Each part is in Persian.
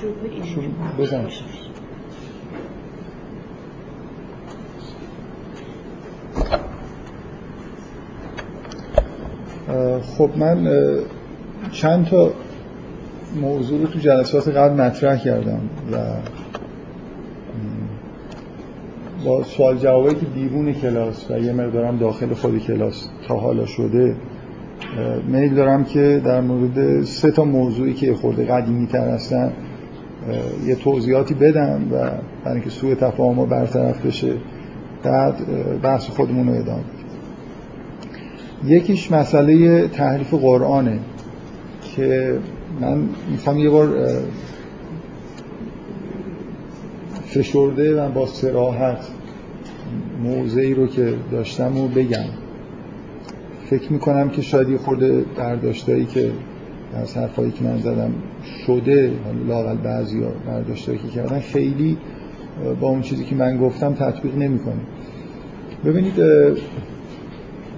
شروع بود اینجا بزنش خب من چند تا موضوع رو تو جلسات قبل مطرح کردم و با سوال جوابایی که بیرون کلاس و یه مقدارم داخل خود کلاس تا حالا شده میل دارم که در مورد سه تا موضوعی که خورده قدیمی تر هستن یه توضیحاتی بدم و برای اینکه سوء تفاهم برطرف بشه بعد بحث خودمون رو ادامه یکیش مسئله تحریف قرآنه که من می‌خوام یه بار فشرده و با سراحت موضعی رو که داشتم رو بگم. فکر می‌کنم که شاید یه خورده برداشتایی که از حرفایی که من زدم شده لاقل بعضی ها برداشتایی که کردن خیلی با اون چیزی که من گفتم تطبیق نمی‌کنه. ببینید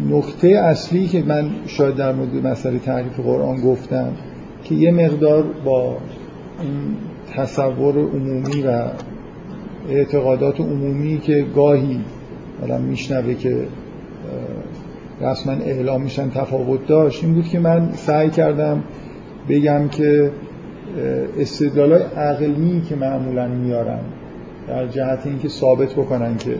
نقطه اصلی که من شاید در مورد مسئله تعریف قرآن گفتم که یه مقدار با این تصور عمومی و اعتقادات عمومی که گاهی آدم میشنوه که رسما اعلام میشن تفاوت داشت این بود که من سعی کردم بگم که استدلال های عقلی که معمولا میارن در جهت اینکه ثابت بکنن که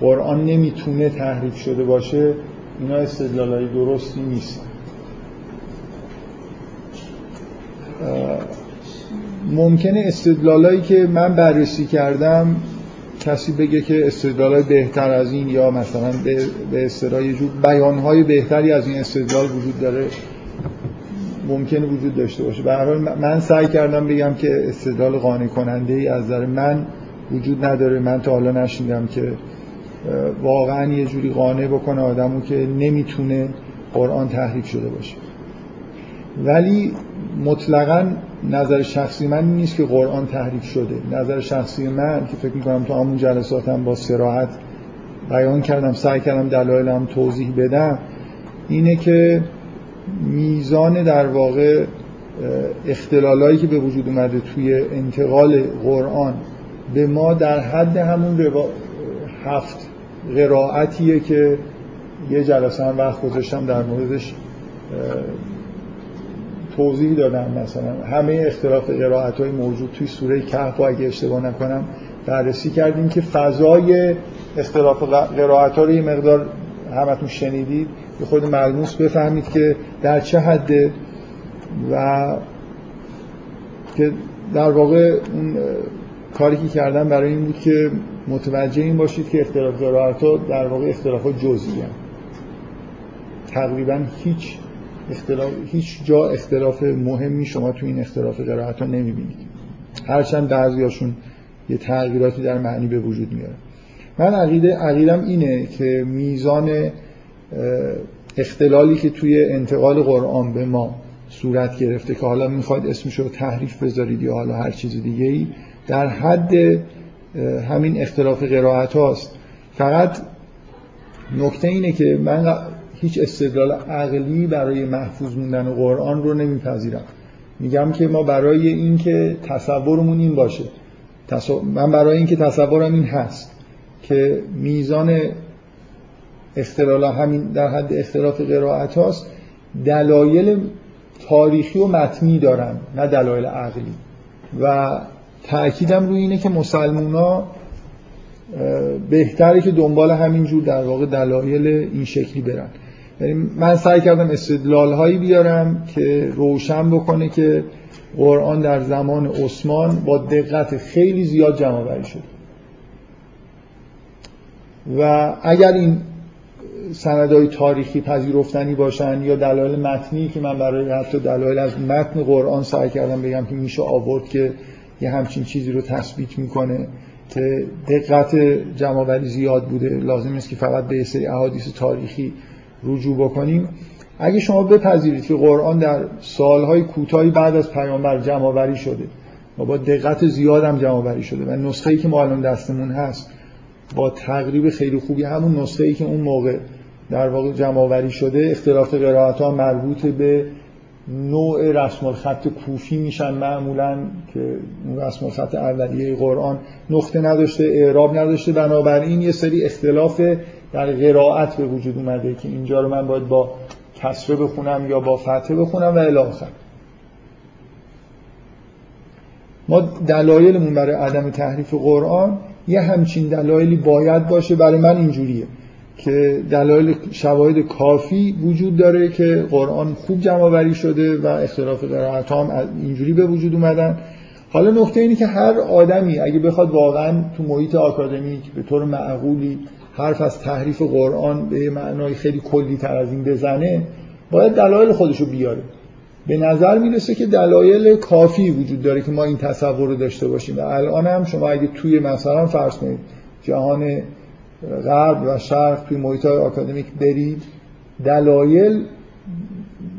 قرآن نمی‌تونه تحریف شده باشه اینا استدلال های درستی نیست. ممکنه استدلالایی که من بررسی کردم کسی بگه که استدلال بهتر از این یا مثلا به اصطلاح جور بیانهای بهتری از این استدلال وجود داره ممکنه وجود داشته باشه. به حال من سعی کردم بگم که استدلال قانع کننده ای از نظر من وجود نداره. من تا حالا نشیدم که واقعا یه جوری قانع بکنه آدمو که نمی‌تونه قرآن تحریف شده باشه. ولی مطلقا نظر شخصی من نیست که قرآن تحریف شده. نظر شخصی من که فکر می‌کنم تو همون جلساتم با سراحت بیان کردم سعی کردم دلایلم توضیح بدم اینه که میزان در واقع اختلالایی که به وجود اومده توی انتقال قرآن به ما در حد همون هفت قرائتیه که یه جلسه هم وقت گذاشتم در موردش توضیح دادم مثلا. همه اختلاف قرائت های موجود توی سوره کهف اگه اشتباه نکنم بررسی کردیم که فضای اختلاف قرائت ها رو یه مقدار همتون شنیدید. به خود ملموس بفهمید که در چه حده و که در واقع اون کاری که کردم برای این بود که متوجه این باشید که اختلاف ها در واقع اختلاف جزئی تقریبا هیچ اختلاف هیچ جا اختلاف مهمی شما تو این اختلاف قرائت ها نمی‌بینید. هرچند بعضیاشون یه تغییراتی در معنی به وجود میاره. من عقیده عقیدم اینه که میزان اختلالی که توی انتقال قرآن به ما صورت گرفته که حالا می‌خواید اسمش رو تحریف بذارید یا حالا هر چیز دیگه ای در حد همین اختلاف قرائت هاست. فقط نکته اینه که من هیچ استدلال عقلی برای محفوظ موندن قرآن رو نمیپذیرم. میگم که ما برای اینکه تصورمون این باشه. من برای اینکه تصورم این هست که میزان اختلال همین در حد اختلاف قرائت هاست دلایل تاریخی و متنی دارن نه دلایل عقلی. و تأکیدم روی اینه که مسلمونا بهتره که دنبال همین جور در واقع دلایل این شکلی برن. یعنی من سعی کردم استدلال هایی بیارم که روشن بکنه که قرآن در زمان عثمان با دقت خیلی زیاد جمع آوری شد. و اگر این سندهای تاریخی پذیرفتنی باشن یا دلایل متنی که من برای حتی دلایل از متن قرآن سعی کردم بگم که میشه آورد که یه همچین چیزی رو تثبیت می‌کنه که دقت جمعآوری زیاد بوده. لازم نیست که فقط به سری احادیث تاریخی رجوع بکنیم. اگه شما بپذیرید که قرآن در سالهای کوتاهی بعد از پیامبر جمع شده و با دقت زیاد هم جمع شده و نسخه ای که ما الان دستمون هست با تقریب خیلی خوبی همون نسخه ای که اون موقع در واقع جمع شده اختلاف قرائت ها مربوط به نوع رسم الخط کوفی میشن معمولا که اون رسم الخط اولیه قرآن نقطه نداشته اعراب نداشته. بنابراین یه سری اختلاف در قرائت به وجود اومده که اینجا رو من باید با کسره بخونم یا با فتحه بخونم و الاخر ما دلایلمون برای عدم تحریف قرآن یه همچین دلایلی باید باشه. برای من اینجوریه. که دلایل شواهد کافی وجود داره که قرآن خوب جمع شده و اختلاف قرائت هم اینجوری به وجود اومدن. حالا نکته اینه که هر آدمی اگه بخواد واقعا تو محیط آکادمیک به طور معقولی حرف از تحریف قرآن به معنای خیلی کلی تر از این بزنه باید دلایل خودشو بیاره. به نظر می‌رسه که دلایل کافی وجود داره که ما این تصور رو داشته باشیم. و الان هم شما اگه توی مثلا فرض کنید جهان غرب و شرق توی محیط آکادمیک برید. دلایل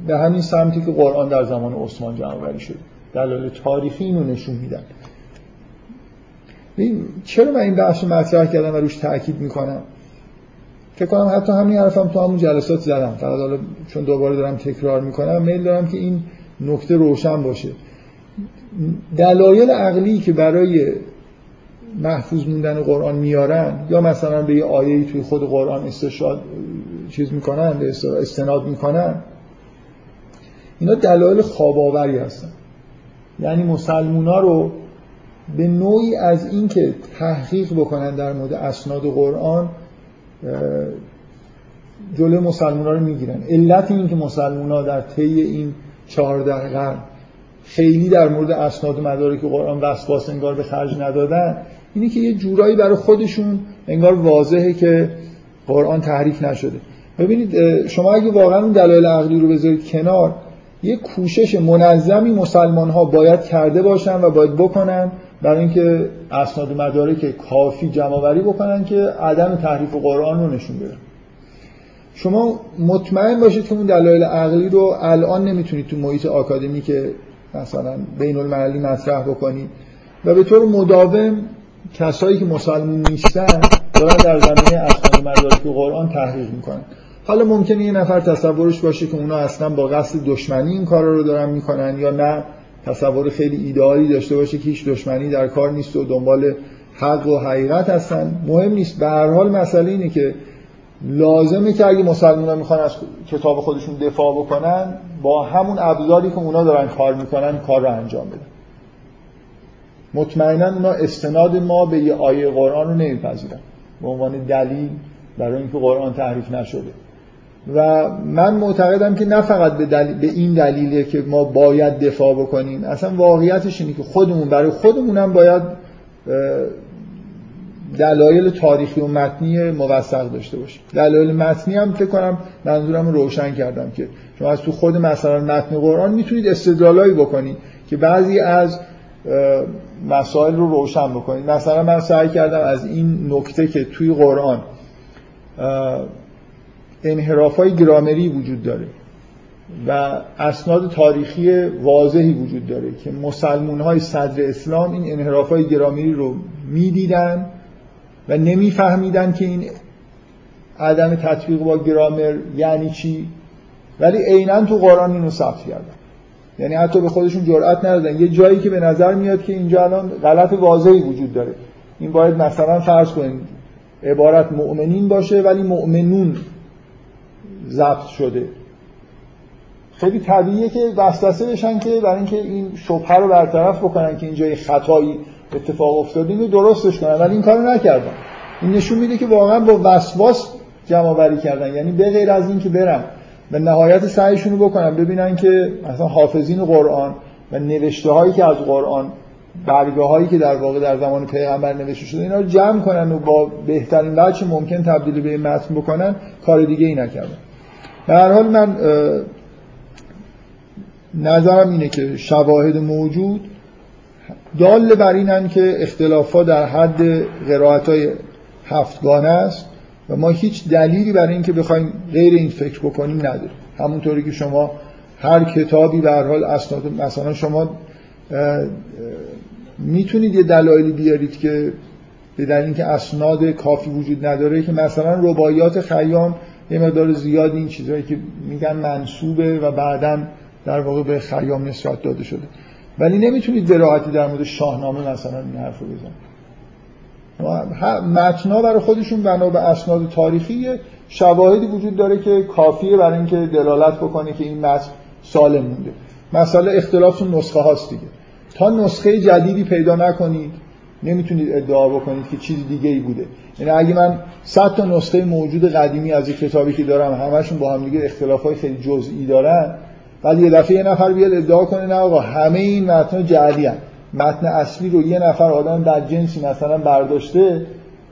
به همین سمتی که قرآن در زمان عثمان جمع شد. دلایل تاریخی اینو نشون میدن. چرا من این بحث مطرح کردم و روش تاکید می‌کنم؟ فکر کنم حتی همین حرفم تو همون جلسات زدم. فقط حالا چون دوباره دارم تکرار می‌کنم میل دارم که این نکته روشن باشه. دلایل عقلی که برای محفوظ موندن قرآن میارن یا مثلا به یه آیه توی خود قرآن استشاد چیز می‌کنن به استناد می‌کنن اینا دلایل خواباوری هستن. یعنی مسلمونا رو به نوعی از اینکه تحقیق بکنن در مورد اسناد قرآن جلو مسلمان رو می‌گیرن. علت این که مسلمان ها در طی این چهارده قرن خیلی در مورد اسناد مدارک قرآن وسواس انگار به خرج ندادن اینه که یه جورایی برای خودشون انگار واضحه که قرآن تحریف نشده. ببینید شما اگه واقعا اون دلایل عقلی رو بذارید کنار یه کوشش منظمی مسلمان ها باید کرده باشن و باید بکنن برای اینکه اسناد مدارک کافی جمع بکنن که عدم تحریف قرآن رو نشون بدن. شما مطمئن باشید که اون دلایل عقلی رو الان نمی‌تونید تو محیط آکادمی که مثلا بین المللی مطرح بکنید و به طور مداوم کسایی که مسلمون نیستن دارن در زمینه اسناد مدارک قرآن تحریف می‌کنن. حالا ممکنه یه نفر تصورش باشه که اونا اصلا با قصد دشمنی این کارا رو دارن می‌کنن یا نه. تصور خیلی ایدئالی داشته باشه که هیچ دشمنی در کار نیست و دنبال حق و حقیقت هستن. مهم نیست. به هر حال مسئله اینه که لازمه که اگه مسلمان می‌خوان از کتاب خودشون دفاع بکنن با همون ابزاری که اونا دارن کار می‌کنن کار رو انجام بدن. مطمئنا اونا استناد ما به یه آیه قرآن رو نمیپذیرن به عنوان دلیل برای اینکه قرآن تحریف نشده. و من معتقدم که نه فقط به, به این دلیله که ما باید دفاع بکنیم. اصلا واقعیتش اینه که خودمون برای خودمونم باید دلایل تاریخی و متنی موثق داشته باشیم. دلایل متنی هم فکر کنم منظورم روشن کردم که شما از تو خود مثلا متن قرآن می‌تونید استدلالایی بکنید که بعضی از مسائل رو روشن بکنید مثلا من سعی کردم از این نکته که توی قرآن انحراف های گرامری وجود داره و اسناد تاریخی واضحی وجود داره که مسلمون های صدر اسلام این انحراف های گرامری رو می‌دیدن و نمیفهمیدن که این عدم تطبیق با گرامر یعنی چی. ولی عینا تو قرآن اینو ثبت کردن. یعنی حتی به خودشون جرئت ندادن. یه جایی که به نظر میاد که اینجا الان غلط واضحی وجود داره. این باید مثلا فرض کنید عبارت مؤمنین باشه ولی مؤمنون ضبط شده. خیلی طبیعیه که وسوسه بشن که برای اینکه این شبهه رو برطرف بکنن که اینجا یه خطایی اتفاق افتاده اینو درستش کنن. ولی این کارو نکردن. این نشون میده که واقعا با وسواس جمع بری کردن. یعنی به غیر از این که به نهایت سعیشون رو بکنن ببینن که مثلا حافظین قرآن و نوشته هایی که از قرآن برگه هایی که در واقع در زمان پیغمبر نوشته شده اینا رو جمع کنن و با بهترین وجه ممکن تبدیل به متن بکنن کار دیگه ای نکردن. به هر حال من نظرم اینه که شواهد موجود دال بر اینن که اختلافات در حد قرائت های هفتگانه است. و ما هیچ دلیلی برای اینکه بخوایم غیر این فکر بکنیم نداریم. همونطوری که شما هر کتابی به هر حال اسناد مثلا شما می‌تونید یه دلایلی بیارید که به دلیل اینکه اسناد کافی وجود نداره که مثلا رباعیات خیام یه مقدار زیاد این چیزهایی که میگن منصوبه و بعدا در واقع به خیام نسبت داده شده. ولی نمی‌تونید به در مورد شاهنامه مثلا این حرف بزنید. متنا برای خودشون بنا به اسناد تاریخی شواهدی وجود داره که کافیه برای اینکه دلالت بکنه که این متن سالم مونده. مثلا اختلاف نسخه هاست دیگه. تا نسخه جدیدی پیدا نکنید نمی‌تونید ادعا بکنید که چیز دیگه ای بوده. یعنی اگه من 100 تا نسخه موجود قدیمی از یک کتابی که دارم همشون با هم دیگه اختلافای خیلی جزئی دارن بعد یه دفعه یه نفر بیاد ادعا کنه نه آقا همه این متن جعلی هن. متن اصلی رو یه نفر آدم در جنسی مثلا برداشته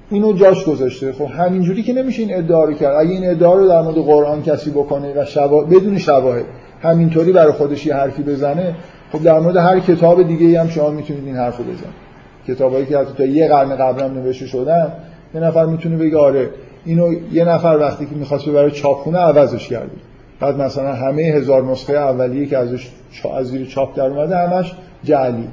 اینو جاش گذاشته. خب همینجوری که نمیشه این ادعا رو کرد. اگه این ادعا رو در مورد قرآن کسی بکنه و شوا... بدون شواهد همینطوری برای خودش یه حرفی بزنه خب در مورد هر کتاب دیگه هم شما می‌تونید این حرفو بزنید. کتابایی که حتی تا یه قرن قبلا نوشته شدن یه نفر می‌تونه بگه آره اینو یه نفر وقتی که می‌خواست ببره چاپخونه عوضش کرده. بعد مثلا همه هزار نسخه اولیه که ازش از زیر چاپ در اومده همش جعلی.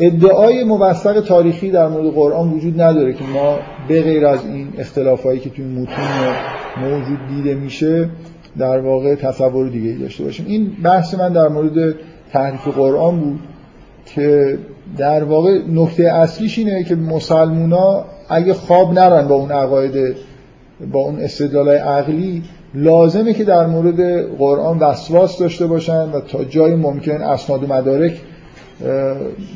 ادعای موثق تاریخی در مورد قرآن وجود نداره که ما به غیر از این اختلافایی که توی متون موجود دیده میشه در واقع تصور دیگه داشته باشیم. این بحث من در مورد تحریف قرآن بود که در واقع نکته اصلیش اینه که مسلمونا اگه خواب نرن با اون عقاید با اون استدلال عقلی لازمه که در مورد قرآن وسواس داشته باشن و تا جای ممکن اسناد و مدارک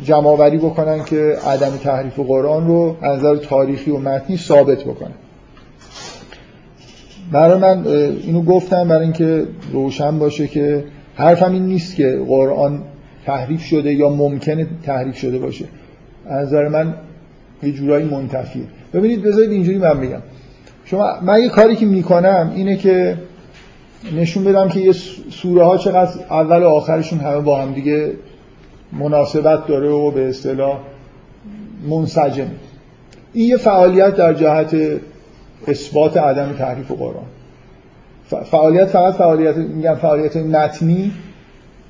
جمعآوری بکنن که عدم تحریف قرآن رو از نظر تاریخی و متنی ثابت بکنن. برای من اینو گفتم برای اینکه روشن باشه که حرفم این نیست که قرآن تحریف شده یا ممکنه تحریف شده باشه. از نظر من یه جورایی منتفیه. ببینید بذارید اینجوری من بگم. شما من یه کاری که می‌کنم اینه که نشون بدم که یه سوره ها چقدر اول و آخرشون همه با هم دیگه مناسبت داره و به اصطلاح منسجم. این یه فعالیت در جهت اثبات عدم تحریف قرآن. فعالیت فقط فعالیت میگم فعالیت متنی.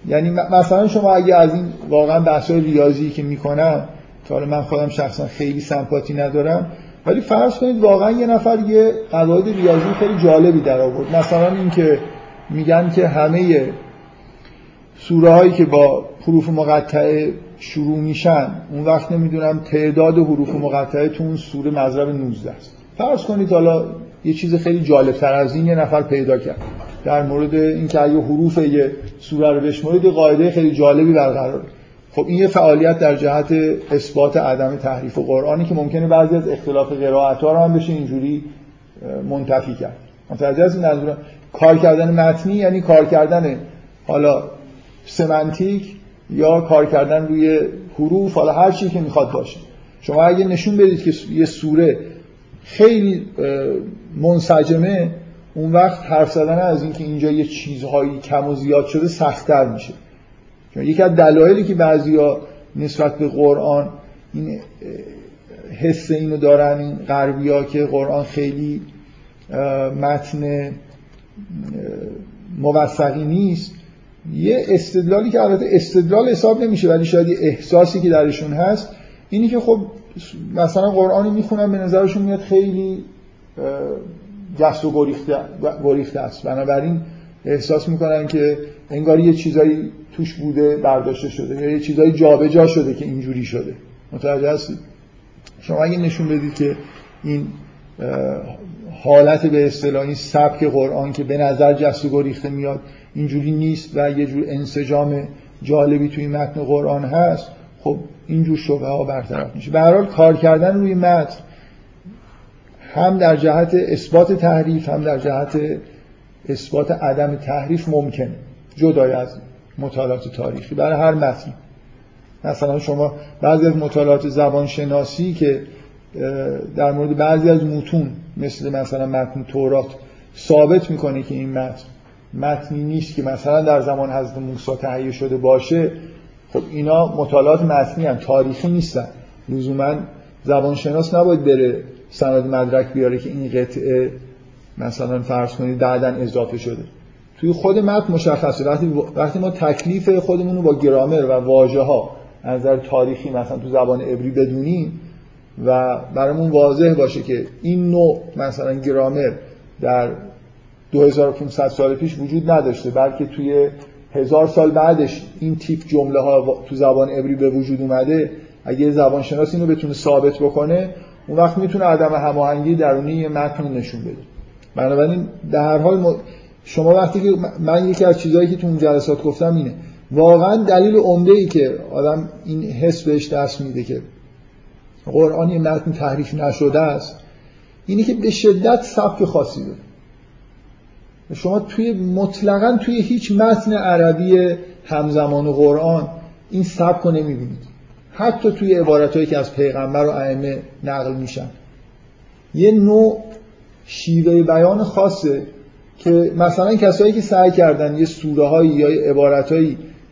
یعنی مثلا شما اگه از این واقعا بحث ریاضی که می‌کنم تا من خودم شخصا خیلی سمپاتی ندارم ولی فرض کنید واقعا یه نفر یه قواعد ریاضی خیلی جالبی در آورد. مثلا اینکه میگن که همه سوره هایی که با حروف مقطعه شروع میشن اون وقت نمی‌دونم تعداد حروف مقطعه تو اون سوره مضرب 19 است. فرض کنید حالا یه چیز خیلی جالب تر از این یه نفر پیدا کرد. در مورد اینکه اگه حروف یه سوره رو بشمارید قاعده خیلی جالبی برقرار خب این یه فعالیت در جهت اثبات عدم تحریف و قرآنی که ممکنه بعضی از اختلاف قرائت ها رو هم بشه اینجوری منتفی کرد. متوجه از این کار کردن متنی یعنی کار کردن حالا سمنتیک یا کار کردن روی حروف حالا هر چی که می‌خواد باشه. شما اگه نشون بدید که یه سوره خیلی منسجمه اون وقت حرف زدن از اینکه اینجا یه چیزهایی کم و زیاد شده سختتر میشه. چون یکی از دلایلی که بعضیا نسبت به قرآن این حس اینو دارن این غربی که قرآن خیلی متن موثقی نیست یه استدلالی که البته استدلال حساب نمیشه ولی شاید یه احساسی که درشون هست اینی که خب مثلا قرآنی می‌خونن به نظرشون میاد خیلی جست و گریخته, گریخته است. بنابراین احساس می‌کنن که انگار یه چیزایی توش بوده برداشته شده یا یه چیزایی جابجا شده که اینجوری شده. متوجه هستید؟ شما اگه نشون بدید که این حالت به اصطلاح این سبک قرآن که به نظر جست و گریخته میاد اینجوری نیست و یه جور انسجام جالبی توی متن قرآن هست خب اینجور شبه ها برطرف میشه. به حال کار کردن روی متن هم در جهت اثبات تحریف هم در جهت اثبات عدم تحریف ممکن جدای از مطالعات تاریخی برای هر متن مثلا شما بعضی از مطالعات زبان شناسی که در مورد بعضی از متون مثل مثلا متن تورات ثابت می‌کنه که این متن متنی نیست که مثلا در زمان حضرت موسی تهیه شده باشه خب اینا مطالعات متنی هم تاریخی نیستن. لزوما زبانشناس نباید بره سند مدرک بیاره که این قطعه مثلا فرض کنید بعدا اضافه شده. توی خود متن مشخصه. وقتی وقتی ما تکلیف خودمون رو با گرامر و واژه ها از نظر تاریخی مثلا تو زبان عبری بدونیم و برامون واضح باشه که این نوع مثلا گرامر در 2500 سال پیش وجود نداشته بلکه توی هزار سال بعدش این تیپ جمله ها تو زبان عبری به وجود اومده. اگه زبان شناس اینو بتونه ثابت بکنه اون وقت می‌تونه عدم هماهنگی درونی یه متن نشون بده. بنابراین در هر حال شما وقتی که من یکی از چیزهایی که تو اون جلسات گفتم اینه. واقعا دلیل عمده ای که آدم این حس بهش دست میده که قرآن یه متن تحریف نشده است. اینی که به شدت سبک خاصی داره. شما توی مطلقا توی هیچ متن عربی همزمان قرآن این سبک رو نمی‌بینید. حتی توی عبارتهایی که از پیغمبر و ائمه نقل میشن. یه نوع شیوه بیان خاصه که مثلا کسایی که سعی کردن یه سوره هایی یا عبارت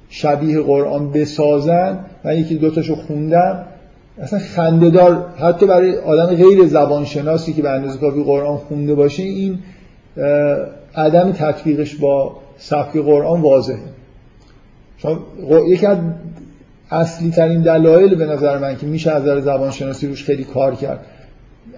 شبیه قرآن بسازن و یکی دوتاشو خوندم اصلا خندهدار حتی برای آدم غیر زبانشناسی که به اندازه کافی قرآن خونده باشه این عدم تطبیقش با سبک قرآن واضحه. یکی از اصلی ترین دلایل به نظر من که میشه از نظر زبانشناسی روش خیلی کار کرد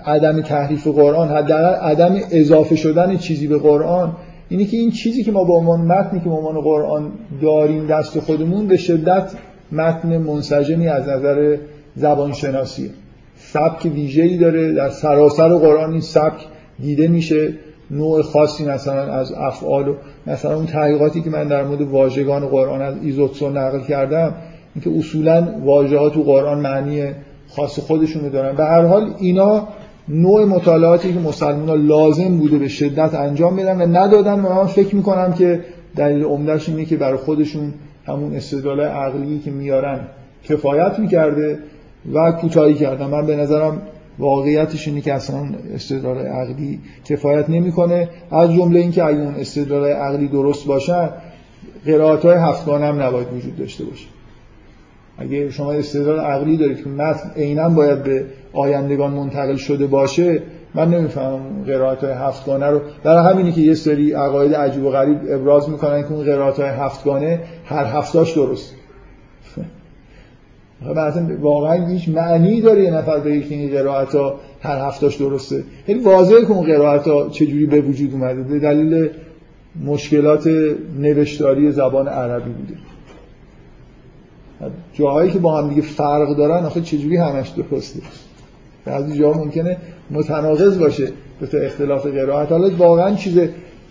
عدم تحریف قرآن حداقل عدم اضافه شدن چیزی به قرآن اینه که این چیزی که ما به عنوان متنی که به عنوان قرآن داریم دست خودمون به شدت متن منسجمی از نظر زبان شناسی سبک ویژه‌ای داره در سراسر قرآن این سبک دیده میشه. نوع خاصی مثلا از افعال و مثلا اون تحقیقاتی که من در مورد واژگان قرآن از ایزوتسون نقل کردم اینکه اصولا واژه ها تو قرآن معنی خاص خودشونو دارن. به هر حال اینا نوع مطالعاتی که مسلمان لازم بوده به شدت انجام بدن و ندادن و من فکر می‌کنم که دلیل عمدهش اینه که برای خودشون همون استدلال عقلی که میارن کفایت می‌کرده. و کوتاهی کردن من به نظرم واقعیتش اینه که اصلا استدلال عقلی کفایت نمی‌کنه. از جمله اینکه اگه اون استدلال عقلی درست باشن قرائت های هفتگانه هم نباید وجود داشته باشه. اگه شما استدلال عقلی دارید که متن عینا باید به آیندگان منتقل شده باشه من نمی‌فهمم قرائت های هفتگانه رو. برای همینی که یه سری عقاید عجیب و غریب ابراز می‌کنن که اون قرائت های هفتگانه هر هفتاش درست. مثلا واقعا هیچ معنی داره یه نفر به که این قرائت هر هفتاش درسته. خیلی واضحه که اون قرائت ها چجوری به وجود اومده. به دلیل مشکلات نوشتاری زبان عربی بوده جاهایی که با هم دیگه فرق دارن آخه چجوری همش درسته؟ بعضی جاها ممکنه متناقض باشه به تو اختلاف قرائت. حالا واقعا چیز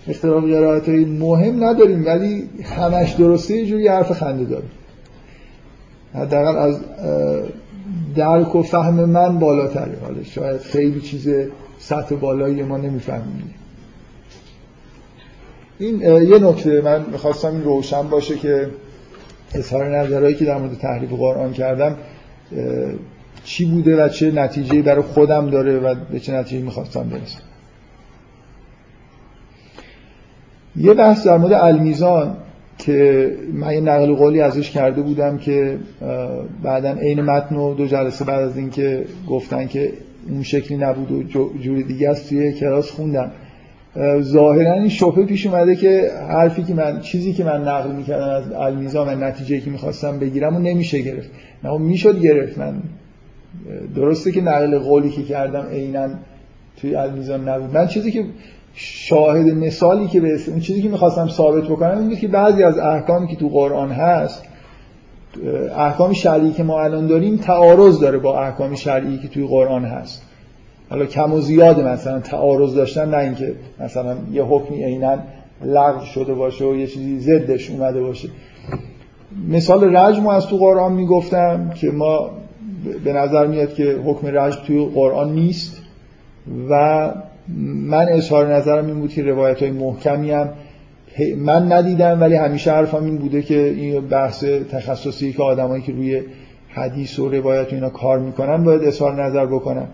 اختلاف قرائت مهم نداریم ولی همش درسته یه جوری حرف خنده داره. حداقل از درک و فهم من بالاتره. حالا شاید خیلی چیز سطح بالایی ما نمی‌فهمیم. این یه نکته من می‌خواستم این روشن باشه که اظهار نظرهایی که در مورد تحریف قرآن کردم چی بوده و چه نتیجه برای خودم داره و به چه نتیجه می‌خواستم برسم. یه بحث در مورد المیزان. که من یه نقل قولی ازش کرده بودم که بعدا عین متن و دو جلسه بعد از اینکه گفتن که اون شکلی نبود و جوری دیگه است توی کلاس خوندم. ظاهرا این شبهه پیش اومده که حرفی که من چیزی که من نقل می‌کردم از المیزان و نتیجه که می‌خواستم بگیرم و نمیشه گرفت. نه می‌شد گرفت. من درسته که نقل قولی که کردم عینا توی المیزان نبود. من چیزی که شاهد مثالی که به اون چیزی که می‌خواستم ثابت بکنم این که بعضی از احکامی که تو قرآن هست احکام شرعی که ما الان داریم تعارض داره با احکام شرعی که توی قرآن هست. حالا کم و زیاد مثلا تعارض داشتن نه اینکه مثلا یه حکمی عینا لغو شده باشه و یه چیزی ضدش اومده باشه. مثال رجم از تو قرآن می‌گفتم که ما به نظر میاد که حکم رجم توی قرآن نیست و من اظهار نظرم این بود که روایت های محکمی هم من ندیدم ولی همیشه حرفم این بوده که این بحث تخصصی که آدمایی که روی حدیث و روایت و اینا کار می‌کنن باید اظهار نظر بکنن.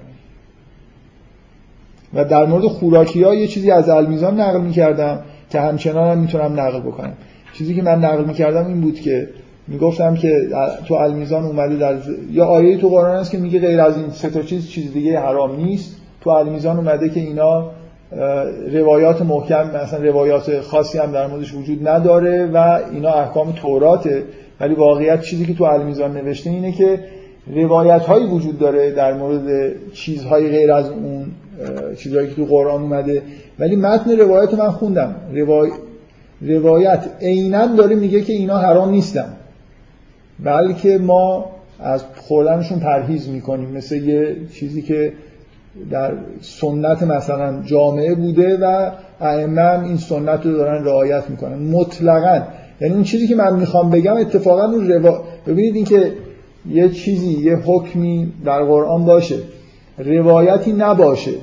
و در مورد خوراکی ها یه چیزی از المیزان نقل می‌کردم که همچنان هم می‌تونم نقل بکنم. چیزی که من نقل می‌کردم این بود که می‌گفتم که تو المیزان اومده در یا آیه تو قرآن است که میگه غیر از این سه تا چیز چیز دیگه حرام نیست. تو المیزان اومده که اینا روایات محکم مثلا روایات خاصی هم در موردش وجود نداره و اینا احکام توراته ولی واقعیت چیزی که تو المیزان نوشته اینه که روایت هایی وجود داره در مورد چیزهای غیر از اون چیزهایی که تو قرآن اومده. ولی متن روایت من خوندم. روایت عینا داره میگه که اینا حرام نیستن. بلکه ما از خوردنشون پرهیز می‌کنیم. مثل یه چیزی که در سنت مثلا جامعه بوده و ائمه این سنت رو دارن رعایت می‌کنن. مطلقا. یعنی اون چیزی که من می‌خوام بگم اتفاقا اون روا... ببینید اینکه یه چیزی یه حکمی در قرآن باشه. روایتی نباشه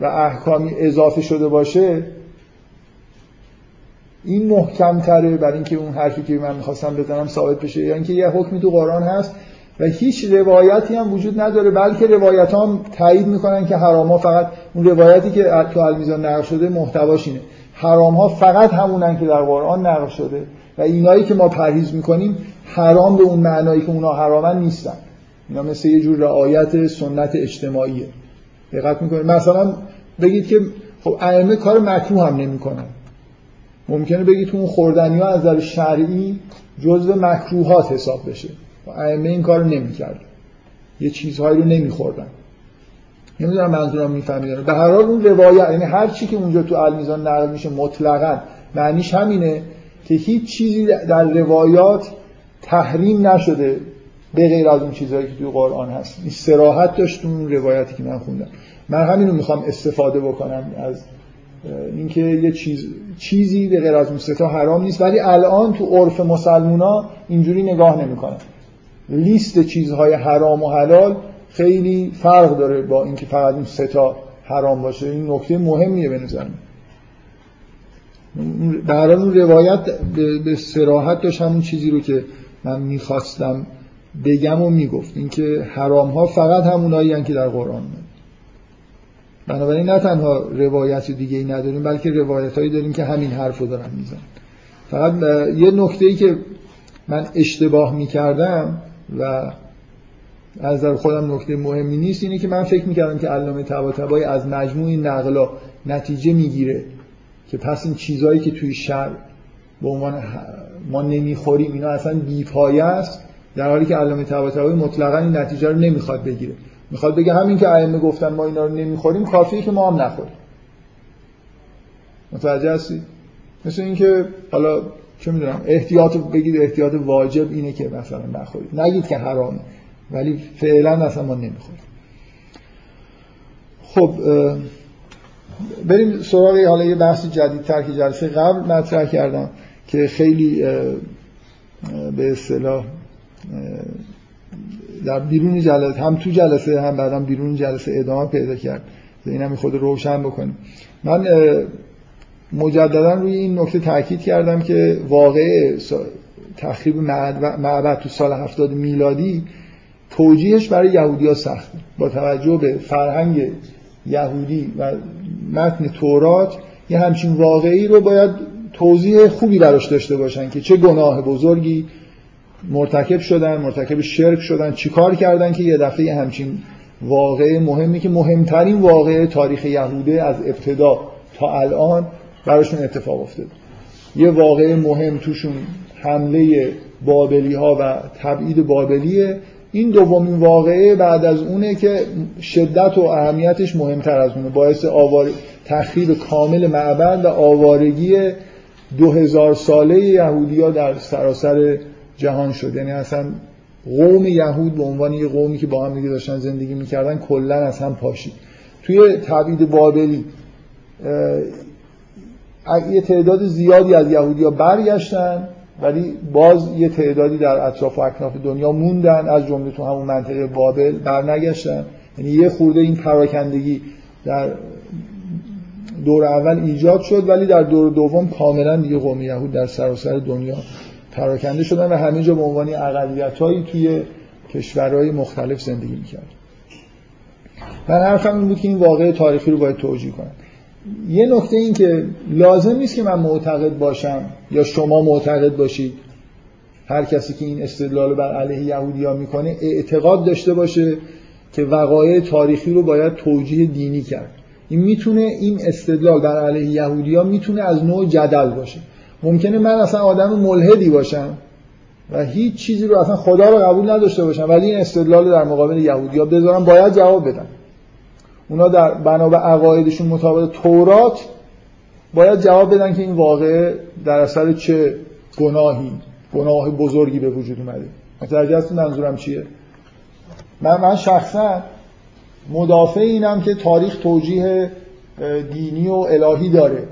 و احکامی اضافه شده باشه این محکم تره برای اینکه اون حرفی که من می‌خواستم بزنم ثابت بشه. یا اینکه یه حکمی تو قرآن هست و هیچ روایتی هم وجود نداره بلکه روایت هم تایید می‌کنن که حرام ها فقط اون روایتی که تو المیزان نقل شده محتواش اینه. حرام ها فقط همونن که در قرآن نقل شده و اینایی که ما پرهیز می‌کنیم حرام به اون معنایی که اونا حرامن نیستن. اینا مثل یه جور رعایت سنت اجتماعیه. دقت می‌کنید؟ مثلا بگید که خب ائمه کار مکروه هم نمی‌کنن. ممکنه بگید اون خوردنی ها از نظر شرعی جزء مکروهات حساب بشه. ائمه این کارو نمی‌کرد یه چیزهایی رو نمیخوردن. نمی‌دونم منظورم می‌فهمید به هر حال اون روایت یعنی هر چی که اونجا تو المیزان نقل میشه مطلقا معنیش همینه که هیچ چیزی در روایات تحریم نشده به غیر از اون چیزهایی که توی قرآن هست. این سراحت داشت اون روایتی که من خوندم. من همین رو می‌خوام استفاده بکنم از اینکه یه چیز چیزی به غیر از اون ستا حرام نیست ولی الان تو عرف مسلمونا اینجوری نگاه نمی‌کنن لیست چیزهای حرام و حلال خیلی فرق داره با اینکه فقط این ستا حرام باشه. این نکته مهمیه به در اون روایت به سراحت داشت همون چیزی رو که من می‌خواستم بگم و می‌گفت. اینکه حرام ها فقط همونایی که در قرآن بنابراین نه تنها روایت دیگه ای نداریم بلکه روایت هایی داریم که همین حرف رو دارن میزن فقط یه نکته ای که من اشتباه می‌کردم و از در خودم نکته مهمی نیست اینه که من فکر می‌کردم که علامه طباطبایی از مجموع این نقلا نتیجه می‌گیره که پس این چیزهایی که توی شر به عنوان ما نمی‌خوریم اینا اصلا بیپایه است در حالی که علامه طباطبایی مطلقا این نتیجه رو نمی‌خواد بگیره. می‌خواد بگه همین که ائمه گفتن ما اینا رو نمی‌خوریم کافیه که ما هم نخوریم. متوجه هستید؟ مثل اینکه حالا چه می‌دونم احتیاط بگید احتیاط واجب اینه که مثلا نخورید. نگید که حرامه ولی فعلا مثلا ما نمی‌خوریم. خب بریم سراغ حالا یه بحث جدیدتر که جلسه قبل مطرح کردم که خیلی به اصطلاح در بیرون جلسه هم تو جلسه هم بعدم بیرون جلسه ادامه پیدا کرد. اینم خود روشن بکنیم من مجددا روی این نکته تاکید کردم که واقع تخریب معبد تو سال 70 میلادی توجیهش برای یهودی ها سخته با توجه به فرهنگ یهودی و متن تورات یه همچین واقعی رو باید توضیح خوبی براش داشته باشن که چه گناه بزرگی مرتکب شدن مرتکب شرک شدن چیکار کردن که یه دفعه همچین واقع مهمی که مهمترین واقع تاریخ یهوده از ابتدا تا الان براشون اتفاق افتاده. یه واقع مهم توشون حمله بابلی ها و تبعید بابلیه. این دومین واقعه بعد از اونه که شدت و اهمیتش مهمتر از اونه. باعث آوار... تخریب کامل معبد و آوارگی دو هزار ساله یهودی ها در سراسر جهان شد. یعنی اصلا قوم یهود به عنوان یه قومی که با هم دیگه داشتن زندگی می‌کردن کلا از هم پاشید. توی تبعید بابلی یه تعداد زیادی از یهودی ها برگشتن ولی باز یه تعدادی در اطراف و اکناف دنیا موندن از جمله تو همون منطقه بابل برنگشتن. یعنی یه خورده این پراکندگی در دور اول ایجاد شد ولی در دور دوم کاملا دیگه قوم یهود در سراسر دنیا پراکنده شدن و همه جا به عنوان اقلیت‌هایی توی کشورهای مختلف زندگی می‌کرد من حرفم این بود که این واقع تاریخی رو باید توجیه کنم. یه نکته این که لازم نیست که من معتقد باشم یا شما معتقد باشید. هر کسی که این استدلال بر علیه یهودی ها می‌کنه اعتقاد داشته باشه که وقایع تاریخی رو باید توجیه دینی کرد. این می‌تونه این استدلال بر علیه یهودیا می‌تونه از نوع جدل باشه. ممکنه من اصلا آدم ملحدی باشم و هیچ چیزی رو اصلا خدا رو قبول نداشته باشم ولی این استدلال در مقابل یهودیا بذارم باید جواب بدم. اونا در بنا به عقایدشون مطابق تورات باید جواب بدن که این واقعه در اثر چه گناهی گناه بزرگی به وجود اومده. متوجه هستید منظورم چیه؟ من من شخصا مدافع اینم که تاریخ توجیه دینی و الهی داره.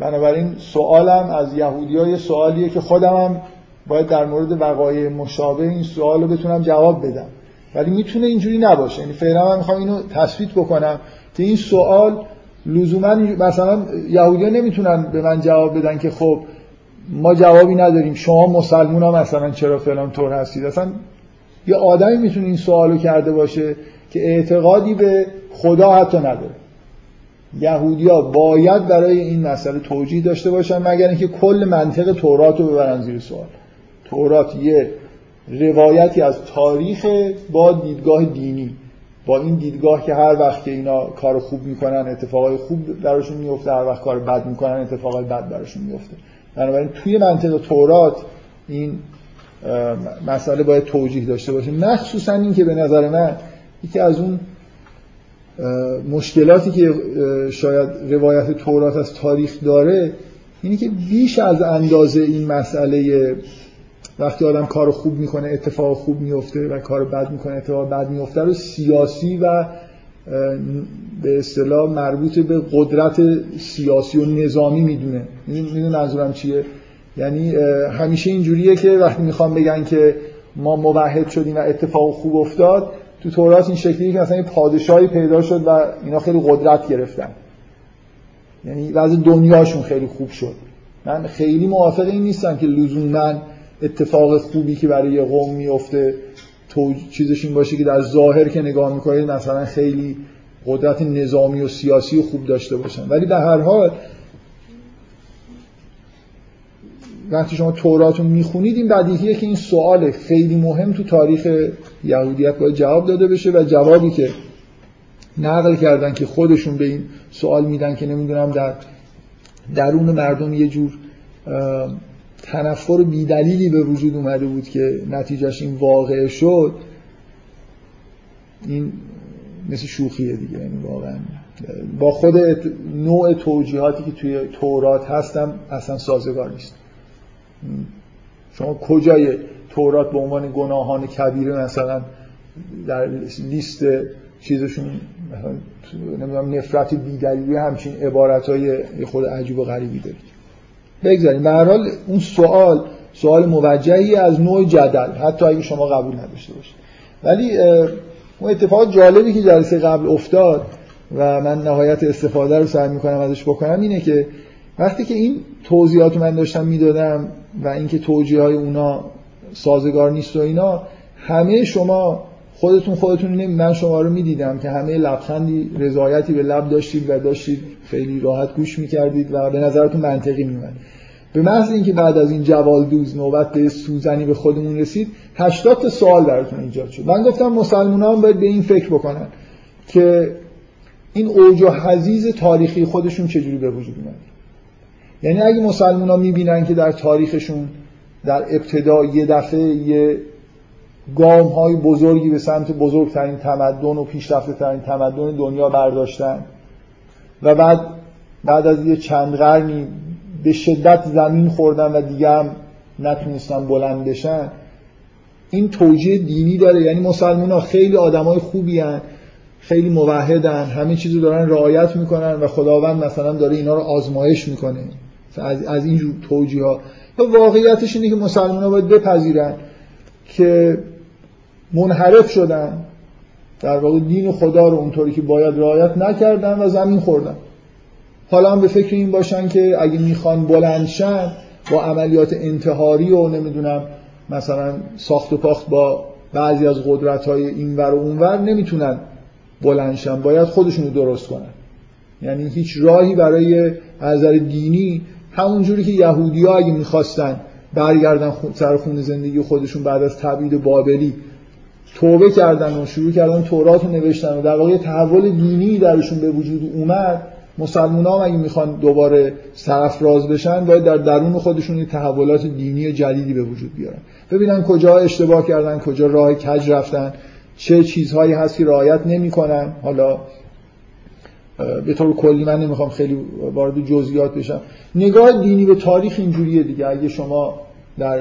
بنابراین سوالم از یهودی های سوالیه که خودم هم باید در مورد وقایع مشابه این سوال رو بتونم جواب بدم. ولی می‌تونه اینجوری نباشه. یعنی فعلا من می‌خوام اینو تثبیت بکنم که این سوال لزوما مثلا یهودیان نمی‌تونن به من جواب بدن که خب ما جوابی نداریم. شما مسلمون ها مثلا چرا فلان طور هستید؟ اصلا یه آدمی می‌تونه این سوالو کرده باشه که اعتقادی به خدا حتی نداره. یهودیا باید برای این مسئله توجیه داشته باشن مگر اینکه کل منطق تورات رو ببرن زیر سوال. تورات یه روایتی از تاریخ با دیدگاه دینی. با این دیدگاه که هر وقت که اینا کار خوب می‌کنن اتفاقای خوب درشون میفته هر وقت کار بد می‌کنن اتفاقای بد براشون میفته بنابراین توی منطق تورات این مسئله باید توجیه داشته باشه. مخصوصا این که به نظر من یکی از اون مشکلاتی که شاید روایت تورات از تاریخ داره اینی که بیش از اندازه این مسئله وقتی آدم کار خوب می‌کنه اتفاق خوب میفته و کار بد می‌کنه اتفاق بد میفته رو سیاسی و به اصطلاح مربوط به قدرت سیاسی و نظامی می‌دونه. می‌دونه منظورم چیه؟ یعنی همیشه اینجوریه که وقتی می‌خوام بگن که ما موحد شدیم و اتفاق خوب افتاد تو تورات این شکلی که مثلا پادشاهی پیدا شد و اینا خیلی قدرت گرفتن. یعنی وضع دنیاشون خیلی خوب شد. من خیلی موافق این نیستم که لزوما اتفاق خوبی که برای یه قوم میفته تو چیزش این باشه که در ظاهر که نگاه می‌کنید مثلا خیلی قدرت نظامی و سیاسی خوب داشته باشن. ولی به هر حال وقتی شما تورات رو می‌خونید این بدیهیه که این سوال خیلی مهم تو تاریخ یهودیت باید جواب داده بشه و جوابی که نقل کردن که خودشون به این سوال میدن که نمی‌دونم در درون مردم یه جور تنفر بیدلیلی به وجود اومده بود که نتیجهش این واقع شد این مثل شوخیه دیگه یعنی واقعا. با خود نوع توجیهاتی که توی تورات هستم اصلا سازگار نیست. شما کجای تورات به عنوان گناهان کبیره مثلا در لیست چیزشون نمی‌دونم نفرت بیدلیلی همچین عبارت های خود عجیب و غریبی دارید؟ بگذاریم. به هر حال اون سوال سوال موجهی از نوع جدل حتی اگه شما قبول نداشته باشید. ولی اون اتفاق جالبی که جلسه قبل افتاد و من نهایت استفاده رو سعی می‌کنم ازش بکنم اینه که وقتی که این توضیحات من داشتم می‌دادم و اینکه توجیه های اونا سازگار نیست و اینا همه شما خودتون خودتون من شما رو می‌دیدم که همه لبخندی رضایتی به لب داشتید و داشتید خیلی راحت گوش می‌کردید و به نظرتون منطقی میومد به محض اینکه بعد از این جوال دوز نوبت به سوزنی به خودمون رسید 80 تا سوال براتون ایجاد شد. من گفتم مسلمان هم باید به این فکر بکنن که این اوج و حزیز تاریخی خودشون چجوری به وجود اومد. یعنی اگه مسلمان ها می‌بینن که در تاریخشون در ابتدا یه دفعه یه گام های بزرگی به سمت بزرگترین تمدن و پیشرفته ترین تمدن دنیا برداشتن و بعد بعد از یه چند قرنی به شدت زمین خوردن و دیگه هم نتونستن بلند بشن این توجیه دینی داره. یعنی مسلمان ها خیلی آدم های خوبی هن. خیلی موحدن همه چیزو دارن رعایت می‌کنن و خداوند مثلا داره اینا رو آزمایش می‌کنه. از, از این توجیه ها واقعیتش اینه که مسلمان ها باید بپذیرن که منحرف شدن. در واقع دین خدا رو اونطوری که باید رعایت نکردن و زمین خوردن. حالا هم به فکر این باشن که اگه می‌خوان بلندشن با عملیات انتحاری و نمی‌دونم مثلا ساخت و پاخت با بعضی از قدرت های اینور و اونور نمی‌تونن بلندشن باید خودشونو درست کنن. یعنی هیچ راهی برای نظر دینی همونجوری که یهودی ها اگه می‌خواستن برگردن سر خون زندگی خودشون بعد از تبعید بابلی توبه کردن و شروع کردن تورات رو نوشتن و در واقع تحول دینی درشون به وجود اومد مسلمان ها اگه می‌خوان دوباره سرفراز بشن باید در درون خودشون یه تحولات دینی جدیدی به وجود بیارن. ببینن کجا اشتباه کردن کجا راه کج رفتن چه چیزهایی هست که رعایت نمی‌کنن. حالا به طور کلی من نمی‌خوام خیلی وارد جزئیات بشم. نگاه دینی به تاریخ اینجوریه دیگه. اگه شما در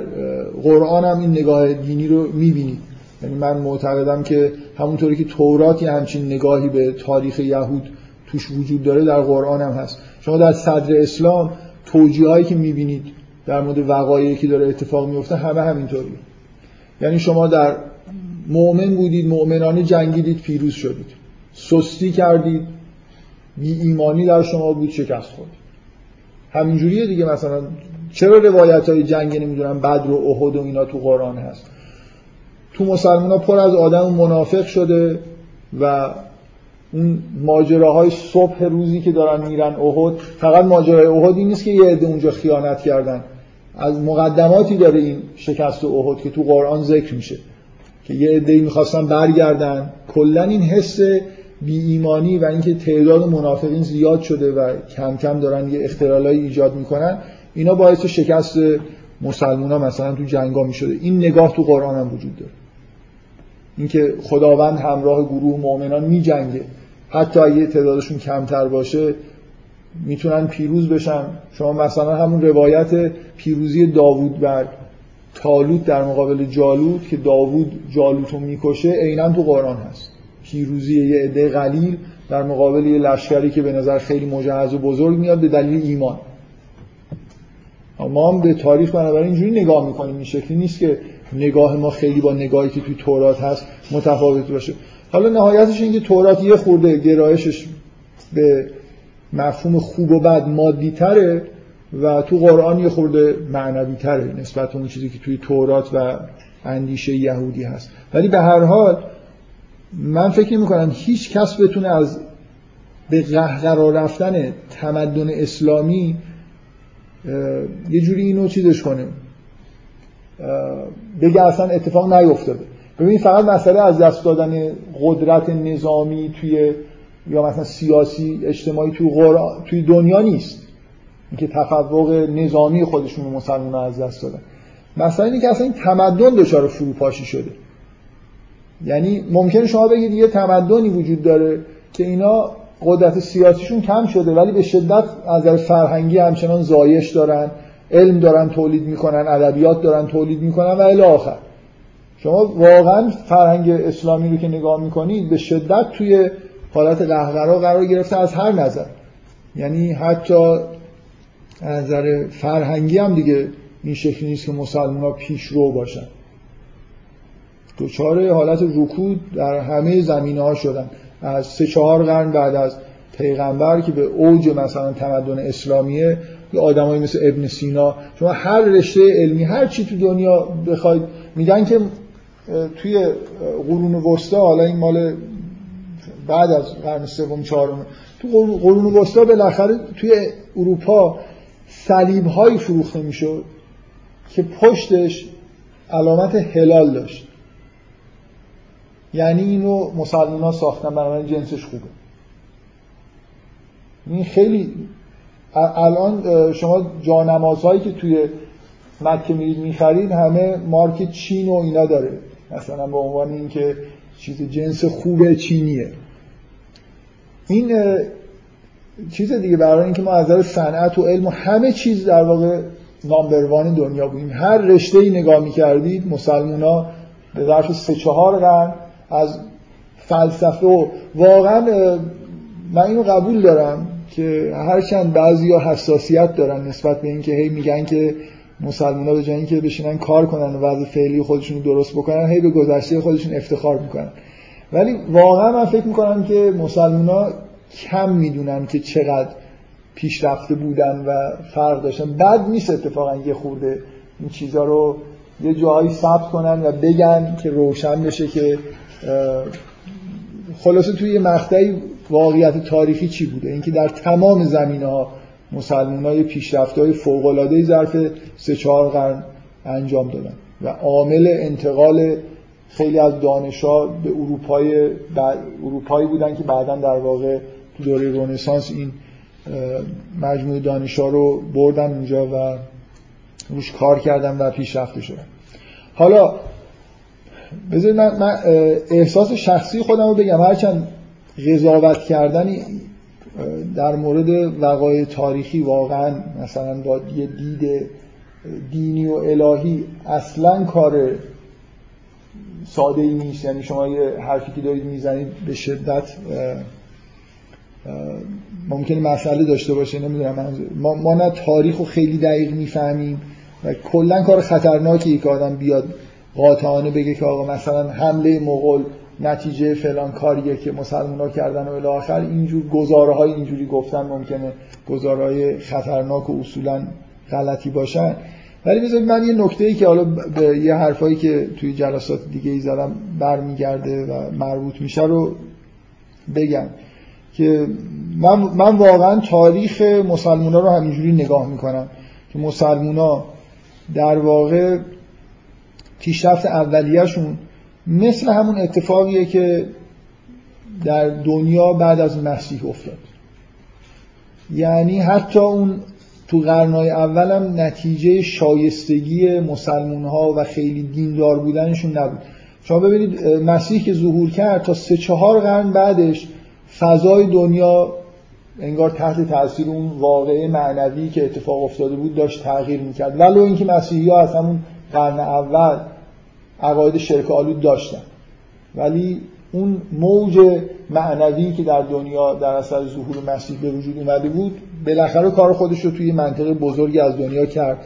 قرآن هم این نگاه دینی رو می‌بینید. یعنی من معتقدم که همونطوری که توراتی همچین نگاهی به تاریخ یهود توش وجود داره در قرآن هم هست. شما در صدر اسلام توجیه هایی که می‌بینید در مورد وقایعی که داره اتفاق میفته همه همینطوریه. یعنی شما در مؤمن بودید مؤمنانه جنگیدید پیروز شدید. سستی کردید بی ایمانی در شما بود شکست خورد همینجوریه دیگه مثلا. چرا روایت های جنگ نمی‌دونم بدر و احد و اینا تو قرآن هست؟ تو مسلمان ها پر از آدم منافق شده و اون ماجراهای صبح روزی که دارن میرن احد فقط ماجرای احد این نیست که یه عده اونجا خیانت کردن. از مقدماتی داره این شکست احد که تو قرآن ذکر میشه که یه عده می‌خواستن برگردن. کلا این حس بی ایمانی و اینکه تعداد منافقین زیاد شده و کم کم دارن یه اختلالایی ایجاد می‌کنن اینا باعث شکست مسلمان ها مثلا تو جنگا می‌شده. این نگاه تو قرآن هم وجود داره. اینکه خداوند همراه گروه مؤمنان میجنگه. حتی اگه تعدادشون کمتر باشه می‌تونن پیروز بشن. شما مثلا همون روایت پیروزی داوود بر تالوت در مقابل جالوت که داوود جالوت رو می‌کشه عینا تو قرآن هست. پیروزی یه عده قلیل در مقابل یه لشکری که به نظر خیلی مجهز و بزرگ میاد به دلیل ایمان. ما هم به تاریخ بنابراین اینجوری نگاه می‌کنیم. این شکلی نیست که نگاه ما خیلی با نگاهی که توی تورات هست متفاوت باشه. حالا نهایتش اینکه تورات یه خورده گرایشش به مفهوم خوب و بد مادی تره و تو قرآن یه خورده معنوی تره نسبت به اون چیزی که توی تورات و اندیشه یهودی هست. ولی به هر حال من فکر می‌کنم هیچ کس بتونه از به قرار رفتن تمدن اسلامی یه جوری اینو چیزش کنه. بگه اصلا اتفاق نیفتاده ببین فقط مسئله از دست دادن قدرت نظامی توی یا مثلا سیاسی اجتماعی توی, توی دنیا نیست. اینکه تفوق نظامی خودشون مسلمان از دست دادن. اینه که اصلا این تمدن دچار فروپاشی شده. یعنی ممکنه شما بگید یه تمدنی وجود داره که اینا قدرت سیاسیشون کم شده ولی به شدت از فرهنگی همچنان زایش دارن. علم دارن تولید می‌کنن ادبیات دارن تولید می‌کنن و الی آخر. شما واقعا فرهنگ اسلامی رو که نگاه می‌کنید به شدت توی حالت قهقرا قرار گرفته از هر نظر. یعنی حتی از نظر فرهنگی هم دیگه این شکلی نیست که مسلمان ها پیش رو باشن. دوچار حالت رکود در همه زمینه ها شدن. از سه چهار قرن بعد از پیغمبر که به اوج مثلا تمدن اسلامیه یه آدمایی مثل ابن سینا. شما هر رشته علمی هر چی تو دنیا بخواید میگن که توی قرون وسطا حالا این مال بعد از قرن سوم چهارم تو قرون وسطا بالاخره توی اروپا صلیب هایی فروخته می‌شد که پشتش علامت هلال داشت. یعنی اینو مسلمان ها ساختن بنابراین جنسش خوبه. این خیلی الان شما جانمازهایی که توی مکه میرید می‌خرید همه مارک چین و اینا داره. مثلا به عنوان اینکه چیز جنس خوب چینیه. این چیز دیگه برای اینکه ما از نظر صنعت و علم و همه چیز در واقع نامبروان دنیا بودیم. هر رشته ای نگاه می‌کردید مسلمان ها به ظرف سه چهار قرن از فلسفه و واقعا من اینو قبول دارم. که هرچند ها حساسیت دارن نسبت به اینکه هی میگن که مسلمان ها به جای اینکه بشینن کار کنن و وضع فعلی خودشون درست بکنن هی به گذشته خودشون افتخار می‌کنن. ولی واقعا من فکر می‌کنم که مسلمان ها کم می‌دونن که چقدر پیشرفته بودن و فرق داشتن. بد نیست اتفاقا یه خورده این چیزها رو یه جایی ثبت کنن و بگن که روشن بشه که خلاصه توی یه مقطعی واقعیت تاریخی چی بوده؟ اینکه در تمام زمینه ها مسلمان های پیشرفت های فوق العاده ظرف سه چهار قرن انجام دادن و عامل انتقال خیلی از دانشا به اروپای اروپایی بودن که بعدا در واقع تو دوره رنسانس این مجموعه دانشا رو بردن اونجا و روش کار کردن و پیشرفته شدن. حالا بذارید من, من احساس شخصی خودم رو بگم. هرچند قضاوت کردن در مورد وقایع تاریخی واقعا مثلا با یه دید دینی و الهی اصلا کار ساده ای نیست. یعنی شما یه حرفی که دارید می‌زنید به شدت ممکنه مسئله داشته باشه نمی‌دونم. ما, ما نه تاریخ رو خیلی دقیق می‌فهمیم و کلا کار خطرناکی که آدم بیاد قاطعانه بگه که آقا مثلا حمله مغول نتیجه فلان کاریه که مسلمان ها کردن و الاخر اینجور گزاره های اینجوری گفتن ممکنه گزاره های خطرناک و اصولا غلطی باشن. ولی بذارید من یه نکته ای که حالا به یه حرفایی که توی جلسات دیگه ای زدم برمیگرده و مربوط میشه رو بگم که من, من واقعا تاریخ مسلمان ها رو همینجوری نگاه می‌کنم که مسلمان ها در واقع پیشرفت اولیهشون مثل همون اتفاقیه که در دنیا بعد از مسیح افتاد. یعنی حتی اون تو قرنهای اولم نتیجه شایستگی مسلمون ها و خیلی دیندار بودنشون نبود. شما ببینید مسیح که ظهور کرد تا سه چهار قرن بعدش فضای دنیا انگار تحت تاثیر اون واقعه معنوی که اتفاق افتاده بود داشت تغییر می‌کرد. ولو اینکه مسیحی ها از همون قرن اول عقاید شرک آلود داشتن. ولی اون موج معنوی که در دنیا در اثر ظهور مسیح به وجود اومده بود بالاخره کار خودش رو توی منطقه بزرگی از دنیا کرد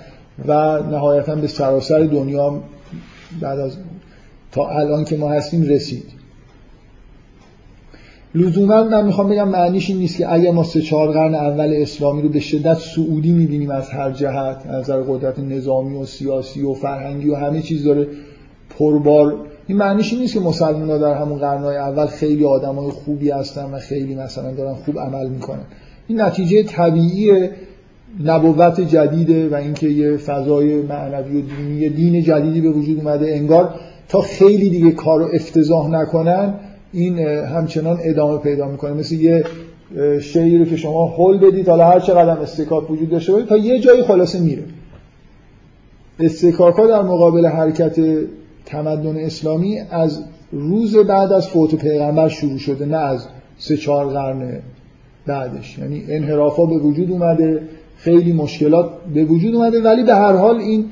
و نهایتا به سراسر دنیا بعد از تا الان که ما هستیم رسید. لزوما من می‌خوام بگم معنیش این نیست که اگر ما سه چهار قرن اول اسلامی رو به شدت سعودی می‌بینیم از هر جهت از نظر قدرت نظامی و سیاسی و فرهنگی و همه چیز داره پربار این معنیش نیست که مسلمان ها در همون قرنهای اول خیلی آدمای خوبی هستن و خیلی مثلا دارن خوب عمل می‌کنن. این نتیجه طبیعی نبوت جدیده و اینکه یه فضای معنوی و دینی دین جدیدی به وجود اومده. انگار تا خیلی دیگه کارو افتضاح نکنن این همچنان ادامه پیدا می‌کنه. مثل یه شعری رو که شما حل بدید حالا هر چقدر استکاک وجود داشته باشه تا یه جایی خلاصه میره. استکاک ها در مقابل حرکت تمدن اسلامی از روز بعد از فوت پیغمبر شروع شده نه از سه چهار قرن بعدش. یعنی انحرافا به وجود اومده خیلی مشکلات به وجود اومده ولی به هر حال این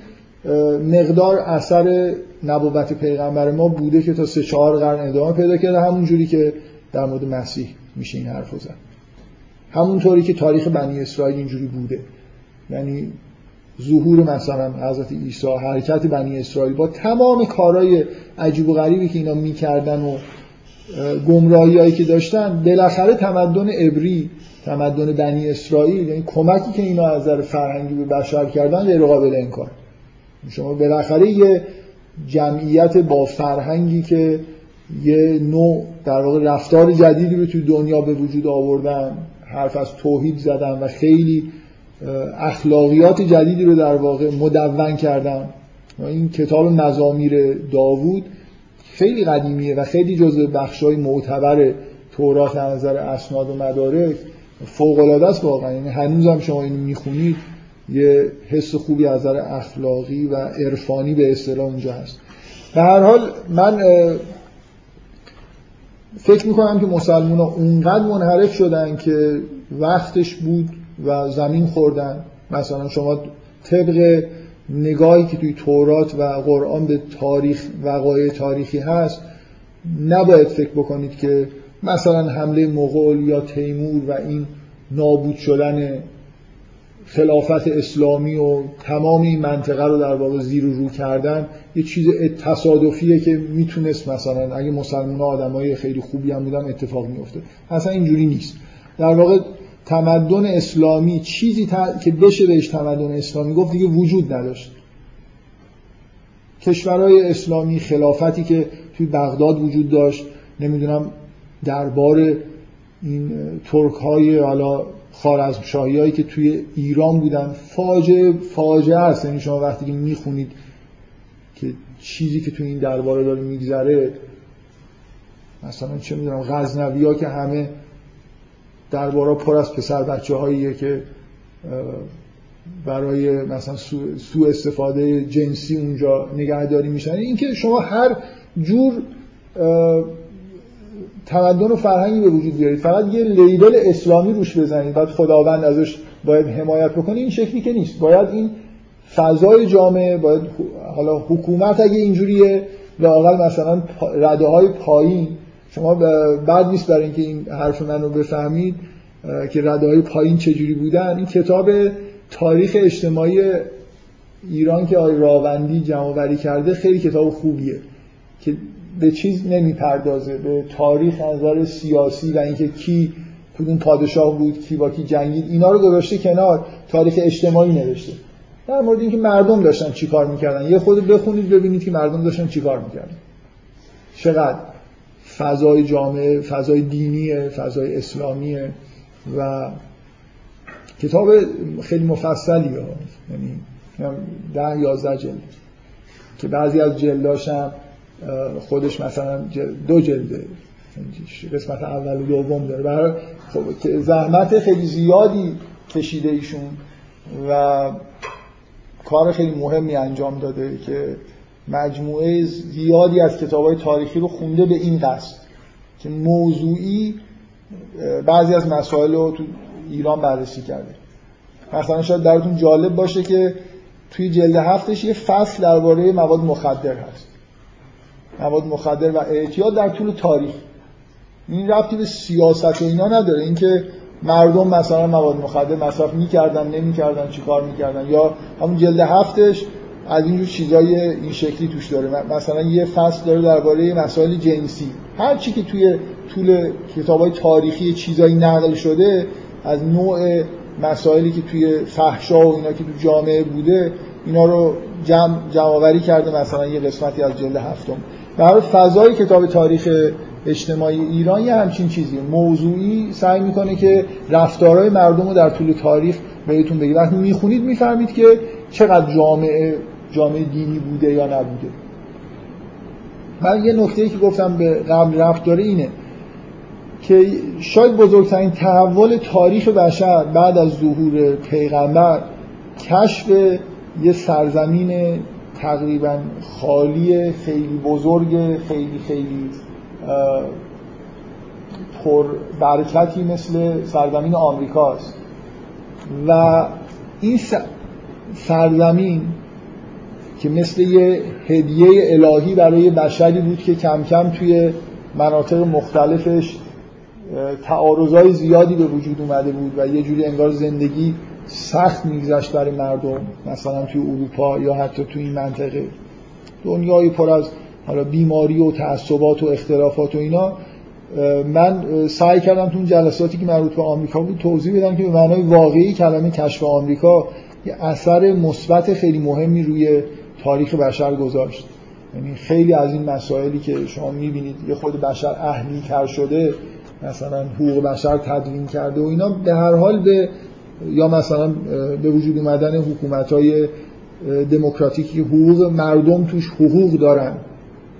مقدار اثر نبوت پیغمبر ما بوده که تا سه چهار قرن ادامه پیدا کرده. همون جوری که در مورد مسیح میشه این حرف زد. همونطوری که تاریخ بنی اسرائیل اینجوری بوده. یعنی ظهور مثلا حضرت عیسی حرکت بنی اسرائیل با تمام کارهای عجیب و غریبی که اینا می‌کردن و گمراهی هایی که داشتن بالاخره تمدن عبری تمدن بنی اسرائیل یعنی کمکی که اینا از نظر فرهنگی به بشر کردن غیر قابل انکار. شما بالاخره یه جمعیت با فرهنگی که یه نوع در واقع رفتار جدیدی رو توی دنیا به وجود آوردن حرف از توحید زدن و خیلی اخلاقیات جدیدی رو در واقع مدون کردن. این کتاب مزامیر داوود خیلی قدیمیه و خیلی جزء بخشای معتبر تورات از نظر اسناد و مدارک فوق العاده است واقعا. یعنی هنوزم شما اینو می‌خونید یه حس خوبی از نظر اخلاقی و عرفانی به اصطلاح اونجا هست. به هر حال من فکر می‌کنم که مسلمان ها اونقدر منحرف شدن که وقتش بود و زمین خوردن. مثلا شما طبق نگاهی که توی تورات و قرآن به تاریخ وقایع تاریخی هست نباید فکر بکنید که مثلا حمله مغول یا تیمور و این نابود شدن خلافت اسلامی و تمام این منطقه رو در واقع زیر و رو کردن یه چیز تصادفیه که می‌تونست مثلا اگه مسلمان های خیلی خوبی هم بودن اتفاق میفته اصلا اینجوری نیست. در واقع تمدن اسلامی چیزی که بشه بهش تمدن اسلامی گفت دیگه وجود نداشت. کشورهای اسلامی خلافتی که توی بغداد وجود داشت نمی‌دونم دربار این ترک های حالا خارزم شاهی هایی که توی ایران بودن فاجعه فاجعه هست یعنی شما وقتی که می‌خونید که چیزی که تو این درباره داره میگذره مثلا چه می‌دونم غزنوی ها که همه درباره پر از پسر بچه هاییه که برای مثلا سو, استفاده جنسی اونجا نگهداری میشن. اینکه شما هر جور تمدن و فرهنگی به وجود بیارید فقط یه لیبل اسلامی روش بزنید بعد خداوند ازش باید حمایت بکنه این شکلی که نیست. باید این فضای جامعه باید حالا حکومت اگه اینجوریه لاقل مثلا رده های پایین شما بعد نیست برای اینکه این حرف من رو بفهمید که رده های پایین چجوری بودن. این کتاب تاریخ اجتماعی ایران که آقای راوندی جمع کرده خیلی کتاب خوبیه که به چیز نمی‌پردازه به تاریخ نظر سیاسی و اینکه کی کدوم پادشاه بود کی با کی جنگید اینا رو گذاشته کنار تاریخ اجتماعی نوشته. در مورد اینکه مردم داشتن چیکار می‌کردن. یه خود بخونید ببینید که مردم داشتن چیکار می‌کردن. چقدر؟ فضای جامعه فضای دینیه فضای اسلامیه و کتاب خیلی مفصلی ها یعنی ده یازده جلد. که بعضی از جلداش هم خودش مثلا دو جلده قسمت اول و دوم داره. برای خب زحمت خیلی زیادی کشیده ایشون و کار خیلی مهمی انجام داده که مجموعه زیادی از کتاب تاریخی رو خونده به این قصد که موضوعی بعضی از مسائل رو تو ایران بررسی کرده. مثلا شاید درتون جالب باشه که توی جلد هفتش یه فصل درباره مواد مخدر هست. مواد مخدر و اعتیاد در طول تاریخ. این ربطی به سیاست اینا نداره. اینکه مردم مثلا مواد مخدر مصرف می‌کردن نمی‌کردن چیکار می‌کردن. یا همون جلد هفتش از اینجور چیزای این شکلی توش داره. مثلا یه فصل داره درباره مسائل جنسی. هر چی که توی طول کتابای تاریخی چیزایی نقل شده از نوع مسائلی که توی فحشا و اینا که تو جامعه بوده اینا رو جمع جمع کرده مثلا یه قسمتی از جلد هفتم. برای فضای کتاب تاریخ اجتماعی ایران یه همچین چیزیه. موضوعی سعی می‌کنه که رفتارهای مردم رو در طول تاریخ بهتون بگه. وقتی می‌خونید می‌فهمید که چقدر جامعه جامعه دینی بوده یا نبوده. من یه نکته که گفتم به قبل رفت داره اینه که شاید بزرگترین تحول تاریخ بشر بعد از ظهور پیغمبر کشف یه سرزمین تقریبا خالی خیلی بزرگ خیلی خیلی پر برکتی مثل سرزمین آمریکاست. و این سرزمین که مثل یه هدیه الهی برای بشری بود که کم کم توی مناطق مختلفش تعارضای زیادی به وجود اومده بود و یه جوری انگار زندگی سخت میگذشت برای مردم مثلا توی اروپا یا حتی توی این منطقه. دنیای پر از حالا بیماری و تعصبات و اختلافات و اینا من سعی کردم تو جلساتی که مربوط به آمریکا بود توضیح بدم که به معنای واقعی کلمه کشف آمریکا یه اثر مثبت خیلی مهمی روی تاریخ بشر گذاشت. یعنی خیلی از این مسائلی که شما می‌بینید یه خود بشر اهلی تر شده مثلا حقوق بشر تدوین کرده و اینا به هر حال به یا مثلا به وجود اومدن حکومت های دموکراتیکی حقوق مردم توش حقوق دارن.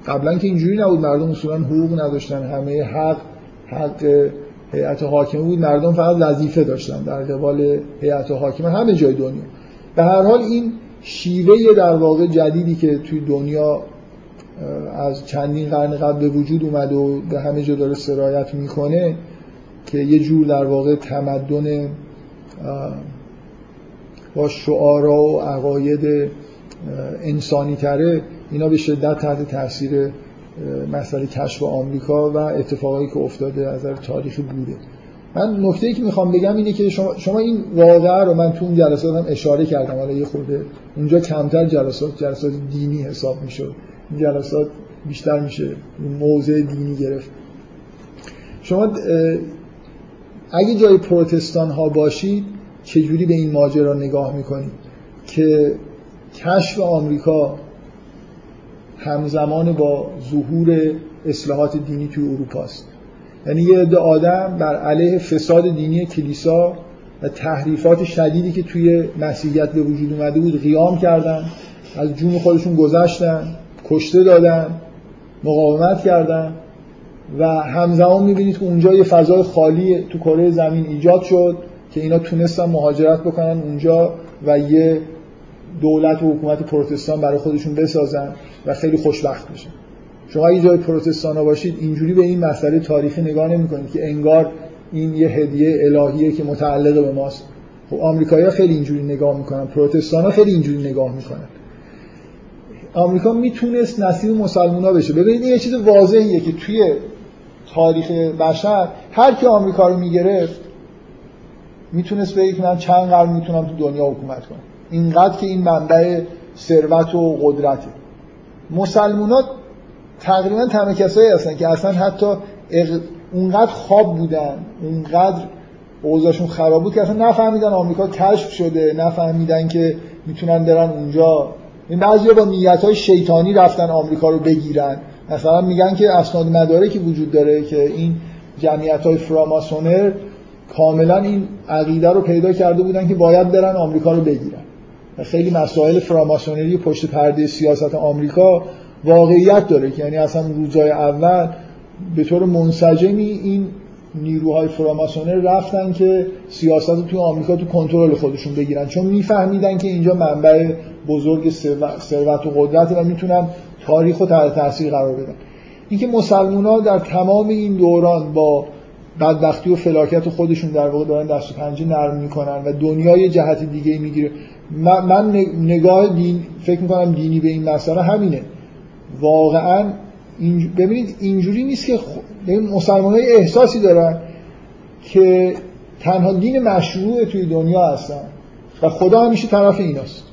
قبلا که اینجوری نبود مردم اصولا حقوق نداشتن. همه حق حق هیئت حاکمه بود. مردم فقط وظیفه داشتن در قبال هیئت حاکمه. همه جای دنیا. به هر حال این شیوه در واقع جدیدی که توی دنیا از چندین قرن قبل به وجود اومد و به همه جا داره سرایت می‌کنه که یه جور در واقع تمدن با شعارا و عقاید انسانی تره اینا به شدت تحت تاثیر مسئله کشف آمریکا و اتفاقایی که افتاده از نظر تاریخی بوده. من نکته ای که می‌خوام بگم اینه که شما, شما این واقعه رو من تو اون جلسات هم اشاره کردم. حالا یه خورده اونجا کمتر جلسات جلسات دینی حساب می‌شد این جلسات بیشتر میشه. موضع دینی گرفت. شما اگه جای پروتستان ها باشید چجوری به این ماجرا نگاه می‌کنید؟ که کشف آمریکا همزمان با ظهور اصلاحات دینی توی اروپا است یعنی یه عده آدم بر علیه فساد دینی کلیسا و تحریفات شدیدی که توی مسیحیت به وجود اومده بود قیام کردن از جون خودشون گذشتن کشته دادن مقاومت کردن و همزمان می‌بینید که اونجا یه فضای خالی تو کره زمین ایجاد شد که اینا تونستن مهاجرت بکنن اونجا و یه دولت و حکومت پروتستان برای خودشون بسازن و خیلی خوشبخت بشن شما اگه جای پروتستان ها باشید اینجوری به این مسئله تاریخی نگاه نمی‌کنید که انگار این یه هدیه الهیه که متعلق به ماست. خب آمریکایی‌ها خیلی اینجوری نگاه می‌کنن پروتستان ها خیلی اینجوری نگاه می‌کنن. آمریکا می‌تونست نصیب مسلمان بشه. ببینید این یه چیز واضحیه که توی تاریخ بشر هر کی آمریکا رو می‌گرفت می‌تونست بگه که من چند قرن می‌تونم تو دنیا حکومت کنم. اینقدر که این منبع ثروت و قدرته. مسلمونا تقریبا تنها کسایی هستن که اصلا حتی اغ... اونقدر خواب بودن اونقدر اوضاعشون خراب بود که اصلا نفهمیدن آمریکا کشف شده نفهمیدن که می‌تونن برن اونجا. این بعضی با نیت های شیطانی رفتن آمریکا رو بگیرن. مثلا میگن که اسناد مدارکی وجود داره که این جمعیت های فراماسونر کاملا این عقیده رو پیدا کرده بودن که باید برن آمریکا رو بگیرن. و خیلی مسائل فراماسونری پشت پرده سیاست آمریکا واقعیت داره که یعنی اصلا روزای اول به طور منسجمی این نیروهای فراماسونر رفتن که سیاست رو توی آمریکا تو کنترل خودشون بگیرن. چون میفهمیدن که اینجا منبع بزرگ ثروت و قدرت و می‌تونن تاریخ و تحت تاثیر قرار بدن. اینکه مسلمان ها در تمام این دوران با بدبختی و فلاکت خودشون در واقع دارن دست و پنجه نرم می‌کنن و دنیای جهت دیگه می‌گیره. من نگاه دین فکر می‌کنم دینی به این مسئله همینه. واقعا ببینید اینجوری نیست که مسلمان های احساسی دارن که تنها دین مشروع توی دنیا هستن و خدا همیشه طرف ایناست.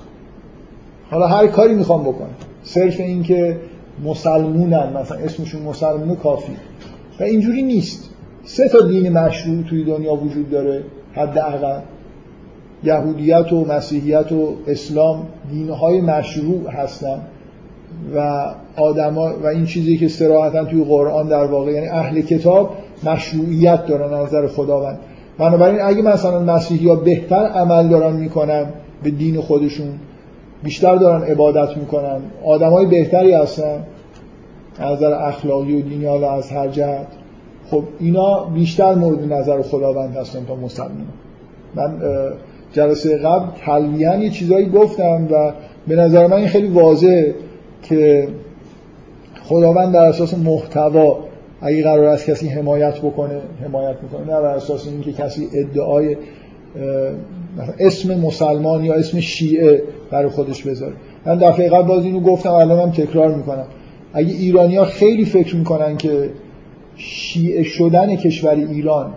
حالا هر کاری می‌خوام بکنم. صرف این که مسلمونن مثلا اسمشون مسلمون کافی. و اینجوری نیست. سه تا دین مشروع توی دنیا وجود داره. حداقل یهودیت و مسیحیت و اسلام دینهای مشروع هستن. و آدما و این چیزی که استراحتا توی قرآن در واقع یعنی اهل کتاب مشروعیت دارن نظر خداوند. بنابراین اگه مثلا مسیحی ها بهتر عمل دارن می‌کنن به دین خودشون بیشتر دارن عبادت می‌کنن آدمای بهتری هستن از نظر اخلاقی و دینی حالا از هر جهت. خب اینا بیشتر مورد نظر خداوند هستن تا مسلمان. من جلسه قبل تلویحا یه چیزایی گفتم و به نظر من این خیلی واضحه. که خداوند در اساس محتوا اگه قرار است کسی حمایت بکنه حمایت می‌کنه نه بر اساس اینکه کسی ادعای اسم مسلمان یا اسم شیعه برای خودش بذاره. من دفعه قبل باز اینو گفتم الانم تکرار می‌کنم. اگه ایرانی خیلی فکر می‌کنن که شیعه شدن کشور ایران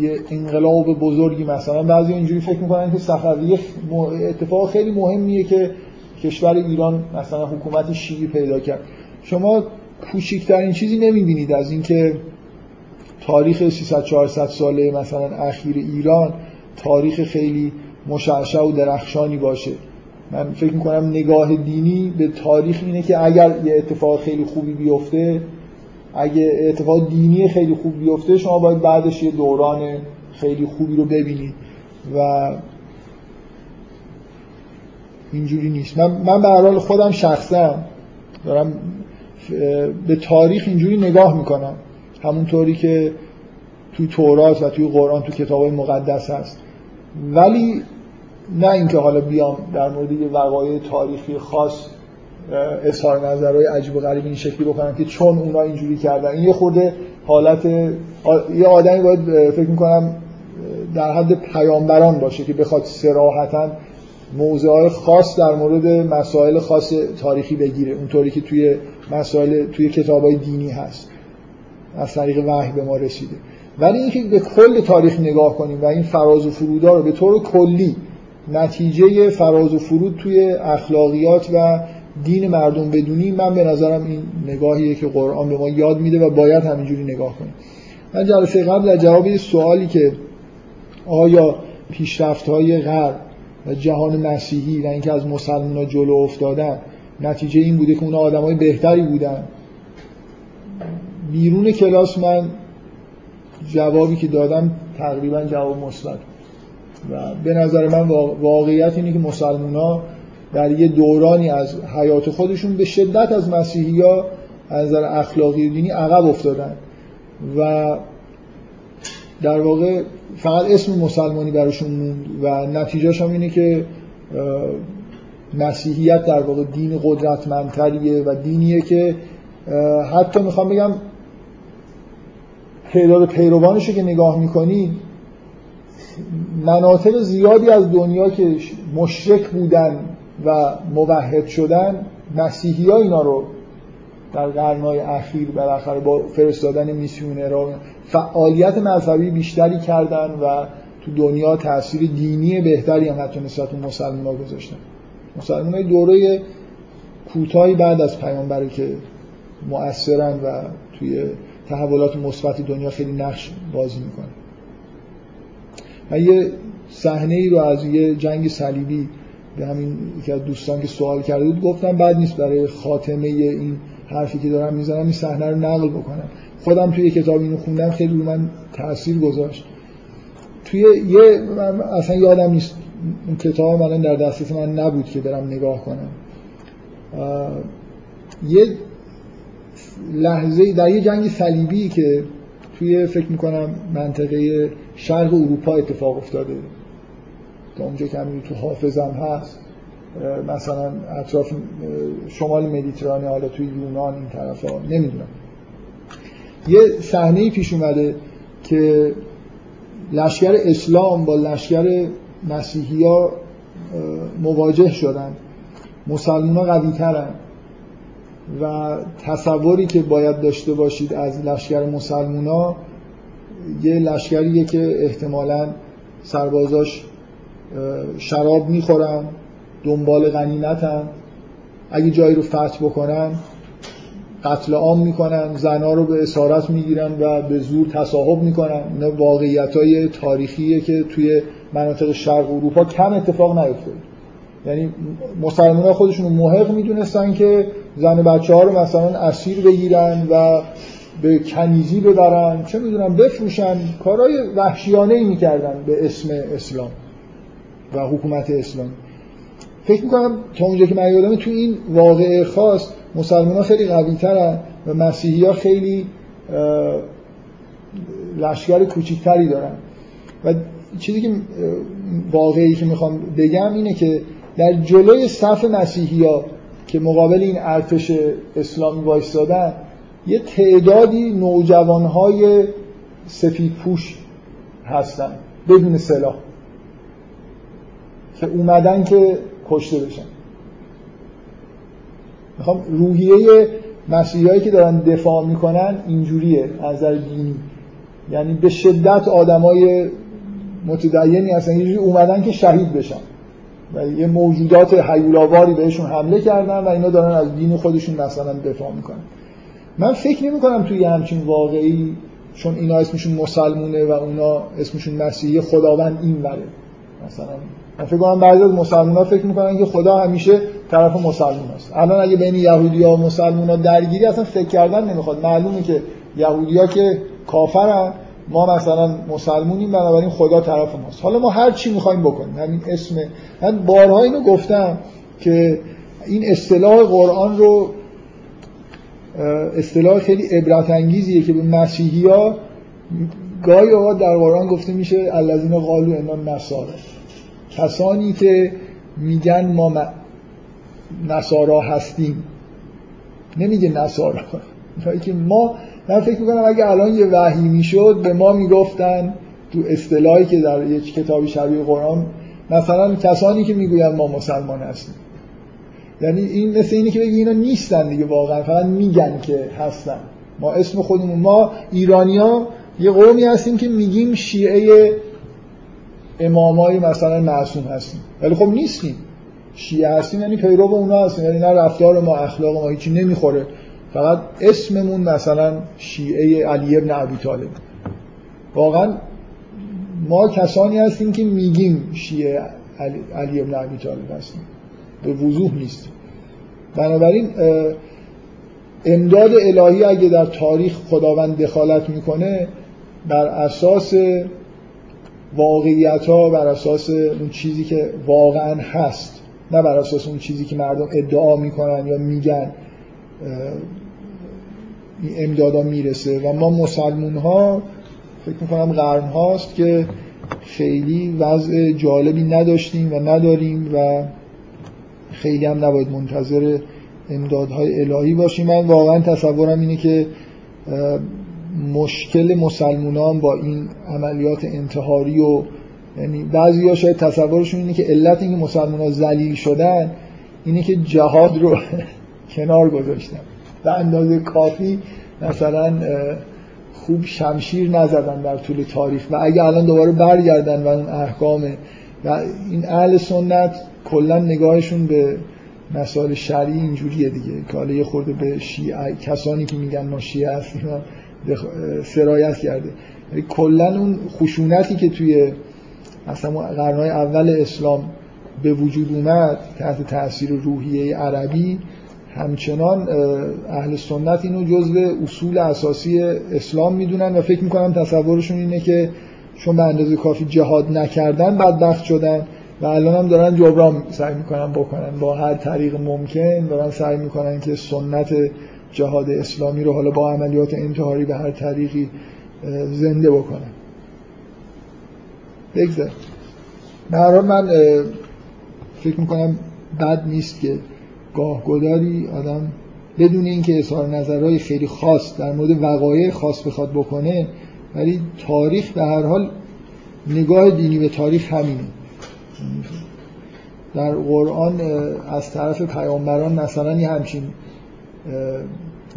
یه انقلاب بزرگی مثلا بعضی اینجوری فکر می‌کنن که صفویه اتفاق خیلی مهمیه که کشور ایران مثلا حکومت شیعی پیدا کرد. شما کوچکترین چیزی نمی‌بینید از اینکه تاریخ 300 400 ساله مثلا اخیر ایران تاریخ خیلی مشعشع و درخشانی باشه. من فکر می‌کنم نگاه دینی به تاریخ اینه که اگر یه اتفاق خیلی خوبی بیفته اگه اتفاق دینی خیلی خوب بیفته شما باید بعدش یه دوران خیلی خوبی رو ببینید. و اینجوری نیست. من, من به حال خودم شخصا دارم به تاریخ اینجوری نگاه می‌کنم. همونطوری که توی تورات و توی قرآن توی کتاب مقدس هست. ولی نه اینکه حالا بیام در مورد یه وقایع تاریخی خاص اظهار نظرهای عجیب و غریب این شکلی بکنم که چون اونا اینجوری کردن. این یه خورده حالت یه آدمی باید فکر می‌کنم در حد پیامبران باشه که بخواد سراحتا موضوع خاص در مورد مسائل خاص تاریخی بگیره. اونطوری که توی مسائل توی کتابای دینی هست. از طریق وحی به ما رسیده. ولی اینکه به کل تاریخ نگاه کنیم و این فراز و فرودا رو به طور کلی نتیجه فراز و فرود توی اخلاقیات و دین مردم بدونیم من به نظرم این نگاهیه که قرآن به ما یاد میده و باید همینجوری نگاه کنیم. من جلسه قبل در جواب سوالی که آیا پیشرفت های غرب و جهان مسیحی و اینکه از مسلمان جلو افتادن نتیجه این بوده که اونا آدم های بهتری بودن. بیرون کلاس من جوابی که دادم تقریبا جواب مثبت. و به نظر من واقعیت اینه که مسلمان ها در یه دورانی از حیات خودشون به شدت از مسیحی ها از نظر اخلاقی دینی عقب افتادن. و در واقع فقط اسم مسلمانی براشون موند و نتیجهش هم اینه که مسیحیت در واقع دین قدرتمندتریه و دینیه که حتی می‌خوام بگم تعداد پیروانش که نگاه می‌کنید مناطق زیادی از دنیا که مشرک بودن و موحد شدن مسیحی ها اینا رو در قرنهای اخیر بالاخره با فرستادن میسیونرها فعالیت مذهبی بیشتری کردن و تو دنیا تاثیر دینی بهتری هم حتی نسبت به مسلمان ها گذاشتن مسلمان دوره کوتاهی بعد از پیامبره که مؤثرن و توی تحولات مثبت دنیا خیلی نقش بازی می‌کنه. من یه صحنه ای رو از یه جنگ صلیبی به همین یکی از دوستان که سوال کرده بود گفتم بعد نیست برای خاتمه این حرفی که دارم می‌زنم این صحنه رو نقل بکنم. خودم توی کتاب اینو خوندم خیلی من تاثیر گذاشت. توی یه من اصلا یادم نیست اون کتاب من در دسترس من نبود که برم نگاه کنم. یه لحظه در یه جنگ صلیبی که توی فکر می‌کنم منطقه شرق اروپا اتفاق افتاده. تا اونجا که همین تو حافظم هست. مثلا اطراف شمال مدیترانه حالا توی یونان این طرف ها نمی‌دونم. یه صحنه پیش اومده که لشکر اسلام با لشکر مسیحی ها مواجه شدن. مسلمان ها قوی ترن و تصوری که باید داشته باشید از لشکر مسلمان ها یه لشکریه که احتمالا سربازاش شراب می‌خورن دنبال غنیمتن. اگه جایی رو فتح بکنن قتل عام می‌کنن زنا رو به اسارت می‌گیرن و به زور تصاحب می‌کنن. اینا واقعیت های تاریخیه که توی مناطق شرق اروپا کم اتفاق نیفتاد یعنی مسلمان خودشون محق می‌دونستن که زن بچه ها رو مثلا اسیر بگیرن و به کنیزی ببرن چه می‌دونم بفروشن. کارهای وحشیانه ای می‌کردن به اسم اسلام و حکومت اسلام. فکر می‌کنم تا اونجا که من یادمه تو این واقعه خاص مسلمان ها خیلی قوی ترن و مسیحی ها خیلی لشکر کوچیکتری دارن. و چیزی که واقعی که می‌خوام بگم اینه که در جلوی صف مسیحی ها که مقابل این ارتش اسلامی وایستادن یه تعدادی نوجوانهای سفید پوش هستن بدون سلاح. که اومدن که کشته بشن. می‌خوام روحیه مسیحیایی که دارن دفاع می‌کنن اینجوریه از نظر دینی. یعنی به شدت آدمای متدینی هستن. اینجوری اومدن که شهید بشن. و یه موجودات حیولاواری بهشون حمله کردن و اینا دارن از دین خودشون مثلا دفاع می‌کنن. من فکر نمی کنم توی همچین واقعی چون اینا اسمشون مسلمونه و اونا اسمشون مسیحی خداوند این بره مثلا من فکر کنم بعضی از مسلمان فکر می‌کنن که خدا همیشه طرف مسلمان است. الان اگه بین یهودی و مسلمان درگیری اصلا فکر کردن نمی‌خواد. معلومه که یهودی ها که کافرن ما مثلا مسلمونیم بنابراین خدا طرف ماست. حالا ما هر چی می‌خوایم بکنیم. همین اسم من بارها اینو گفتم که این اصطلاح قرآن رو اصطلاح خیلی عبرت انگیزیه که به مسیحی ها گاهی اوقات در قرآن گفته میشه الذین قالو انان نصارا کسانی که میگن ما نصارا هستیم. نمیگه نصارا. که ما من فکر می‌کنم اگه الان یه وحی می‌شد به ما می‌گفتن تو اصطلاحی که در یک کتابی شبیه قرآن مثلا کسانی که می‌گوین ما مسلمان هستیم. یعنی این مثل اینه که بگی اینا نیستن دیگه واقعا فقط میگن که هستن. ما اسم خودمون ما ایرانیا یه قومی هستیم که میگیم شیعه امامای مثلا معصوم هستیم. ولی خب نیستیم. شیعه هستیم یعنی پیرو اونا هستیم. یعنی نه رفتار ما اخلاق ما هیچی نمی‌خوره. فقط اسممون مثلا شیعه علی ابن ابی طالب. واقعا ما کسانی هستیم که میگیم شیعه علی ابن ابی طالب هستیم. به وضوح نیست بنابراین امداد الهی اگه در تاریخ خداوند دخالت می‌کنه بر اساس واقعیت ها بر اساس اون چیزی که واقعا هست نه بر اساس اون چیزی که مردم ادعا می‌کنن یا میگن امدادا می‌رسه. و ما مسلمون ها فکر می‌کنم قرن هاست که خیلی وضع جالبی نداشتیم و نداریم و خیلی هم نباید منتظر امدادهای الهی باشیم. من واقعا تصورم اینه که مشکل مسلمونان با این عملیات انتحاری و یعنی بعضی ها شاید تصورشون اینه که علت اینکه مسلمان ها زلیل شدن اینه که جهاد رو کنار گذاشتن. به اندازه کافی مثلا خوب شمشیر نزدن در طول تاریخ و اگه الان دوباره برگردن و اون احکام و این اهل سنت کلا نگاهشون به مسائل شرعی اینجوریه دیگه. که یه خورده به شیعه کسانی که میگن ما شیعه هستیم سرایت کرده. یعنی کلا اون خشونتی که توی اصلا قرنهای اول اسلام به وجود اومد تحت تاثیر روحیه عربی همچنان اهل سنت اینو جزو اصول اساسی اسلام می‌دونن و فکر می‌کنم تصورشون اینه که چون به اندازه کافی جهاد نکردن بدبخت شدن و الان هم دارن جبران سعی می‌کنن بکنن. با هر طریق ممکن دارن سعی می‌کنن که سنت جهاد اسلامی رو حالا با عملیات انتحاری به هر طریقی زنده بکنن بگذار. به من فکر می‌کنم بد نیست که گاه گداری آدم بدون اینکه اظهار نظرهای خیلی خاص در مورد وقایع خاص بخواد بکنه ولی تاریخ به هر حال نگاه دینی به تاریخ همینه. در قرآن از طرف پیامبران مثلا یه همچین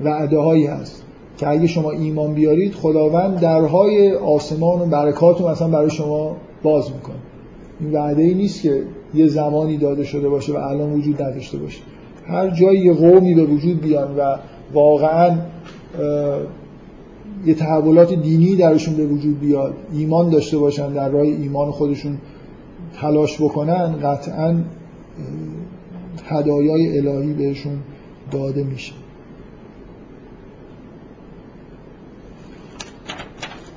وعده هایی هست که اگه شما ایمان بیارید خداوند درهای آسمان و برکات رو مثلا برای شما باز می‌کنه. این وعده ای نیست که یه زمانی داده شده باشه و الان وجود نداشته باشه. هر جایی یه قومی به وجود بیان و واقعا یه تحولات دینی درشون به وجود بیاد ایمان داشته باشن در راه ایمان خودشون تلاش بکنن قطعا هدایای الهی بهشون داده میشه.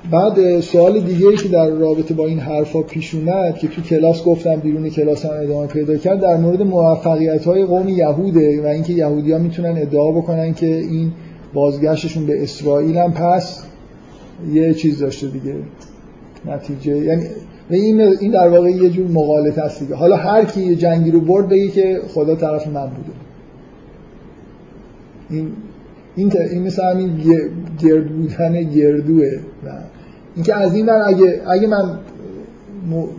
بعد سوال دیگه ای که در رابطه با این حرفا پیش اومد که تو کلاس گفتم بیرون کلاس هم ادامه پیدا کرد در مورد موفقیت های قوم یهوده و اینکه یهودی ها می‌تونن ادعا بکنن که این بازگشتشون به اسرائیل هم پس یه چیز داشته دیگه. نتیجه یعنی این این در واقع یه جور مقالط هست دیگه. حالا هر کی یه جنگی رو برد بگه که خدا طرف من بوده. این این این مثل همین گرد بودن گردوه اینکه از این من اگه اگه من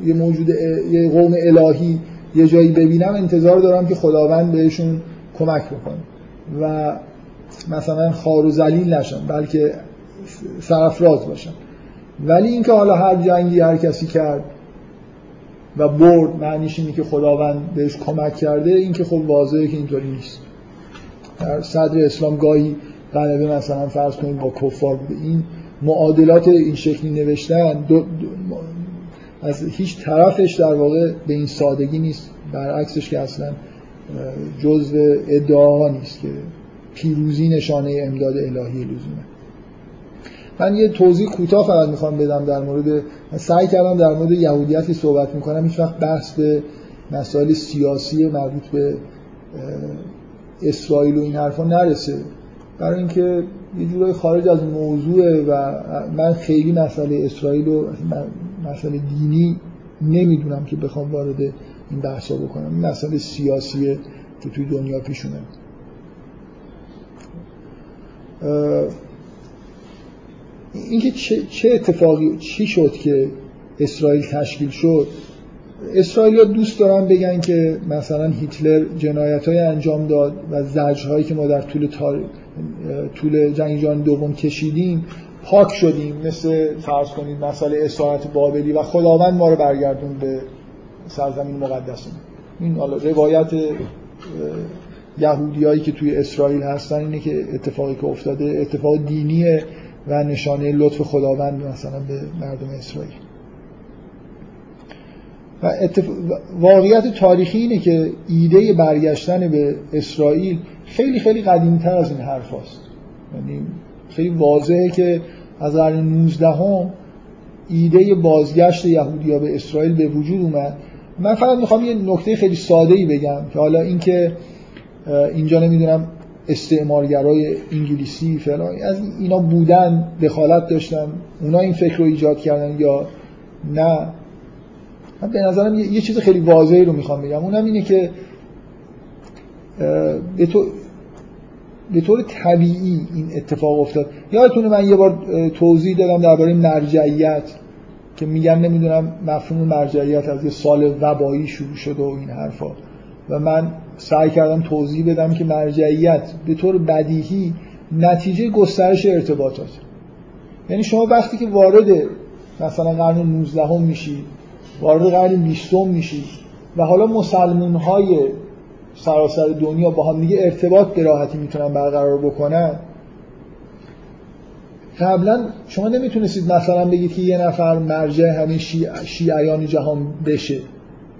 یه موجود یه قوم الهی یه جایی ببینم انتظار دارم که خداوند بهشون کمک بکنه. و مثلا خار و ذلیل نشن بلکه سرفراز باشن ولی اینکه حالا هر جنگی هر کسی کرد و برد معنیش اینه که خداوند بهش کمک کرده این که خب واضحه که اینطوری نیست. در صدر اسلام گاهی غلبه مثلا فرض کنید با کفار بوده. این معادلات این شکلی نوشتن دو از هیچ طرفش در واقع به این سادگی نیست. برعکسش که اصلا جزء ادعاها نیست که پیروزی نشانه امداد الهی لزومه. من یه توضیح کوتاه فقط می‌خوام بدم در مورد سعی کردم در مورد یهودیتی صحبت می‌کنم. هیچ وقت بحث به مسائل سیاسی مربوط به اسرائیل و این حرفا نرسه. برای اینکه یه جورای خارج از موضوع و من خیلی مسئله اسرائیل و مسئله دینی نمی‌دونم که بخوام وارد این بحثا بکنم. این مسئله سیاسیه که توی دنیا پیش اومد اینکه چه, چه اتفاقی چی شد که اسرائیل تشکیل شد؟ اسرائیل دوست دارن بگن که مثلا هیتلر جنایت های انجام داد و زجر هایی که ما در طول تاریخ طول جنگ جهانی دوم کشیدیم پاک شدیم. مثل فرض کنید مسئله اسارت بابلی و خداوند ما رو برگردون به سرزمین مقدس. این حالا روایت یهودیایی که توی اسرائیل هستن اینه که اتفاقی که افتاده اتفاق دینیه و نشانه لطف خداوند مثلا به مردم اسرائیل. و اتف... واقعیت تاریخی اینه که ایده برگشتن به اسرائیل خیلی خیلی قدیمتر از این حرف هست. یعنی خیلی واضحه که از قرن 19 هم ایده بازگشت یهودیا به اسرائیل به وجود اومد من فقط می‌خوام یه نکته خیلی ساده ای بگم که حالا اینکه اینجا نمی‌دونم استعمارگرای انگلیسی فلان از اینا بودن دخالت داشتن اونا این فکر رو ایجاد کردن یا نه من به نظرم یه, چیز خیلی واضحی رو می‌خوام بگم. اونم اینه که به تو به طور طبیعی این اتفاق افتاد. یادتونه من یه بار توضیح دادم درباره مرجعیت که میگن نمی‌دونم مفهوم مرجعیت از یه سال وبایی شروع شده و این حرفا. و من سعی کردم توضیح بدم که مرجعیت به طور بدیهی نتیجه گسترش ارتباطات. یعنی شما وقتی که وارد مثلا قرن 19 هم میشید وارد قرن 20 میشید و حالا مسلمون های سراسر دنیا با هم دیگه ارتباط به راحتی می‌تونن برقرار بکنن. قبلا شما نمی‌تونستید مثلا بگید که یه نفر مرجع همین شیعیان جهان بشه.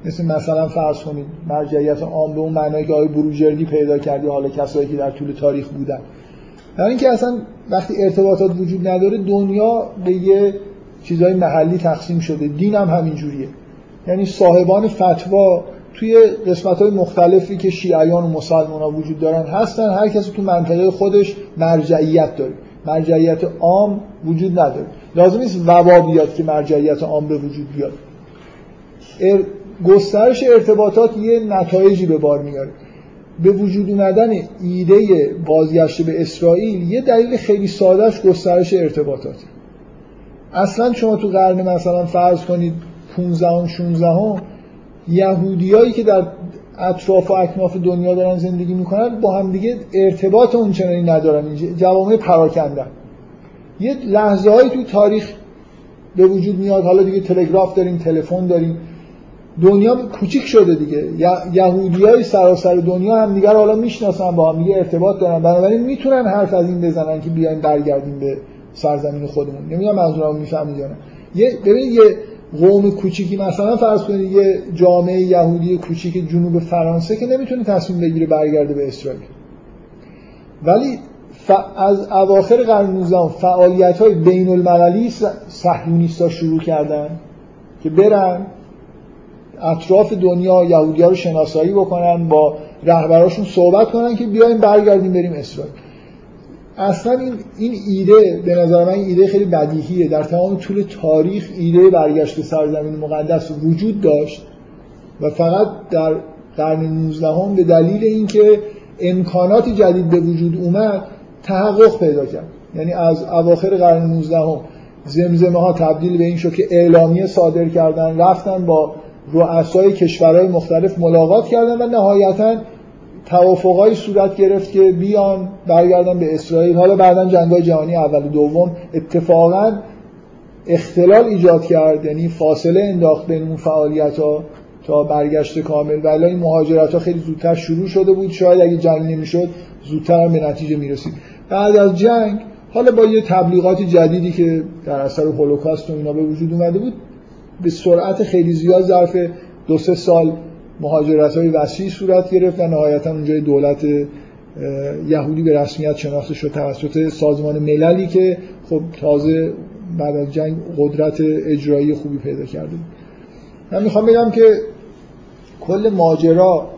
مثل مثلا فرض کنید مرجعیت عام به اون معنایی که آقای بروجردی پیدا کردی حالا کسایی که در طول تاریخ بودن. در اینکه اصلا وقتی ارتباطات وجود نداره دنیا به یه چیزهای محلی تقسیم شده. دین هم همین جوریه یعنی صاحبان فتوا توی قسمت های مختلفی که شیعیان و مسلمان ها وجود دارن هستن. هر کسی تو منطقه خودش مرجعیت داره. مرجعیت عام وجود نداره. لازم نیست وبا بیاد که مرجعیت عام به وجود بیاد. گسترش ارتباطات یه نتایجی به بار میاره. به وجود اومدن ایده بازگشت به اسرائیل یه دلیل خیلی سادهش گسترش ارتباطات اصلا شما تو قرن مثلا فرض کنید 15 16 یهودیایی که در اطراف و اکناف دنیا دارن زندگی می‌کنن با هم دیگه ارتباط اونچنانی ندارن. جوامع پراکنده. یه لحظه هایی تو تاریخ به وجود میاد. حالا دیگه تلگراف داریم تلفن داریم. دنیا کوچیک شده دیگه. یهودی های سراسر دنیا هم دیگر حالا می‌شناسن با هم دیگه ارتباط دارن. بنابراین می‌تونن حرف از این بزنن که بیاین برگردیم به سرزمین خودمون. نمی‌دونم منظورم می‌فهمید یا نه. یه ببینید یه قوم کوچیکی مثلا فرض کنید یه جامعه یهودی کوچیک جنوب فرانسه که نمی‌تونه تصمیم بگیره برگرده به اسرائیل. ولی از اواخر قرن 19 فعالیت های بین المللی صهیونیستا شروع کردن که برن اطراف دنیا یهودی ها رو شناسایی بکنن با رهبراشون صحبت کنن که بیایم برگردیم بریم اسرائیل. اصلا این, این ایده به نظر من ایده خیلی بدیهیه. در تمام طول تاریخ ایده برگشت سرزمین مقدس وجود داشت و فقط در قرن 19 هم به دلیل اینکه امکانات جدید به وجود اومد تحقق پیدا کرد. یعنی از اواخر قرن 19 هم زمزمه ها تبدیل به این شد که اعلامیه صادر کردن رفتن با رؤسای کشورهای مختلف ملاقات کردن و نهایتا توافقای صورت گرفت که بیان برگردن به اسرائیل. حالا بعدا جنگای جهانی اول و دوم اتفاقا اختلال ایجاد کرد یعنی فاصله انداخت بین اون فعالیت ها تا برگشت کامل. ولی این مهاجرت ها خیلی زودتر شروع شده بود. شاید اگه جنگ نمی‌شد زودتر به نتیجه می‌رسید. بعد از جنگ حالا با یه تبلیغات جدیدی که در اثر هولوکاست و اینا به وجود اومده بود به سرعت خیلی زیاد ظرف دو سه سال مهاجرت های وسیعی صورت گرفت و نهایتا اونجای دولت یهودی به رسمیت شناخته شد توسط سازمان مللی که خب تازه بعد از جنگ قدرت اجرایی خوبی پیدا کرده من می‌خوام بگم که کل ماجرا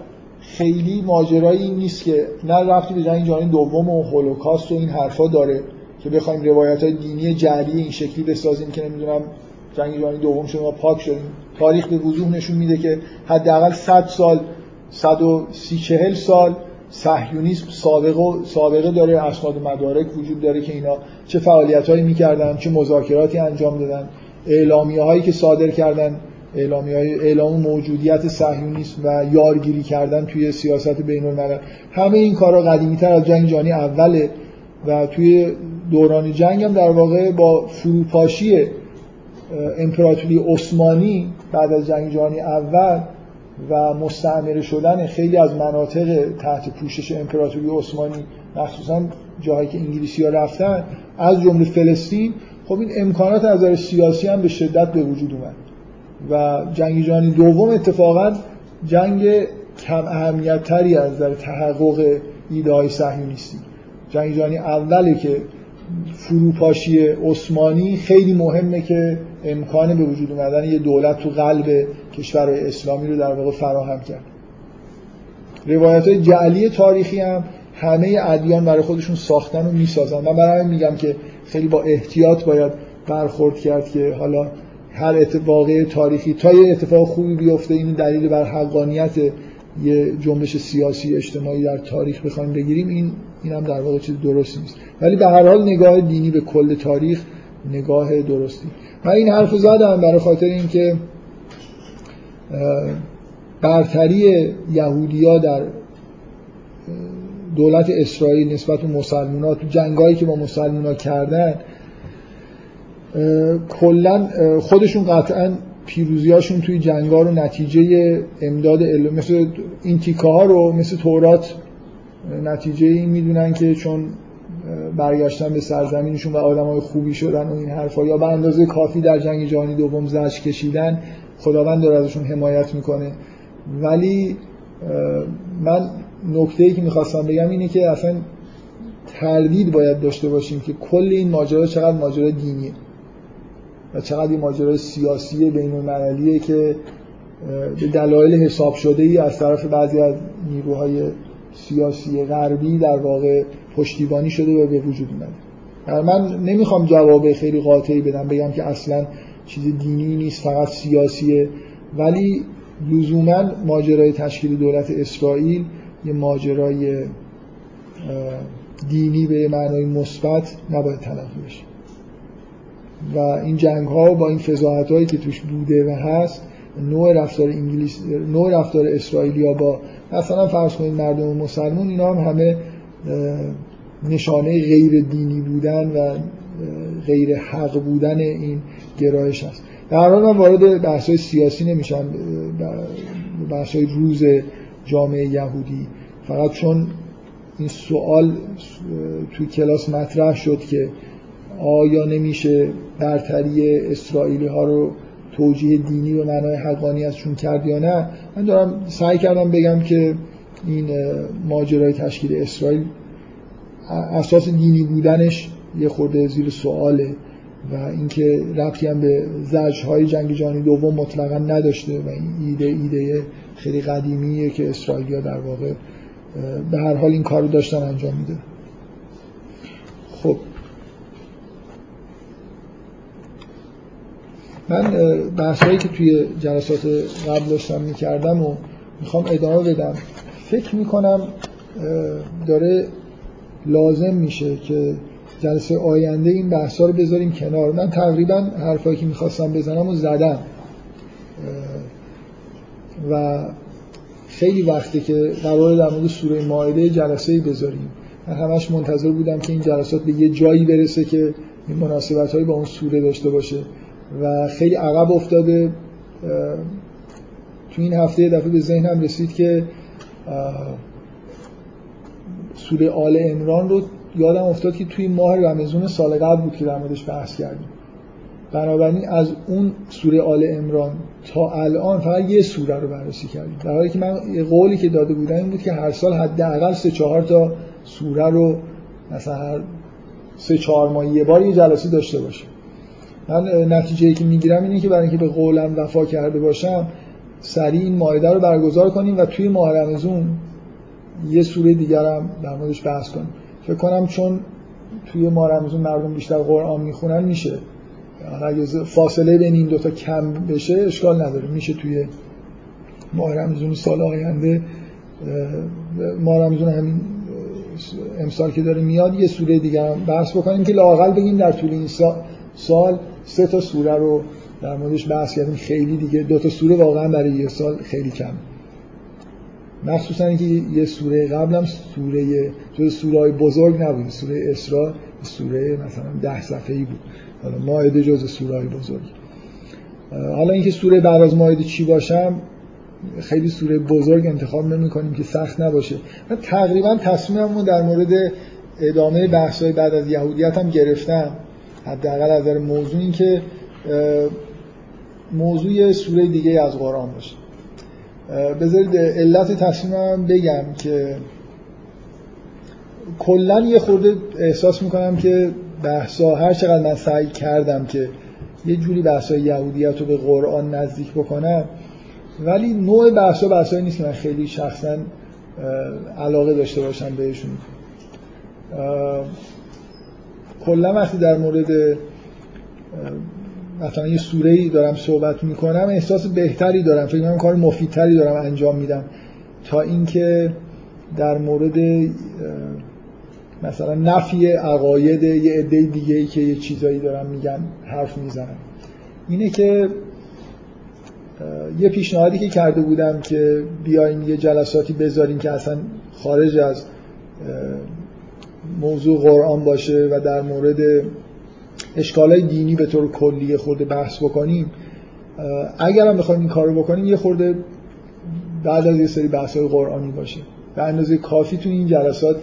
خیلی ماجرایی نیست که نه رفتی به جنگ جهانی دوم و هولوکاست و این حرفا داره که بخوایم روایت های دینی جعلی این شکلی بسازیم که نمی‌دونم جنگ جهانی دوم شد ما پاک شدیم تاریخ به وضوح نشون میده که حداقل 100 سال 130 40 سال صهیونیسم سابقه سابقه داره اسناد مدارک وجود داره که اینا چه فعالیتایی می‌کردن چه مذاکراتی انجام دادن. اعلامیه هایی که صادر کردن اعلامی های اعلام موجودیت صهیونیسم و یارگیری کردن توی سیاست بین الملل همه این کارا قدیمی تر از جنگ جهانی اوله و توی دوران جنگ هم در واقع با فروپاشی امپراتوری عثمانی بعد از جنگ جهانی اول و مستعمره شدن خیلی از مناطق تحت پوشش امپراتوری عثمانی مخصوصا جاهایی که انگلیسی ها رفتن از جمله فلسطین خب این امکانات از نظر سیاسی هم به شدت به وجود اومد. و جنگ جهانی دوم اتفاقا جنگ کم اهمیت تری از نظر تحقق ایده های صهیونیستی. جنگ جهانی اوله که فروپاشی عثمانی خیلی مهمه که امکان به وجود اومدن یه دولت تو قلب کشورهای اسلامی رو در واقع فراهم کرد. روایت های جعلی تاریخی هم همه ادیان برای خودشون ساختن و می‌سازن. من برای میگم که خیلی با احتیاط باید برخورد کرد که حالا هر اتفاقی تاریخی تا یه اتفاق خوبی بیفته این دلیل بر حقانیت یه جنبش سیاسی اجتماعی در تاریخ بخوایم بگیریم این این هم در واقع چیز درستی نیست. ولی به هر حال نگاه دینی به کل تاریخ نگاه درستی. من این حرف زدم برای خاطر اینکه برتری یهودیا در دولت اسرائیل نسبت به مسلمان تو جنگایی که با مسلمان کردن کلا خودشون قطعا پیروزیاشون توی جنگا رو نتیجه امداد مثل این تیکه ها رو مثل تورات نتیجه این می‌دونن که چون برگشتن به سرزمینشون و آدم های خوبی شدن و این حرفا یا به اندازه کافی در جنگ جهانی دوم زج کشیدن خداوند داره ازشون حمایت می‌کنه. ولی من نکته ای که می‌خواستم بگم اینه که اصلا تردید باید داشته باشیم که کل این ماجرا چقدر ماجرا دینیه و چقدر این ماجرا سیاسی بین المللیه که به دلایل حساب شده ای از طرف بعضی از نیروهای سیاسی غربی در واقع پشتیبانی شده و به وجود اومده. من نمی‌خوام جواب خیلی قاطعی بدم بگم که اصلا چیز دینی نیست فقط سیاسیه. ولی لزوما ماجرای تشکیل دولت اسرائیل یه ماجرای دینی به معنای مثبت نباید تلقی بشه. و این جنگ ها با این فضاحت هایی که توش بوده و هست نوع رفتار انگلیس نوع رفتار اسرائیلیا با مثلا فرض کنید مردم مسلمون اینا هم همه نشانه غیر دینی بودن و غیر حق بودن این گرایش هست در حال من وارد بحث سیاسی نمیشم بحث روز جامعه یهودی. فقط چون این سوال توی کلاس مطرح شد که آیا نمیشه برتری اسرائیلی ها رو توجیه دینی به معنای حقانیتشون کرد یا نه من دارم سعی کردم بگم که این ماجرای تشکیل اسرائیل. اساس دینی بودنش یه خورده زیر سواله و اینکه ربطی هم به های جنگ جهانی دوم مطلقا نداشته و این ایده ایده خیلی قدیمیه که اسرائیلیا در واقع به هر حال این کارو داشتن انجام میده. خب. من بحثایی که توی جلسات قبل داشتم می‌کردم و می‌خوام ادامه بدم فکر می‌کنم داره لازم میشه که جلسه آینده این بحثا رو بذاریم کنار. من تقریبا حرفایی که می‌خواستم بزنم و زدم. و خیلی وقته که قرار در مورد سوره مائده جلسه ای بذاریم. من همش منتظر بودم که این جلسات به یه جایی برسه که مناسبت هایی با اون سوره داشته باشه. و خیلی عقب افتاده. تو این هفته دفعه به ذهنم رسید که سوره آل امران رو یادم افتاد که توی ماه رمزون سال قبل بود که در موردش بحث کردیم. بنابراین از اون سوره آل امران تا الان فقط یه سوره رو بررسی کردیم. در حالی که من قولی که داده بودم این بود که هر سال حداقل سه چهار تا سوره رو مثلا هر سه چهار ماه یه بار یه جلسه داشته باشیم. من نتیجه ای که می‌گیرم اینه که برای اینکه به قولم وفا کرده باشم سریع این مایده رو برگزار کنیم و توی ماه رمزون یه سوره دیگرم در موردش بحث کنیم. فکر کنم چون توی ماه رمزون مردم بیشتر قرآن می‌خونن میشه. اگه فاصله بین این دوتا کم بشه اشکال نداره. میشه توی ماه رمزون سال آینده ماه رمزون همین امسال که داره میاد یه سوره دیگه هم بحث بکنیم که لاقل بگیم در طول این سال سه تا سوره رو در موردش بحث کردیم. خیلی دیگه دو تا سوره واقعا برای یه سال خیلی کم مخصوصا اینکه یه سوره قبلم سوره جز سوره های بزرگ نبود. سوره اسراء سوره مثلا ده صفحه‌ای بود. حالا ماعده جز سوره های بزرگ. حالا اینکه سوره بعد از ماعده چی باشم خیلی سوره بزرگ انتخاب نمی کنیم که سخت نباشه. من تقریبا تصمیممو در مورد ادامه بحث‌های بعد از یهودیت هم گرفتم. حداقل از نظر موضوع این که موضوع سوره دیگه از قرآن باشه. بذارید علت تصمیمم بگم که کلا یه خورده احساس می‌کنم که بحثا هر چقدر من سعی کردم که یه جوری بحثای یهودیت رو به قرآن نزدیک بکنم ولی نوع بحثا بحثایی نیست که من خیلی شخصا علاقه داشته باشم بهشون. کلا وقتی در مورد مثلا یه سوره ای دارم صحبت می‌کنم احساس بهتری دارم. فکر کنم کار مفیدتری دارم انجام میدم. تا اینکه در مورد مثلا نفی عقاید یه عده دیگه ای که یه چیزایی دارم میگن حرف می‌زنم اینه که یه پیشنهادی که کرده بودم که بیایم یه جلساتی بذاریم که اصلا خارج از موضوع قرآن باشه و در مورد اشکالای دینی به طور کلی خورده بحث بکنیم اگر هم بخوایم این کار رو بکنیم یه خورده بعد از یه سری بحث های قرآنی باشه به اندازه کافی تو این جلسات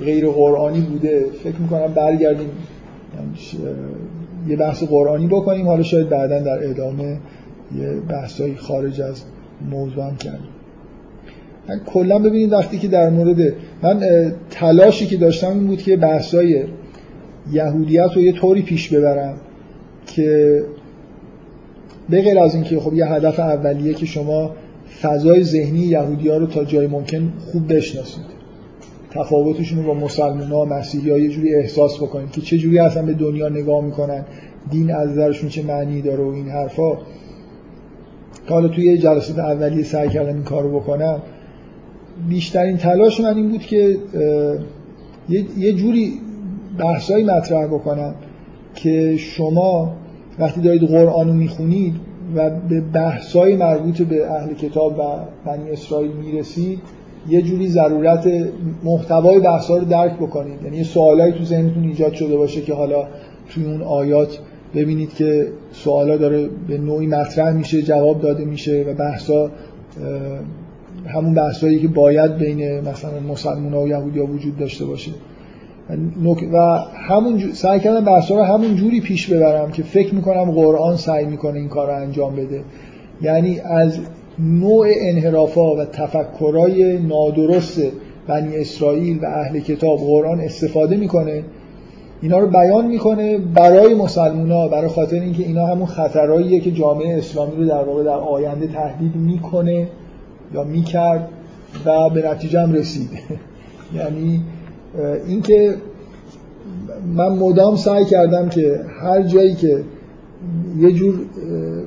غیر قرآنی بوده. فکر می‌کنم برگردیم یه بحث قرآنی بکنیم. حالا شاید بعدا در ادامه یه بحثایی خارج از موضوع هم کردیم. من کلا ببینید وقتی که در مورد من تلاشی که داشتم این بود که بحثای یهودیت رو یه طوری پیش ببرم که به غیر از اینکه خب یه هدف اولیه که شما فضای ذهنی یهودی ها رو تا جای ممکن خوب بشناسید. تفاوتشون رو با مسلمان ها مسیحی ها یه جوری احساس بکنید که چه جوری اصلا به دنیا نگاه می‌کنن دین از نظرشون چه معنی داره و این حرفا. که حالا توی جلسات اولیه سعی کردم این کارو بکنم. بیشترین تلاش من این بود که یه جوری بحثایی مطرح بکنم که شما وقتی دارید قرآن رو می‌خونید و به بحثای مربوط به اهل کتاب و بنی اسرائیل می‌رسید یه جوری ضرورت محتوای بحثا رو درک بکنید. یعنی سوالایی تو ذهنتون ایجاد شده باشه که حالا توی اون آیات ببینید که سوالا داره به نوعی مطرح میشه جواب داده میشه و بحثا همون بحثایی که باید بین مثلا مسلمان ها و یهودی وجود داشته باشه. و همون سعی کردم بحثا رو همون جوری پیش ببرم که فکر می‌کنم قرآن سعی می‌کنه این کار رو انجام بده. یعنی از نوع انحرافا و تفکرای نادرست بنی اسرائیل و اهل کتاب قرآن استفاده می‌کنه. اینا رو بیان می‌کنه برای مسلمونا برای خاطر اینکه اینا همون خطرهاییه که جامعه اسلامی رو در واقع در آینده تهدید می‌کنه یا می‌کرد و به نتیجه هم رسید. یعنی اینکه من مدام سعی کردم که هر جایی که یه جور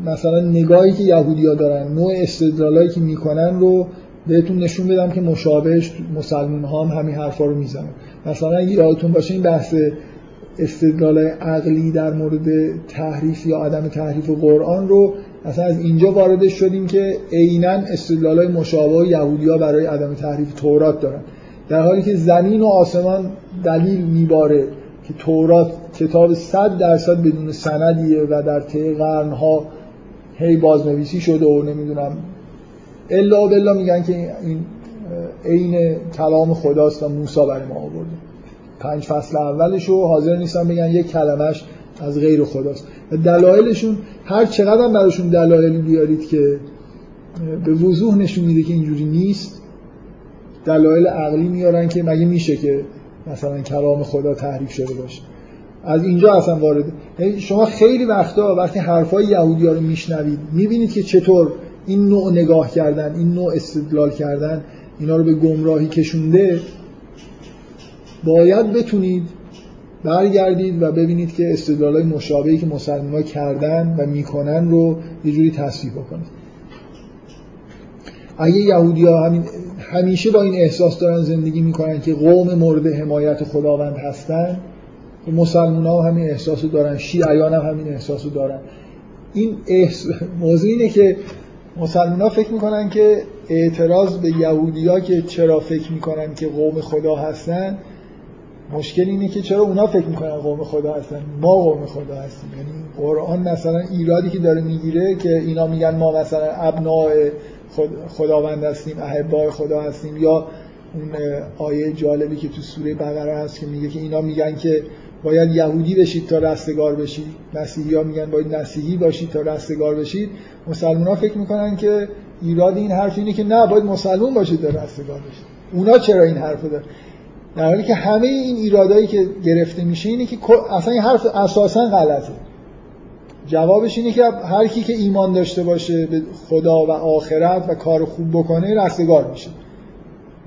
مثلا نگاهی که یهودیا دارن نوع استدلالایی که می‌کنن رو بهتون نشون بدم که مشابهش مسلمان ها هم همین حرفا رو می‌زنن. مثلا اگه یادتون باشه این بحث استدلال عقلی در مورد تحریف یا عدم تحریف قرآن رو اصلا از اینجا وارد شدیم که عینا استدلال مشابه یهودیا برای عدم تحریف تورات دارن. در حالی که زمین و آسمان دلیل میباره که تورات کتاب صد درصد بدون سندیه و در طی قرنها هی بازنویسی شده و نمی‌دونم. الا بلا میگن که این عین کلام خداست و موسی برای ما آورده. پنج فصل اولش رو حاضر نیستن بگن یک کلمش از غیر خداست. و دلایلشون هر چقدر براشون دلایلی بیارید که به وضوح نشون میده که اینجوری نیست دلایل عقلی میارن که مگه میشه که مثلا کلام خدا تحریف شده باشه. از اینجا اصلا وارد یعنی شما خیلی وقتا وقتی حرفای یهودی ها رو میشنوید می‌بینید که چطور این نوع نگاه کردن این نوع استدلال کردن اینا رو به گمراهی کشونده باید بتونید برگردید و ببینید که های مشابهی که مسلمان کردن و می‌کنن رو یه جوری تصحیح بکنید. اگه یهودی ها همین همیشه با این احساس دارن زندگی می‌کنن که قوم مورد حمایت خداوند هستن مسلمان ها همین احساس دارن شیعیان هم همین احساس دارن. این احس... موضوع اینه که مسلمان ها فکر می‌کنن که اعتراض به یهودی ها که چرا فکر می‌کنن که قوم خدا هستن مشکل اینه که چرا اونا فکر می‌کنن قوم خدا هستن ما قوم خدا هستیم. یعنی قرآن مثلا ایرادی که داره می‌گیره که اینا میگن ما مثلا ابناء خداوند هستیم احبای خدا هستیم یا اون آیه جالبی که تو سوره بقره هست که میگه که اینا میگن که باید یهودی بشید تا رستگار بشید. مسیحی ها میگن باید مسیحی باشید تا رستگار بشید. مسلمان ها فکر می‌کنن که ایراد این حرف اینه که نه باید مسلمان باشید تا رستگار بشید. اونا چرا این حرف دارن؟ در حالی که همه این ایرادایی که گرفته میشه اینه که اصلا این حرف اساسا غلطه. جوابش اینه که هر کی که ایمان داشته باشه به خدا و آخرت و کار خوب بکنه رستگار میشه.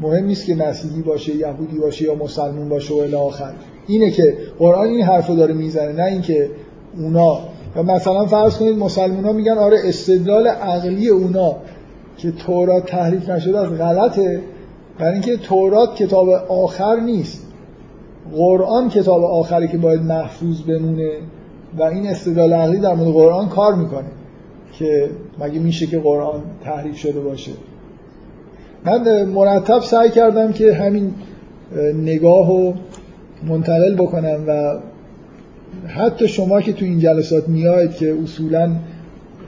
مهم نیست که مسیحی باشه یهودی باشه یا مسلمون باشه و الی آخر. اینه که قرآن این حرفو داره می‌زنه نه اینکه اونا. و مثلا فرض کنید مسلمان ها میگن آره استدلال عقلی اونا که تورات تحریف نشده از غلطه برای اینکه تورات کتاب آخر نیست. قرآن کتاب آخری که باید محفوظ بمونه. و این استدلال عقلی در مورد قرآن کار می‌کنه که مگه میشه که قرآن تحریف شده باشه. من مرتب سعی کردم که همین نگاه رو منتقل بکنم و حتی شما که تو این جلسات میاید که اصولا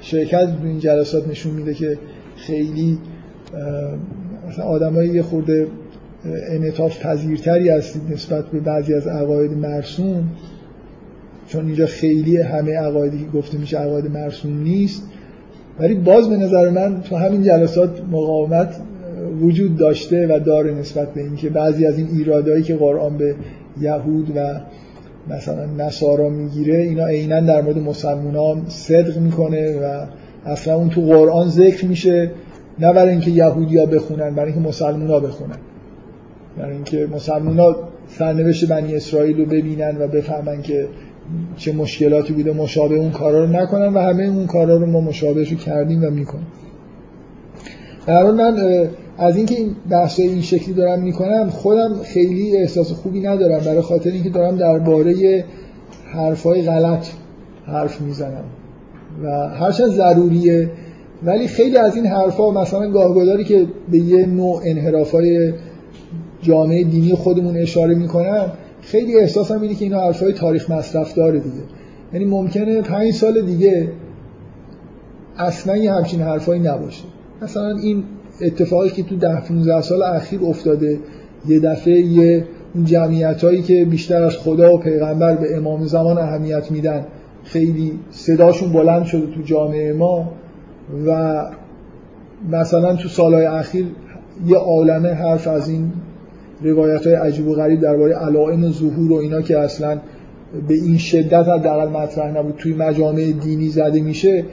شرکت تو این جلسات نشون میده که خیلی مثلا آدمای یه خورده انعطاف پذیرتری هستید نسبت به بعضی از عقاید مرسوم چون اینجا خیلی همه عقایدی که گفته میشه عقاید مرسوم نیست. ولی باز به نظر من تو همین جلسات مقاومت وجود داشته و داره نسبت به اینکه بعضی از این ایرادایی که قرآن به یهود و مثلا نصارا می‌گیره اینا عینا در مورد مسلمان صدق می‌کنه و اصلا اون تو قرآن ذکر میشه. نه برای اینکه یهودیا بخونن برای اینکه مسلمان ها بخونن. برای اینکه مسلمان ها سرنوشت بنی اسرائیل رو ببینن و بفهمن که چه مشکلاتی بوده مشابه اون کارا رو نکنن و همه اون کارا رو ما مشابهش رو کردیم و می‌کنیم. در من از اینکه این بحث این شکلی دارم می‌کنم خودم خیلی احساس خوبی ندارم. برای خاطر اینکه دارم درباره حرفای غلط حرف می‌زنم و هرچند ضروریه ولی خیلی از این حرفا مثلا گاهگداری که به یه نوع انحرافای جامعه دینی خودمون اشاره می‌کنم خیلی احساسم اینه که اینا حرفای تاریخ مصرف داره دیگه. یعنی ممکنه پنج سال دیگه اصلا یه همچین حرفایی نباشه. مثلا این اتفاقی که تو ده 15 سال اخیر افتاده یه دفعه یه اون جمعیت هایی که بیشتر از خدا و پیغمبر به امام زمان اهمیت میدن خیلی صداشون بلند شده تو جامعه ما و مثلا تو سالهای اخیر یه عالمه حرف از این روایت های عجیب و غریب درباره علائم ظهور و اینا که اصلا به این شدت حداقل مطرح نبود توی مجامع دینی زده میشه.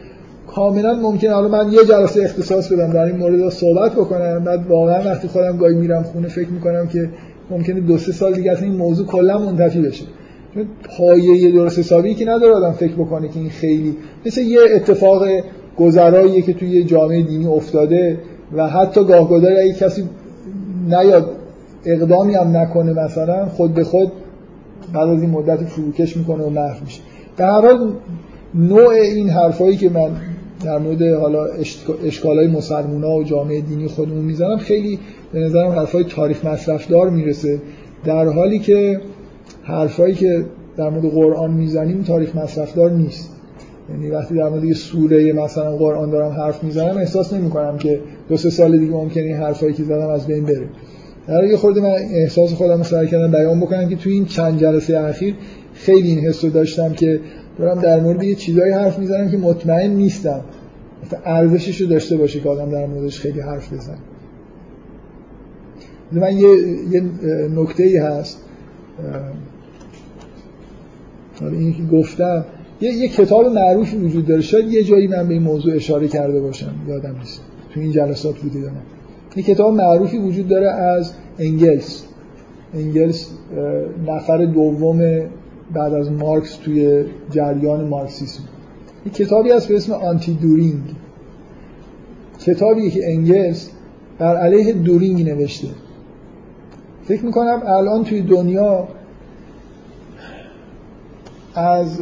کاملا ممکنه. حالا من یه جلسه اختصاص بدم در این مورد صحبت بکنم. بعد واقعا وقتی خودم گاهی میرم خونه فکر می‌کنم که ممکنه دو سه سال دیگه اصلا این موضوع کلا منتفی بشه. پایه درست حسابی که نداره آدم فکر بکنه که این خیلی مثل یه اتفاق گذراییه که توی یه جامعه دینی افتاده و حتی گاهگداری اگه کسی نیاد اقدامی هم نکنه مثلا خود به خود بعد از این مدت فروکش می‌کنه و محو میشه. به هر حال نوع این حرفایی که من در مورد حالا اشکالای مسلمونا و جامعه دینی خودمون می‌زنم خیلی به نظرم حرفای تاریخ مصرفدار می‌رسه. در حالی که حرفایی که در مورد قرآن می‌زنیم تاریخ مصرفدار نیست. یعنی وقتی در مورد یه سوره مثلا قرآن دارم حرف می‌زنم احساس نمی کنم که دو سه سال دیگه ممکنه این حرفایی که زدم از بین بره. در یه خورده من احساس خودم رو سعی کردم بیان بکنم که توی این چند جلسه اخیر خیلی این حس داشتم که دارم در مورد یه چیزایی حرف می‌زنم که مطمئن نیستم. ارزشش رو داشته باشه که آدم در موردش خیلی حرف بزن من یه, یه نکته ای هست این که گفتم یه, یه کتاب معروفی وجود داره. شاید یه جایی من به این موضوع اشاره کرده باشم. یادم نیست. تو این جلسات بوده یا یه کتاب معروفی وجود داره از انگلس. انگلس نفر دوم بعد از مارکس توی جریان مارکسیسم. یک کتابی هست به اسم آنتی دورینگ کتابی که انگلس بر علیه دورینگ نوشته. فکر می‌کنم الان توی دنیا از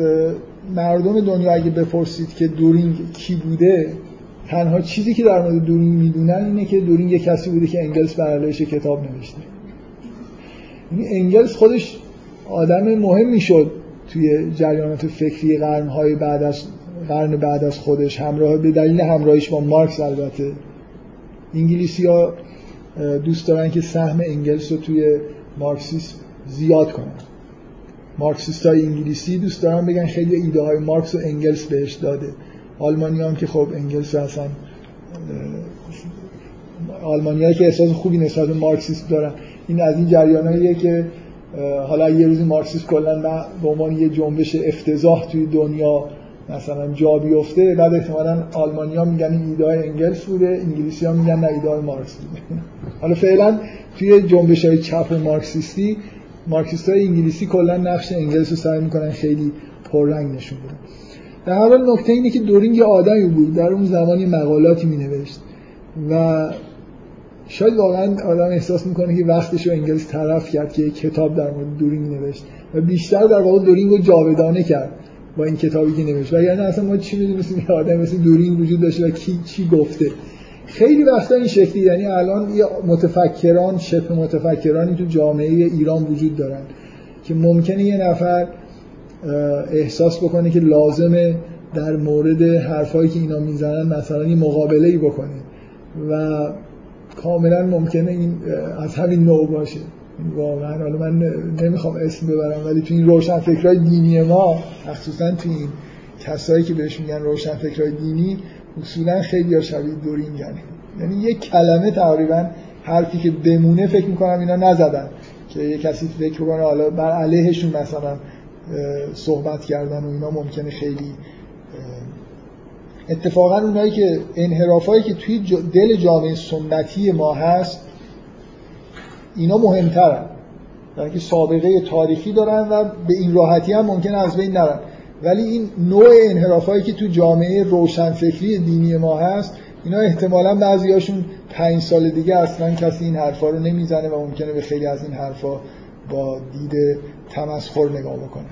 مردم دنیا اگه بپرسید که دورینگ کی بوده تنها چیزی که در مورد دورینگ می‌دونن اینه که دورینگ یه کسی بوده که انگلس بر کتاب نوشته. یعنی انگلس خودش آدم مهمی شد توی جریانات فکری قرنهای بعد از قرن بعد از خودش. همراه به دلیل همراهیش با مارکس البته. انگلیسی ها دوست دارن که سهم انگلس رو توی مارکسیسم زیاد کنن. مارکسیست های انگلیسی دوست دارن بگن خیلی ایده های مارکس و انگلس بهش داده. آلمانی هم که خب انگلس اصلا آلمانی که احساس خوبی نسبت به مارکسیسم دارن. این از این جریان که حالا یه روزی مارکسیسم کلا به عنوان یه جنبش افتضاح توی دنیا مثلا جا بیفته بعد احتمالا آلمانیا میگن این ایده های انگلس بوده انگلیسی ها میگن نه ایده های مارکس بوده. حالا فعلا توی جنبش های چپ مارکسیستی مارکسیست های انگلیسی کلا نقش انگلس رو سعی می‌کنن خیلی پررنگ نشون بدن. در حال نکته اینه که دورینگ یه آدمی بود. در اون زمانی مقالاتی می نوشت و شاید واقعا آدم احساس می‌کنه که وقتش رو انگلیس طرف کرد که کتاب در مورد دورینگ نوشت. و بیشتر در واقع دورینگ رو جاودانه کرد با این کتابی که نوشت. و یعنی اصلا ما چی می‌دونستیم که آدم مثل دورینگ وجود داشته و کی چی گفته. خیلی وقتا این شکلی یعنی الان یه متفکران شبه متفکرانی تو جامعه ایران وجود دارن که ممکنه یه نفر احساس بکنه که لازمه در مورد حرفایی که اینا می‌زنن مثلا یه مقابله ای بکنه و کاملا ممکنه این از همین نوع باشه. واقعا حالا من نمی‌خوام اسم ببرم ولی تو این روشن فکرهای دینی ما مخصوصا تو این کسایی که بهش میگن روشن فکرهای دینی اصولا خیلی ها شبیه دورینگن یعنی یک کلمه تقریبا حرفی که بمونه فکر می‌کنم اینا نزدن. که یه کسی فکر کنه حالا بر علیهشون مثلا صحبت کردن و اینا ممکنه خیلی اتفاقا اونایی که انحرافایی که توی دل جامعه سنتی ما هست اینا مهمترن. یعنی که سابقه تاریخی دارن و به این راحتی هم ممکن از بین نرن. ولی این نوع انحرافایی که تو جامعه روشنفکری دینی ما هست اینا احتمالا بعضیاشون پنج سال دیگه اصلا کسی این حرفا رو نمی‌زنه و ممکنه به خیلی از این حرفا با دید تمسخر نگاه بکنه.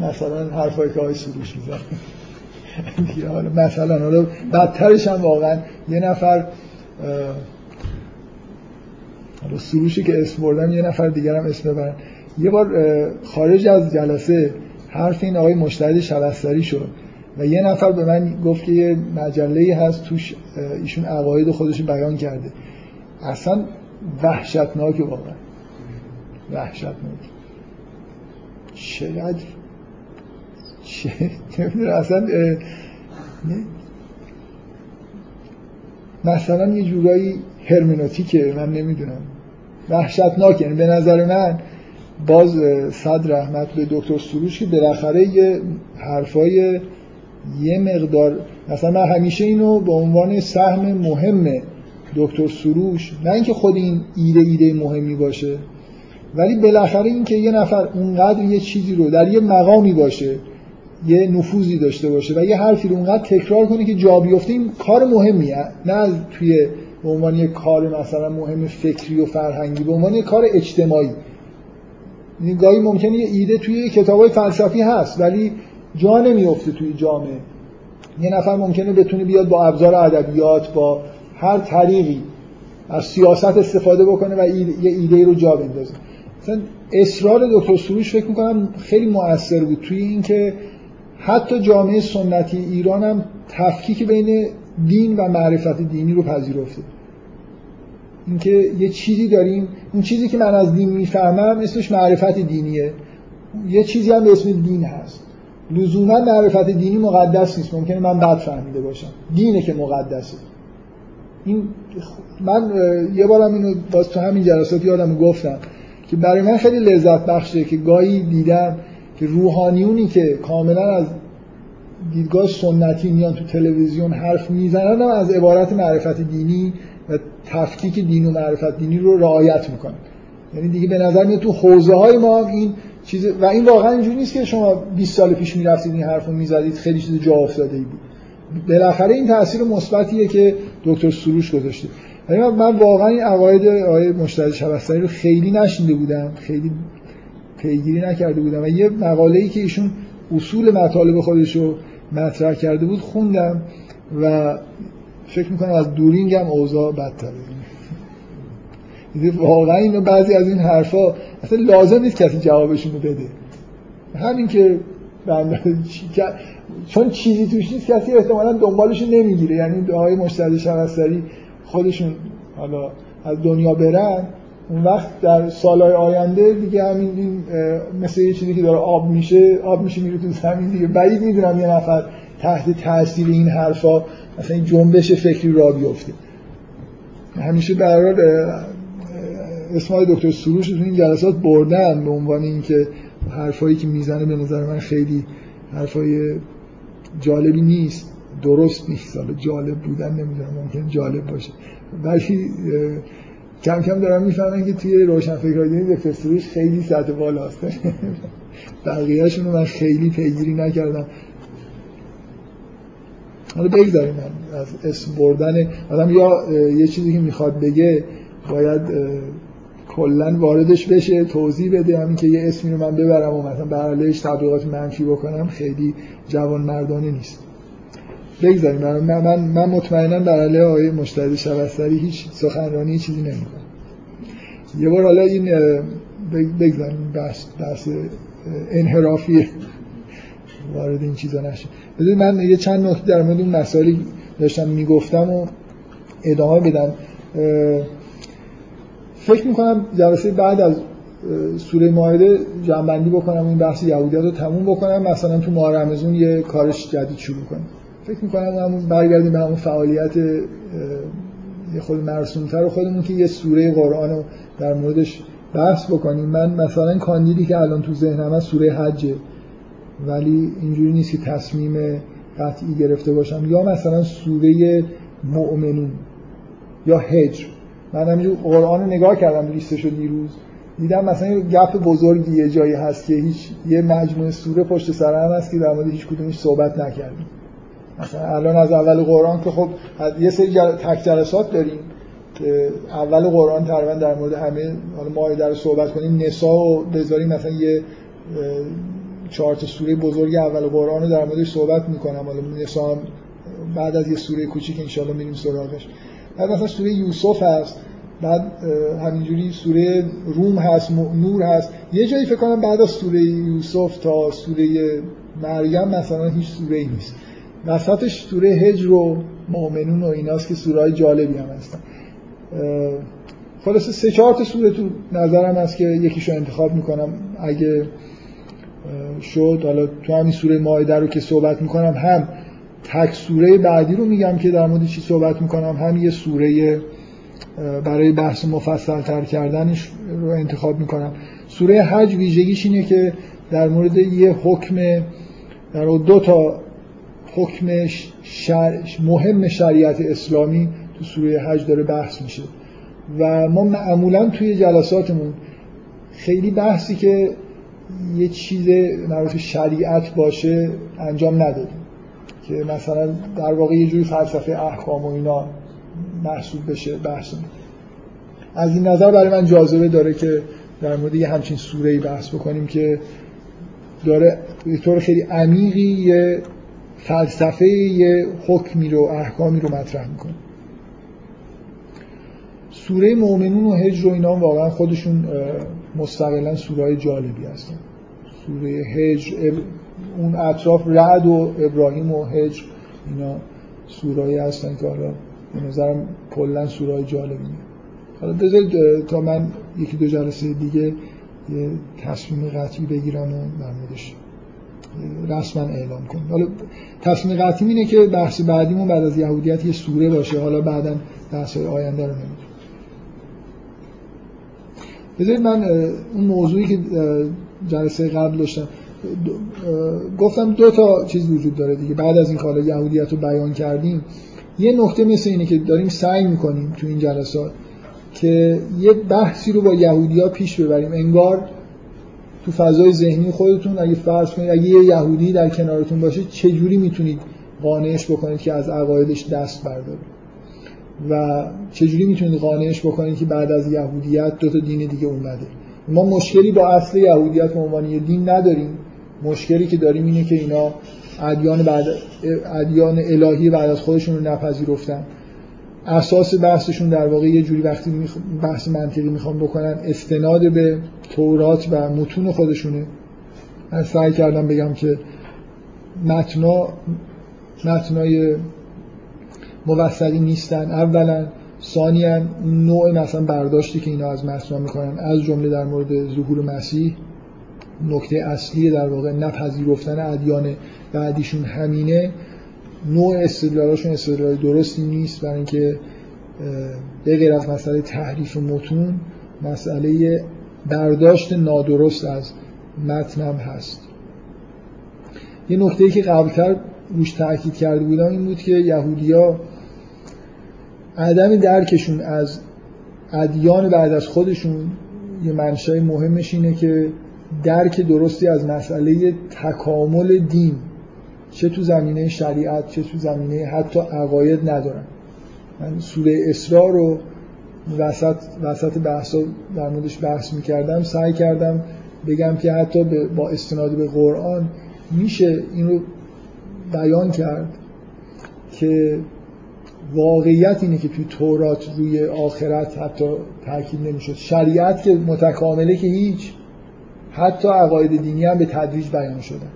مثلا حرفایی که آقای سروش میزن مثلا حالا بدترش هم واقعا یه نفر حالا سروشی که اسم بردم یه نفر دیگر هم اسم ببرن. یه بار خارج از جلسه حرف این آقای مشتهد شبستری شد و یه نفر به من گفت که یه مجله هست توش ایشون عقاید خودش بیان کرده. اصلا وحشتناک واقعا. وحشتناک. چقدر چه اصلا مثلا یه جورایی هرمنوتیکه من نمی‌دونم. وحشتناک یعنی به نظر من باز صد رحمت به دکتر سروش که بالاخره یه حرفای یه مقدار مثلا من همیشه اینو به عنوان سهم مهم دکتر سروش نه اینکه خود این ایده ایده مهمی باشه ولی بالاخره اینکه یه نفر اونقدر یه چیزی رو در یه مقامی باشه یه نفوذی داشته باشه و یه حرفی رو اونقدر تکرار کنه که جا بیفته این کار مهمیه. نه از توی به عنوان یه کار مثلا مهم فکری و فرهنگی به عنوان یه کار اجتماعی. یعنی گاهی ممکنه یه ایده توی کتابای فلسفی هست ولی جا نمیفته توی جامعه. یه نفر ممکنه بتونه بیاد با ابزار ادبیات با هر طریقی از سیاست استفاده بکنه و یه ایده رو جا بندازه. مثلا اصرار دکتر سروش فکر می‌کنم خیلی مؤثر بود توی اینکه حتی جامعه سنتی ایران هم تفکیک بین دین و معرفت دینی رو پذیرفته. اینکه یه چیزی داریم اون چیزی که من از دین می‌فهمم اسمش معرفت دینیه. یه چیزی هم به اسم دین هست. لزوما معرفت دینی مقدس نیست. ممکنه من بد فهمیده باشم. دینه که مقدسه. این من یه بارم اینو باز تو همین جلسات یادم گفتم که برای من خیلی لذت بخشه که گاهی دیدم که روحانیونی که کاملا از دیدگاه سنتی میان تو تلویزیون حرف می‌زنن از عبارت معرفت دینی و تفکیک دین و معرفت دینی رو رعایت می‌کنن. یعنی دیگه به نظر میاد تو حوزه های ما هم این چیز و این واقعا اینجوری نیست که شما 20 سال پیش می‌رفتید این حرفو می‌زدید خیلی چیز جا افتاده ای بود. بالاخره این تاثیر مثبتیه که دکتر سروش گذاشته. ولی من واقعا این عقاید آقای مشتاق شبستری رو خیلی نشینده بودم. خیلی پیگیری نکرده بودم. و یه مقاله ای که ایشون اصول مطالب خودش رو مطرح کرده بود خوندم و فکر می‌کنم از دورینگ هم اوضاع بدتره. واقعا اینو بعضی از این حرفا اصلا لازم نیست کسی جوابشون رو بده. همین که چون چیزی توش نیست کسی احتمالا دنبالش نمی‌گیره. یعنی آقای مشتری شبستری خودشون حالا از دنیا برن اون وقت در سالهای آینده دیگه همین مثل یه چیزی که داره آب میشه آب میشه میره تو زمین دیگه. بعید می‌دونم یه نفر تحت تاثیر این حرفا مثلا این جنبش فکری را بیفته. همیشه در اسم دکتر سروش تو این جلسات بردم به عنوان اینکه حرفایی که می‌زنه به نظر من خیلی حرفای جالبی نیست. درست نیست. حالا جالب بودن نمی‌دونم ممکن جالب باشه. ولی کم کم دارم می‌فهمن که توی روشن فکرهای دکتر خیلی سطح بالاست. بقیهشون رو من خیلی پیگیری نکردم. حالا بگذاریم از اسم بردن. آدم یا یه چیزی که می‌خواد بگه باید کلا واردش بشه توضیح بده همین که یه اسمی رو من ببرم و مثلا برالش تبلیغات منفی بکنم خیلی جوان مردانه نیست. بگذاریم. من, من, من مطمئنا در علیه آقای مشتری شبستری هیچ سخنرانی چیزی نمی‌کنم یه بار حالا این بگذاریم. بحث, بحث انحرافی وارد این چیزا نشه. بذارید من یه چند نکته در مورد اون مسائلی داشتم می‌گفتم و ادامه بدم. فکر می‌کنم جلسه بعد از سوره ماهده جنبندی بکنم این بحث یهودیت رو تموم بکنم مثلا تو ماه رمزون یه کارش جدید شروع کنم فکر می‌کنم همون برگردیم به همون فعالیت یه خود مرسومتر خودمون که یه سوره قرآن رو در موردش بحث بکنیم. من مثلا کاندیدی که الان تو ذهنم هست سوره حجه ولی اینجوری نیست که تصمیم قطعی گرفته باشم. یا مثلا سوره مؤمنون یا هجر. من همینجور قرآن نگاه کردم لیستش رو دیروز. دیدم مثلا یه گپ بزرگی یه جایی هست که هیچ یه مجموعه سوره پشت سر هم هست که در مورد هیچ کدومش صحبت نکردیم. مثلا الان از اول قرآن که خب یه سری جل... تک جلسات داریم که اول قرآن تقریبا در مورد همه حالا مایده رو صحبت کنیم نسا و بذاریم مثلا یه چهار تا سوره بزرگ اول قرآن رو در موردش صحبت می‌کنم. حالا نسا بعد از یه سوره کوچیک انشالله میریم سراغش. بعد مثلا سوره یوسف هست بعد همینجوری سوره روم هست نور هست. یه جایی فکر کنم بعد از سوره یوسف تا سوره مریم مثلا هیچ سوره ای نیست. وسطش سوره هجر و مؤمنون و ایناست که سوره های جالبی هم هستن. خلاصه سه چهار تا سوره تو نظرم هست که یکیشو انتخاب می‌کنم. اگه شد حالا تو همین سوره مایده رو که صحبت می‌کنم هم تک سوره بعدی رو میگم که در مورد چی صحبت می‌کنم. هم یه سوره برای بحث مفصل تر کردنش رو انتخاب می‌کنم. سوره حج ویژگیش اینه که در مورد یه حکم در دو تا حکم مهم شریعت اسلامی تو سوره حج داره بحث میشه. و ما معمولا توی جلساتمون خیلی بحثی که یه چیز مربوط شریعت باشه انجام ندادیم. که مثلا در واقع یه جوری فلسفه احکام و اینا محسوب بشه بحث از این نظر برای من جاذبه داره که در مورد یه همچین سوره بحث بکنیم که داره به طور خیلی عمیقی یه فلسفه یه حکمی رو احکامی رو مطرح می‌کنه. سوره مؤمنون و هجر و اینا واقعا خودشون مستقلا سوره جالبی هستن. سوره هجر اون اطراف رعد و ابراهیم و هجر اینا سورایی هستن که حالا به نظرم کلا سورای جالبی حالا بذارید تا من یکی دو جلسه دیگه یه تصمیم قطعی بگیرم و در موردش رسما اعلام کنم. حالا تصمیم قطعی اینه که بحث بعدیمون بعد از یهودیت یه سوره باشه. حالا بعدا بحث آینده رو نمی‌دونم. بذارید من اون موضوعی که جلسه قبل داشتم گفتم دو تا چیز وجود داره دیگه. بعد از این حالا یهودیت رو بیان کردیم یه نکته مثل اینه که داریم سعی می‌کنیم تو این جلسات که یه بحثی رو با یهودیا پیش ببریم. انگار تو فضای ذهنی خودتون اگه فرض کنید اگه یه یهودی در کنارتون باشه چه جوری می‌تونید قانعش بکنید که از عقایدش دست برداره و چجوری می‌تونید قانعش بکنید که بعد از یهودیت دو تا دین دیگه اومده؟ ما مشکلی با اصل یهودیت به عنوان دین نداریم. مشکلی که داریم اینه که اینا ادیان بعد ادیان الهی بعد از خودشون رو نپذیرفتن. اساس بحثشون در واقع یه جوری وقتی بحث منطقی می‌خوام بکنن استناد به تورات و متون خودشونه. من سعی کردم بگم که متنا متنای موثقی نیستن. اولا ثانیا نوع مثلا برداشتی که اینا از متنا می‌کنن از جمله در مورد ظهور مسیح نکته اصلی در واقع نپذیرفتن ادیان بعدیشون همینه. نوع استدلالاشون استدلال درستی نیست برای اینکه به غیر از مسئله تحریف متون مسئله برداشت نادرست از متنم هست. یه نکته که قبلتر روش تاکید کرده بودم این بود که یهودیا عدم درکشون از ادیان بعد از خودشون یه منشأ مهمش اینه که درک درستی از مسئله تکامل دین. چه تو زمینه شریعت چه تو زمینه حتی عقاید ندارن. من سوره اسراء رو وسط وسط بحثا در موردش بحث می‌کردم سعی کردم بگم که حتی با استناد به قرآن میشه این رو بیان کرد که واقعیت اینه که توی تورات روی آخرت حتی تاکید نمی‌شد. شریعت که متکامله که هیچ. حتی عقاید دینی هم به تدریج بیان شدن.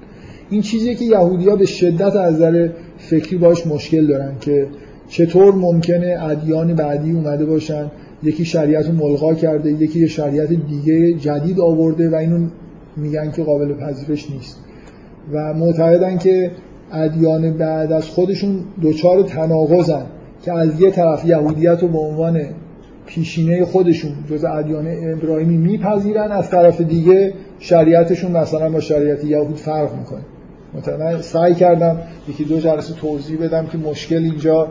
این چیزیه که یهودی به شدت از نظر فکری باش مشکل دارن که چطور ممکنه ادیان بعدی اومده باشن یکی شریعت رو ملغا کرده یکی شریعت دیگه جدید آورده و اینو میگن که قابل پذیرش نیست. و معتقدن که ادیان بعد از خودشون دوچار تناقضن که از یه طرف یهودیت رو به عنوان پیشینه خودشون جز ادیان ابراهیمی میپذیرن از طرف دیگه شریعتشون مثلا با شریعت یهود فرق می‌کنه. مثلا سعی کردم یکی دو جلسه توضیح بدم که مشکل اینجا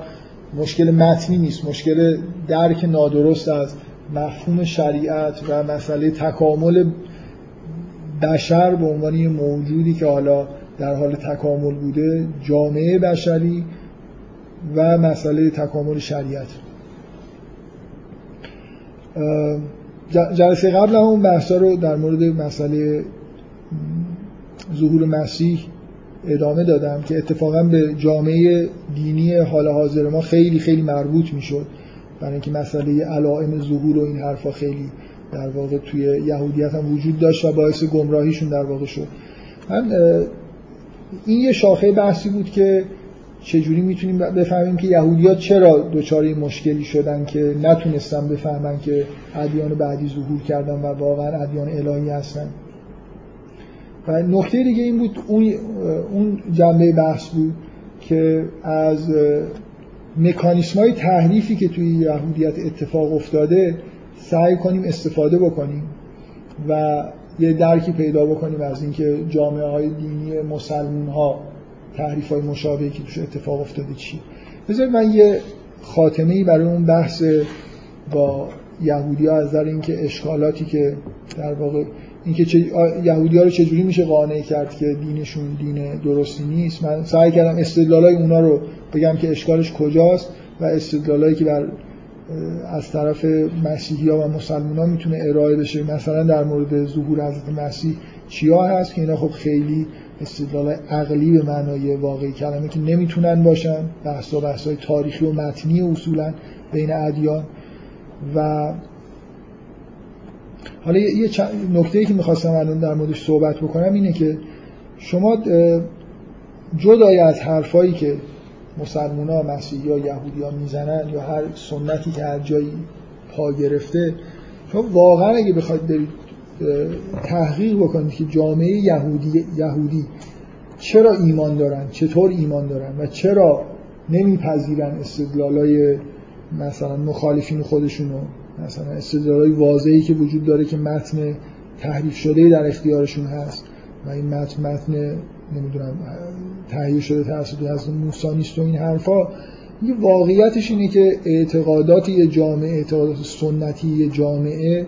مشکل متنی نیست. مشکل درک نادرست از مفهوم شریعت و مسئله تکامل بشر به عنوان یه موجودی که حالا در حال تکامل بوده جامعه بشری و مسئله تکامل شریعت. جلسه قبل اون بحثا رو در مورد مسئله ظهور مسیح ادامه دادم که اتفاقا به جامعه دینی حال حاضر ما خیلی خیلی مربوط می‌شد. برای اینکه مسئله علائم ظهور و این حرفا خیلی در واقع توی یهودیت هم وجود داشت و باعث گمراهیشون در واقع شد. من این یه شاخه بحثی بود که چجوری می‌تونیم بفهمیم که یهودیات چرا دچار مشکلی شدن که نتونستن بفهمن که ادیان بعدی ظهور کردن و واقعا ادیان الهی هستن؟ و نکته دیگه این بود اون, جنبه بحث بود که از مکانیسم های تحریفی که توی یهودیت اتفاق افتاده سعی کنیم استفاده بکنیم و یه درکی پیدا بکنیم از اینکه جامعه های دینی مسلمون ها تحریف های مشابهی که توش اتفاق افتاده چی؟ بذارید من یه خاتمه ای برای اون بحث با یهودی ها از نظر اینکه اشکالاتی که در واقع اینکه چه یهودی ها رو چجوری میشه قانع کرد که دینشون دین درستی نیست. من سعی کردم استدلالای اونا رو بگم که اشکالش کجاست و استدلالایی که بر از طرف مسیحی ها و مسلمان ها می‌تونه ارائه بشه. مثلا در مورد ظهور حضرت مسیح چیا هست که اینا خب خیلی استدلال عقلی به معنای واقعی کلمه که نمی‌تونن باشن بحث و بحث های تاریخی و متنی اصولا بین ادیان. و حالا یه نکته ای که می‌خواستم الان در موردش صحبت بکنم اینه که شما جدای از حرفایی که مسلمان ها مسیحی ها یهودی ها می‌زنن یا هر سنتی که هر جایی پا گرفته شما واقعا اگه بخواید برید تحقیق بکنید که جامعه یهودی یهودی چرا ایمان دارن چطور ایمان دارن و چرا نمیپذیرن استدلالای مثلا مخالفین خودشونو مثلا استدلالای واضحی که وجود داره که متن تحریف شده در اختیارشون هست و این متن متن نمی‌دونم تهیه شده توسط از موسی نیست و این حرفا. واقعیتش اینه که اعتقادات یه جامعه اعتقادات سنتی یه جامعه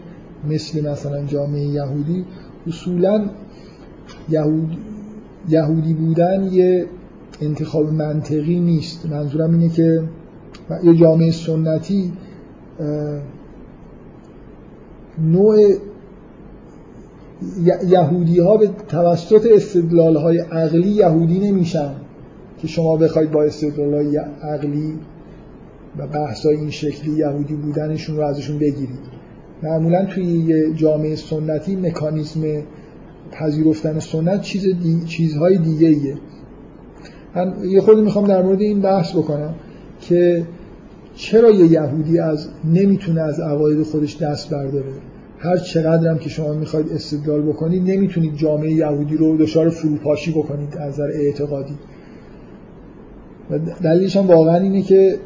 مثل مثلا جامعه یهودی اصولا یهود یهودی بودن یه انتخاب منطقی نیست. منظورم اینه که یه جامعه سنتی نوع یهودی ها به توسط استدلال های عقلی یهودی نمیشن که شما بخواید با استدلال های عقلی و بحث های این شکلی یهودی بودنشون رو ازشون بگیرید. معمولا توی یه جامعه سنتی مکانیزم پذیرفتن سنت چیز دی... چیزهای دیگه ایه من یه خود می‌خوام در مورد این بحث بکنم که چرا یه یهودی از نمی‌تونه از عقاید خودش دست برداره؟ هر چقدر هم که شما می‌خواید استدلال بکنید نمی‌تونید جامعه یهودی رو دچار فروپاشی بکنید از نظر اعتقادی. دلیلش هم واقعا اینه که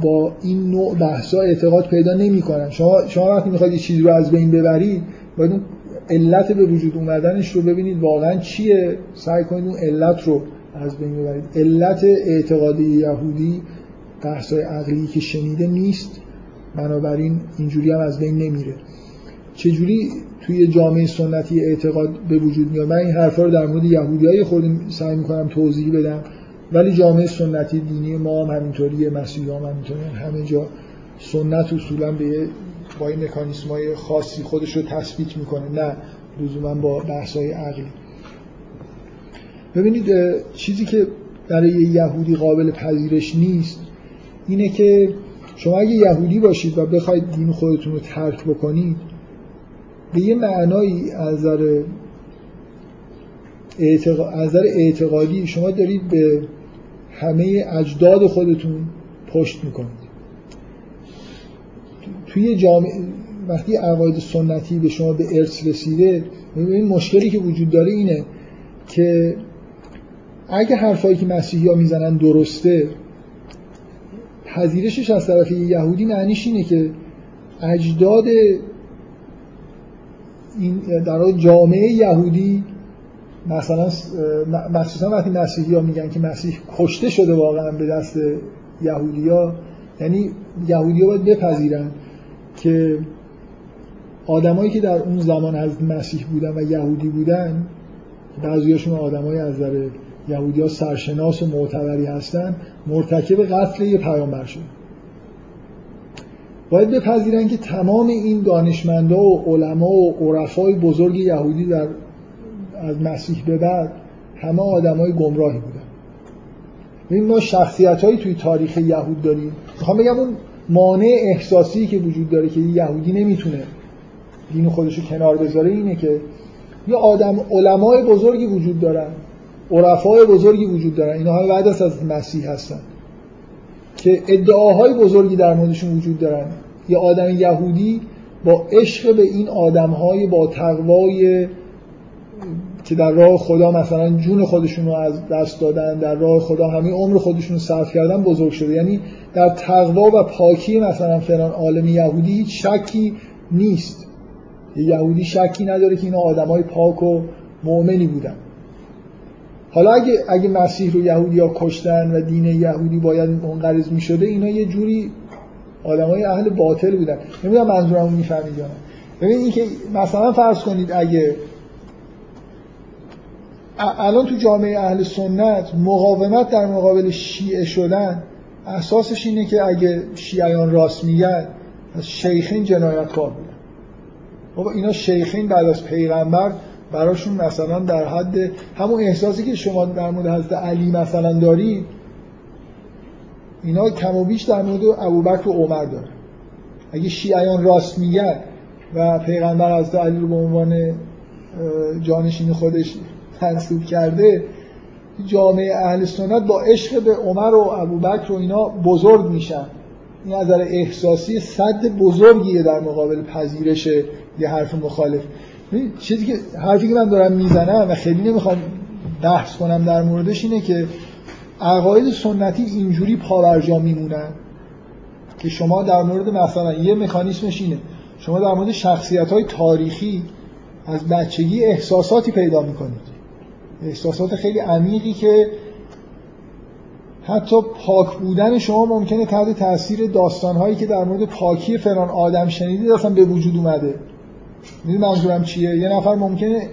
با این نوع بحثا اعتقاد پیدا نمی‌کنن شما شما وقتی می‌خواید یه چیزی رو از بین ببرید باید علت به وجود اومدنش رو ببینید واقعا چیه. سعی کنید اون علت رو از بین ببرید. علت اعتقادی یهودی بحثای عقلی که شنیده نیست بنابراین اینجوری هم از بین نمیره. چجوری توی جامعه سنتی اعتقاد به وجود میاد؟ من این حرفا رو در مورد یهودی های سعی می‌کنم توضیح بدم. ولی جامعه سنتی دینی ما هم همینطوریه مسیحی هم همینطوری همه جا سنت اصولا به با این مکانیسم های خاصی خودش رو تثبیت می‌کنه. نه لزوما با بحث های عقلی. ببینید چیزی که برای یهودی قابل پذیرش نیست اینه که شما اگه یهودی باشید و بخواید دین خودتون رو ترک بکنید به یه معنایی از نظر اعتقادی شما دارید به همه اجداد خودتون پشت می‌کنید. توی جامعه وقتی عقاید سنتی به شما به ارث رسیده این مشکلی که وجود داره اینه که اگه حرفایی که مسیحی ها می‌زنن درسته پذیرشش از طرف یهودی معنیش اینه که اجداد این در جامعه یهودی مثلا مخصوصا وقتی مسیحی ها میگن که مسیح کشته شده واقعا به دست یهودی ها یعنی یهودی ها باید بپذیرن که آدمایی که در اون زمان از مسیح بودن و یهودی بودن بعضیاشون آدمای از نظر یهودی ها سرشناس و معتبری هستن مرتکب قتل یه پیامبر شد باید بپذیرن که تمام این دانشمندا و علما و عرفای بزرگ یهودی در از مسیح به بعد همه آدمای گمراهی بودن. ببین ما شخصیت هایی توی تاریخ یهود داریم. می‌خوام بگم اون مانع احساسی که وجود داره که یهودی نمی‌تونه دین خودش رو کنار بذاره اینه که یه آدم علمای بزرگی وجود دارن عرفای بزرگی وجود دارن. اینا های بعد از مسیح هستن. که ادعاهای بزرگی در موردشون وجود دارن. یه آدم یهودی با عشق به این آدمهای با تقوای که در راه خدا مثلا جون خودشون رو از دست دادن در راه خدا همه عمر خودشون رو صرف کردن بزرگ شده. یعنی در تقوا و پاکی مثلا فلان عالم یهودی هیچ شکی نیست. یهودی شکی نداره که اینا آدمای پاک و مؤمنی بودن. حالا اگه اگه مسیح رو یهودی ها کشتن و دین یهودی باید منقرض می شده اینا یه جوری آدمای اهل باطل بودن. نمی‌دونم منظورمو می‌فهمید یا نه. ببین اینکه مثلا فرض کنید اگه الان تو جامعه اهل سنت مقاومت در مقابل شیعه شدن اساسش اینه که اگه شیعیان راست میگن از شیخین جنایتکار بودن. بابا اینا شیخین بعد از پیغمبر براشون مثلا در حد همون احساسی که شما در مورد حضرت علی مثلا دارید اینا کم و بیش در مورد ابوبکر و عمر داره اگه شیعیان راست میگن و پیغمبر حضرت علی رو به عنوان جانشین خودش تنصیب کرده جامعه اهل سنت با عشق به عمر و ابوبکر و اینا بزرگ میشن. این از احساسی صد بزرگیه در مقابل پذیرش یه حرف مخالف. چیزی که حرفی که من دارم می‌زنم و خیلی نمی‌خوام بحث کنم در موردش اینه که عقاید سنتی اینجوری پاورجا میمونن که شما در مورد مثلا یه مکانیسمش اینه. شما در مورد شخصیت های تاریخی از بچگی احساساتی پیدا می‌کنید. احساسات خیلی عمیقی که حتی پاک بودن شما ممکنه تحت تاثیر داستانهایی که در مورد پاکی فلان آدم شنیدید اصلا به وجود اومده. می‌دونی منظورم چیه؟ یه نفر ممکنه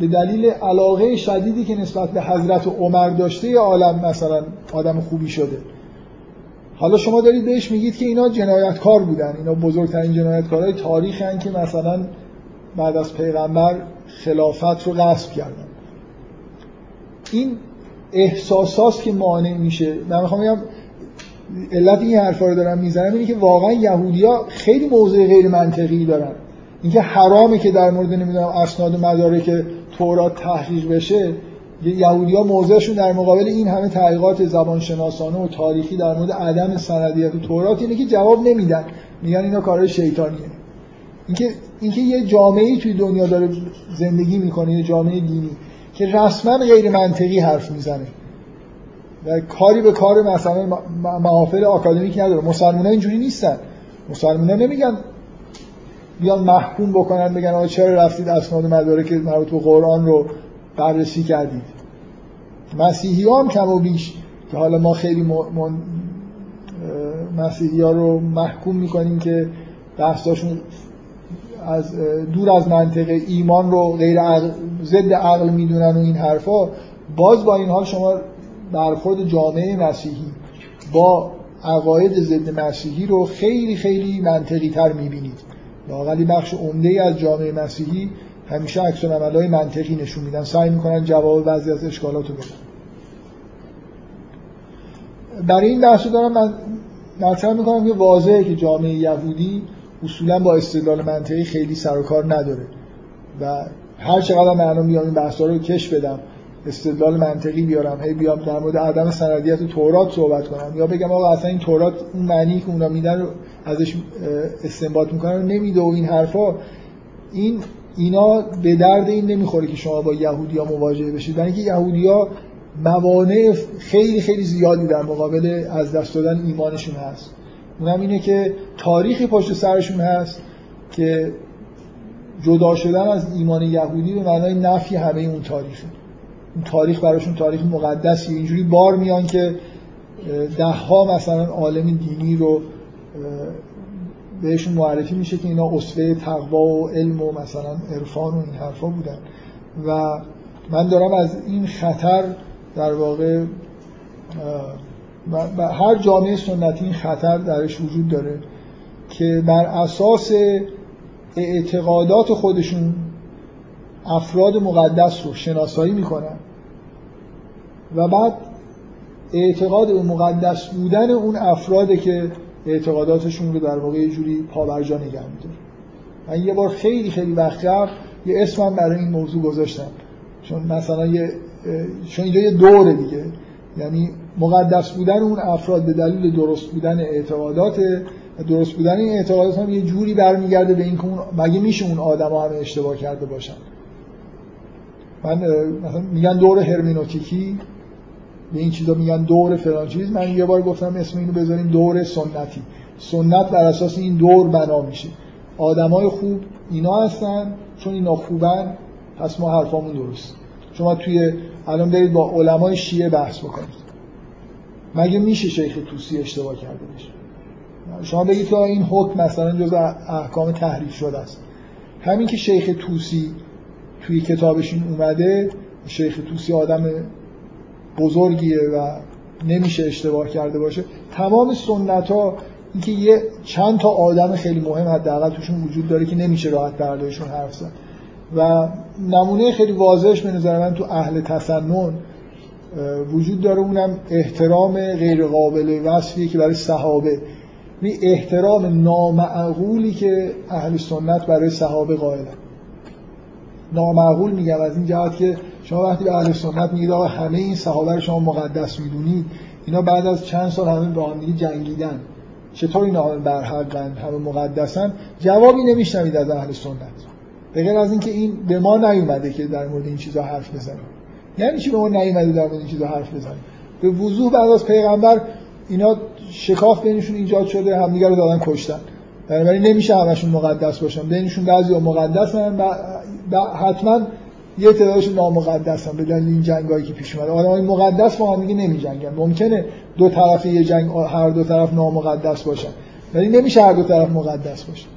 به دلیل علاقه شدیدی که نسبت به حضرت عمر داشته یه عالم مثلا آدم خوبی شده. حالا شما دارید بهش میگید که اینا جنایتکار بودن. اینا بزرگترین جنایتکارهای تاریخ هن که مثلا بعد از پیغمبر خلافت رو غصب کردن. این احساساست که مانع میشه. من می‌خوام بگم علت این حرفا رو دارم می‌زنم اینه که واقعا یهودیا خیلی موضع غیر منطقی دارن. اینکه حرامه که در مورد نمی‌دونم اسناد و مدارک تورات تحقیق بشه یهودی ها موضعشون در مقابل این همه تحقیقات زبانشناسانه و تاریخی در مورد عدم سندیت و تورات اینه که جواب نمیدن. میگن اینا کارهای شیطانیه. اینکه اینکه یه جامعه توی دنیا داره زندگی می‌کنه یه جامعه دینی. که رسما غیر منطقی حرف می‌زنه. و کاری به کار مثلا محافل آکادمیک نداره. مسلمان اینجوری نیستن. مسلمان نمیگن بیان محکوم بکنن بگن آقا چرا رفتید اسناد مدارک مربوط به قرآن رو بررسی کردید؟ مسیحی ها هم کم و بیش که حالا ما خیلی من... مسیحی ها رو محکوم می‌کنیم که بحثاشون از دور از منطقه ایمان رو غیر ضد عقل می‌دونن و این حرفا باز با این حال شما برخورد جامعه مسیحی با عقاید ضد مسیحی رو خیلی خیلی منطقی تر می‌بینید. لاقلی بخش عمده از جامعه مسیحی همیشه عکس های منطقی نشون میدن. سعی می‌کنن جواب بعضی از اشکالات رو بدن. برای این بحث دارم من مطرح می‌کنم که واضحه که جامعه یهودی اصولا با استدلال منطقی خیلی سر و کار نداره. و هر چقدر من الان میام این بحثا رو کش بدم استدلال منطقی بیارم هی بیام در مورد عدم سندیت تورات صحبت کنم یا بگم آقا اصلا این تورات اون معنی که اونا میدن رو ازش استنباط می‌کنن نمیده و این حرفا این اینا به درد این نمی‌خوره که شما با یهودیا مواجه بشید. برای اینکه یهودیا موانع خیلی خیلی زیادی در مقابل از دست دادن ایمانشون هست. اونم اینه که تاریخی پشت سرشون هست که جدا شدن از ایمان یهودی به معنای نفی همه اون تاریخه. اون تاریخ براشون تاریخ مقدسی. اینجوری بار میان که ده ها مثلا عالم دینی رو بهشون معرفی میشه که اینا اصله تقوا و علم و مثلا عرفان و این حرفا بودن. و من دارم از این خطر در واقع و هر جامعه سنتی این خطر درش وجود داره که بر اساس اعتقادات خودشون افراد مقدس رو شناسایی می‌کنن. و بعد اعتقاد به مقدس بودن اون افراده که اعتقاداتشون رو در واقع یه جوری پابرجا نگه من یه بار خیلی خیلی وقت قبل یه اسمم برای این موضوع گذاشتم. چون مثلا یه چون اینجا یه دوره دیگه. یعنی مقدس بودن اون افراد به دلیل درست بودن اعتقادات درست بودن این اعتقادات هم یه جوری برمیگرده به اینکه اون مگه میشه اون آدما همه اشتباه کرده باشن؟ من مثلا میگن دور هرمنوتیکی به این چیزا میگن دور فلان چیز. من یه بار گفتم اسم اینو بذاریم دور سنتی. سنت بر اساس این دور بنا میشه. آدمای خوب اینا هستن چون اینا خوبن پس ما حرفامون درست. شما توی الان برید با علمای شیعه بحث بکنید. مگه میشه شیخ توسی اشتباه کرده باشه؟ شما بگید که این حکم مثلا جز احکام تحریف شده است. همین که شیخ توسی توی کتابش اومده شیخ توسی آدم بزرگیه و نمیشه اشتباه کرده باشه. تمام سنت ها اینکه یه چند تا آدم خیلی مهم حداقل توشون وجود داره که نمیشه راحت برداشتشون حرف زد. و نمونه خیلی واضحش به نظر من تو اهل تسنن وجود داره اونم احترام غیر قابل وصفی که برای صحابه. می احترام نامعقولی که اهل سنت برای صحابه قائلن. نامعقول میگم از این جهت که شما وقتی به اهل سنت میگید آقا همه این صحابه رو شما مقدس می‌دونید. اینا بعد از چند سال همه با هم جنگیدن. چطور اینا همه برحقن همه مقدسن؟ جوابی نمیشنوید از اهل سنت. به غیر از اینکه این به ما نیومده که در مورد این چیزا حرف بزنیم. یعنی چی به ما نیومده در این چیزا حرف بزنیم به وضوح بعد از پیغمبر اینا شکاف بینشون ایجاد شده همدیگه رو دادن کشتن. بنابراین نمیشه همشون مقدس باشن. بینشون بعضی مقدسن و حتما یه تعدادشون نامقدسن به دلیل این جنگایی که پیش اومده. آدمای مقدس با هم دیگه نمیجنگن. ممکنه دو طرف یه جنگ هر دو طرف نامقدس باشن. ولی نمیشه هر دو طرف مقدس باشن.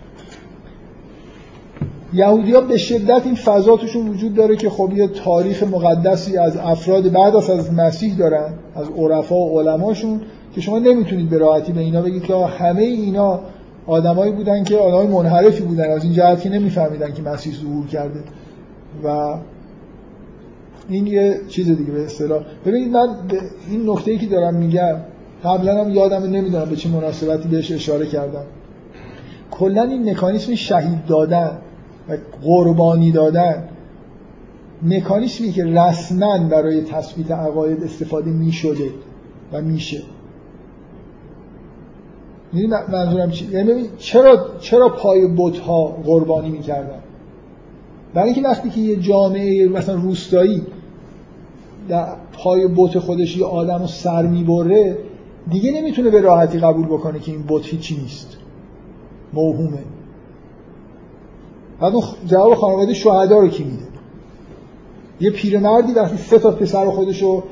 یهودی ها به شدت این فضا توشون وجود داره که خب یه تاریخ مقدسی از افراد بعد از مسیح دارن از عرفا و علماشون که شما نمی‌تونید به راحتی به اینا بگید که همه اینا آدمایی بودن که آدمای منحرفی بودن از این جهت که نمیفهمیدن که مسیح ظهور کرده. و این یه چیز دیگه به اصطلاح. ببینید من این نکته که دارم میگم قبلا هم یادم نمی‌دونم به چه مناسبتی بهش اشاره کردم. کلا این مکانیسم شهید دادن. و قربانی دادن. مکانیسمی که رسما برای تثبیت عقاید استفاده می شده و میشه. می‌دونی منظورم چی؟ یعنی چرا چرا پای بت ها قربانی می‌کردن؟ برای اینکه وقتی که یه جامعه مثلا روستایی در پای بت خودش یه آدم رو سر می‌بره دیگه نمی‌تونه به راحتی قبول بکنه که این بت هیچی نیست. موهومه. بعد اون جواب خانواده شهدا رو کی میده؟ یه پیرمردی وقتی سه تا پسر خودش رو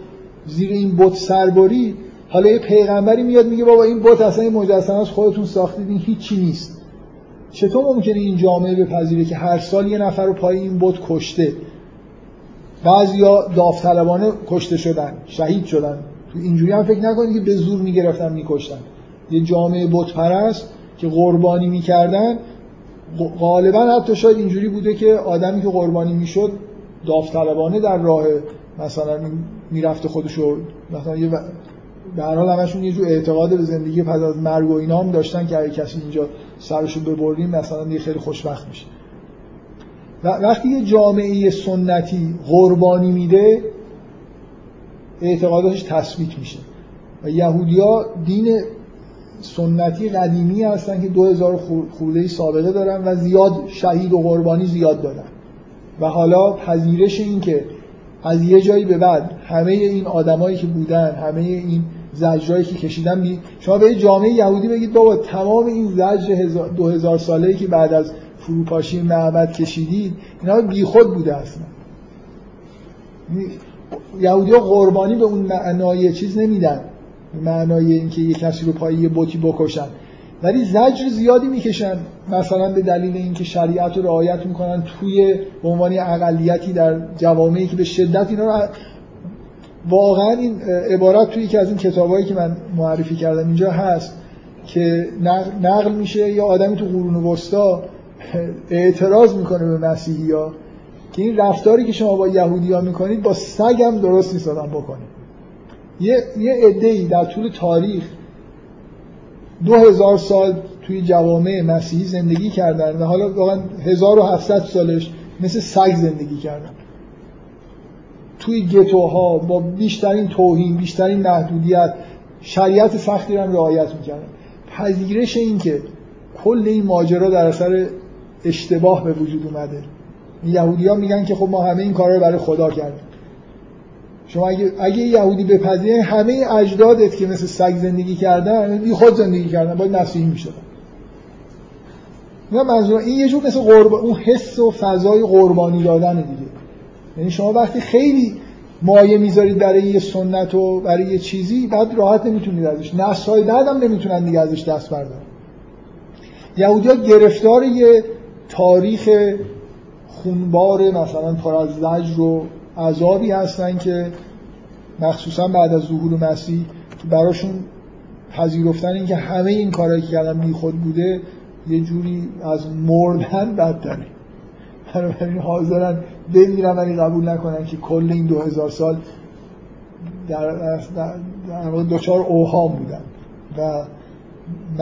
زیر این بت سربری حالا یه پیغمبری میاد میگه بابا این بت اصلا مجسمه از خودتون ساختید این هیچی نیست. چطور ممکنه این جامعه بپذیره که هر سال یه نفر رو پای این بت کشته؟ بعضیا داوطلبانه کشته شدن شهید شدن. تو اینجوری هم فکر نکنید که به زور می‌گرفتن میکشتن. یه جامعه بت پرست که قربانی می‌کردن غالبا حتی شاید اینجوری بوده که آدمی که قربانی می‌شد داوطلبانه در راه مثلا می‌رفته خودشو مثلا یه به هر حال همشون یه جور اعتقاد به زندگی پس از مرگ و اینا داشتن که اگه کسی اینجا سرشو ببریم مثلا یه خیلی خوشبخت میشه. و وقتی یه جامعه سنتی قربانی میده اعتقاداتش تثبیت میشه. و یهودیا دین سنتی قدیمی هستن که 2000 خورده سابقه دارن و زیاد شهید و قربانی زیاد دارن. و حالا پذیرش این که از یه جایی به بعد همه این آدمایی که بودن همه این زجرایی که کشیدن بی... شما به جامعه یهودی بگید بابا تمام این زجر دو هزار ساله که بعد از فروپاشی معبد کشیدید اینا بیخود بوده اصلا. یهودی قربانی به اون معنای چیز نمیدن. معنای اینکه یه کسی رو پای یه بوتی بکشن. ولی زجر زیادی می‌کشن مثلا به دلیل اینکه شریعت رو رعایت می‌کنن توی به عنوان اقلیتی در جوامعی که به شدت اینا رو واقعا این عبارت توی یکی از این کتابایی که من معرفی کردم اینجا هست که نقل میشه یا آدمی تو قرون وسطا اعتراض می‌کنه به مسیحی ها که این رفتاری که شما با یهودی ها می‌کنید با سگ هم درست نیست آدم بکنید یه, یه در طول تاریخ دو هزار سال توی جوامع مسیحی زندگی کردن و حالا واقعا 1700 سالش مثل سگ زندگی کردن. توی گتوها با بیشترین توهین بیشترین محدودیت شریعت سختی رو هم رعایت می‌کردن. پذیرش این که کل این ماجرا در اثر اشتباه به وجود اومده. یهودی ها میگن که خب ما همه این کارا رو برای خدا کردیم. شما اگه, اگه یهودی بپذیره همه اجدادت که مثل سگ زندگی کردن بی خود زندگی کردن باید مسیحی می‌شدن نه منظور این یه جور مثل قربان اون حس و فضای قربانی دادن دیگه. یعنی شما وقتی خیلی مایه می‌ذارید برای یه سنت و برای یه چیزی بعد راحت نمی‌تونید ازش. نسل‌های بعدم نمی‌تونن دیگه ازش دست بردارن. یهودی‌ها گرفتار یه تاریخ خونبار مثلا پر از زجر و عذابی هستن که مخصوصا بعد از ظهور مسیح که براشون پذیرفتن اینکه همه این کارهایی که کردن بی خود بوده یه جوری از مردن بدتره. بنابراین حاضرن بمیرن ولی قبول نکنن که کل این دو هزار سال در, در, دوچار اوهام بودن و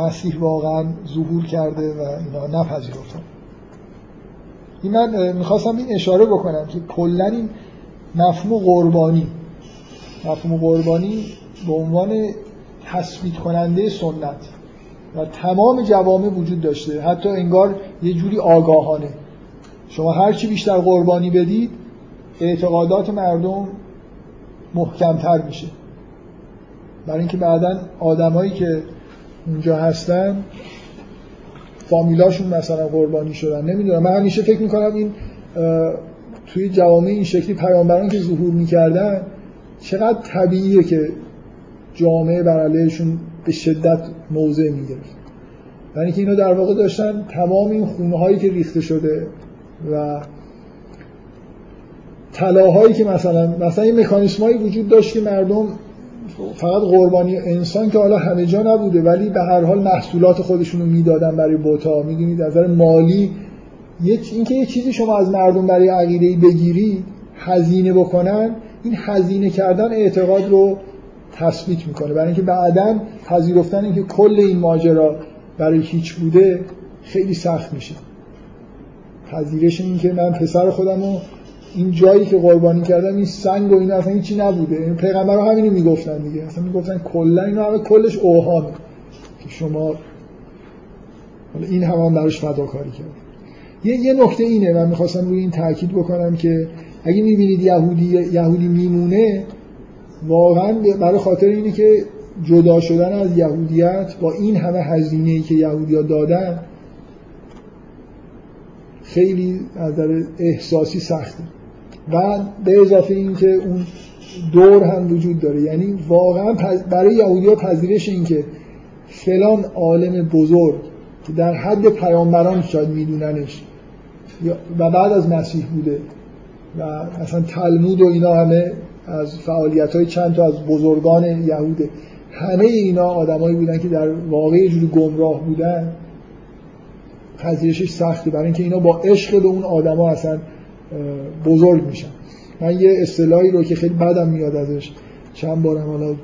مسیح واقعا ظهور کرده و اینا نپذیرفتن. این من می‌خواستم این اشاره بکنم که کلا این مفهوم قربانی. مفهوم قربانی به عنوان تثبیت کننده سنت و تمام جوامع وجود داشته. حتی انگار یه جوری آگاهانه. شما هرچی بیشتر قربانی بدید اعتقادات مردم محکمتر میشه. برای اینکه بعدا آدمایی که اونجا هستن فامیلاشون مثلا قربانی شدن. نمی‌دونم. من همیشه فکر می‌کنم این توی جوامع این شکلی پیامبران که ظهور می‌کردن چقدر طبیعیه که جامعه بر علیهشون به شدت موضع می‌گرفت. یعنی که اینا در واقع داشتن تمام این خونه هایی که ریخته شده و طلاهایی که مثلا مثلا این مکانیسمایی وجود داشت که مردم فقط قربانی انسان که حالا همه جا نبوده ولی به هر حال محصولات خودشون رو می‌دادن برای بوتا می‌دونید از نظر مالی اینکه یه چیزی شما از مردم برای عقیده بگیری هزینه بکنن این هزینه کردن اعتقاد رو تثبیت می‌کنه. برای اینکه بعدا پذیرفتن اینکه کل این ماجرا برای هیچ بوده خیلی سخت میشه. پذیرش این که من پسر خودم رو این جایی که قربانی کردم این سنگ و اینا اصلا هیچی نبوده. این پیغمبر ها همینو می‌گفتن دیگه. اصلا می‌گفتن کلا اینا همه کلش اوهامه که شما این هم, هم براش فداکاری کرد یه, یه نکته اینه من می‌خواستم روی این تاکید بکنم که اگه می‌بینید یهودی یهودی میمونه واقعا برای خاطر اینه که جدا شدن از یهودیت با این همه هزینه ای که یهودیا دادن خیلی از در احساسی سخته. و به اضافه اینکه اون دور هم وجود داره. یعنی واقعا برای یهودی ها پذیرش این که فلان عالم بزرگ که در حد پیامبران شاید میدوننش و بعد از مسیح بوده. و مثلا تلمود و اینا همه از فعالیت های چند تا از بزرگان یهوده همه اینا آدمایی بودن که در واقع جوری گمراه بودن. پذیرشش سخته برای اینکه اینا با عشق به اون آدما اصلا بزرگ میشن. من یه اصطلاحی رو که خیلی بدم میاد ازش چند بارم حالا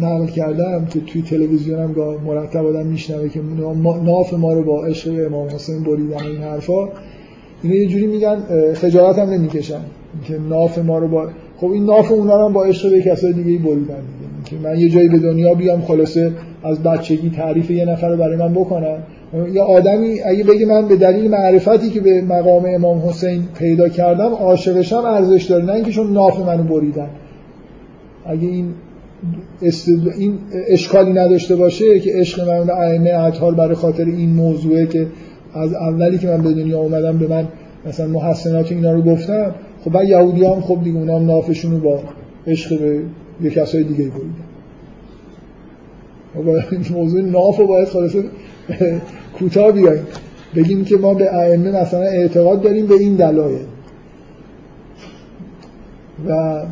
نقل کردم که توی تلویزیونم گاه مرتب آدم میشنوه که ناف ما رو با عشق امام حسین بریدن این حرفا. اینا یه جوری میگن خجالت هم نمی‌کشن. که ناف ما رو با خب این ناف اونا رو با عشق به کسای دیگه بریدن دیگه. که من یه جایی به دنیا بیام خلاصه از بچگی تعریف یه نفر رو برای من بکنن. یه آدمی اگه بگه من به دلیل معرفتی که به مقام امام حسین پیدا کردم عاشقشم ارزش داره. نه اینکه چون ناف منو بریدن. اگه این این اشکالی نداشته باشه که عشق من ائمه اطهار برای خاطر این موضوعه که از اولی که من به دنیا اومدم به من مثلا محسنات اینا رو گفتم خب بعد یهودی هم خب دیگه اونا نافشون رو با عشق به یه کسای دیگه بریدن. موضوع ناف رو باید خلاصه کوتاه بیاییم بگیم که ما به ائمه مثلا اعتقاد داریم به این دلایل. و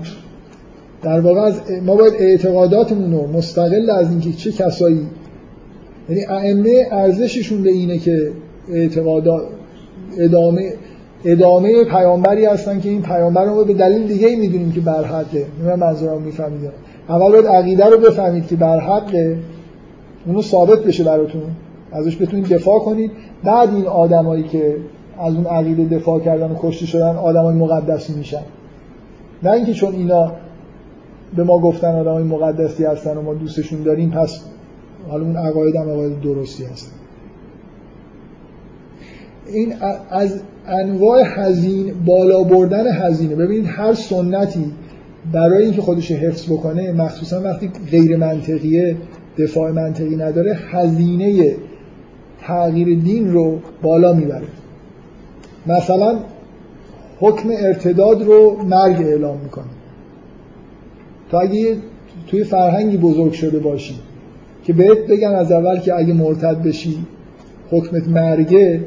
در واقع از ما باید اعتقاداتمون رو مستقل از اینکه چه کسایی یعنی ائمه ارزششون به اینه که اعتقادات ادامه ادامه پیامبری هستن که این پیامبر رو به دلیل دیگه می‌دونیم که بر حقه. من منظورم می‌فهمید اول باید عقیده رو بفهمید که بر حقه. اونو ثابت بشه براتون. ازش بتونید دفاع کنید. بعد این آدمایی که از اون عقیده دفاع کردن و کشته شدن آدمای مقدسی میشن. نه اینکه چون اینا به ما گفتن آدمای مقدسی هستن و ما دوستشون داریم پس حالا اون عقاید هم عقاید درستی هست این از انواع هزین بالا بردن هزینه. ببینید هر سنتی برای اینکه خودش حفظ بکنه مخصوصا وقتی غیر منطقیه دفاع منطقی نداره هزینه تغییر دین رو بالا می‌بره. مثلا حکم ارتداد رو مرگ اعلام می‌کنه. تو اگه توی فرهنگی بزرگ شده باشی که بهت بگن از اول که اگه مرتد بشی حکمت مرگه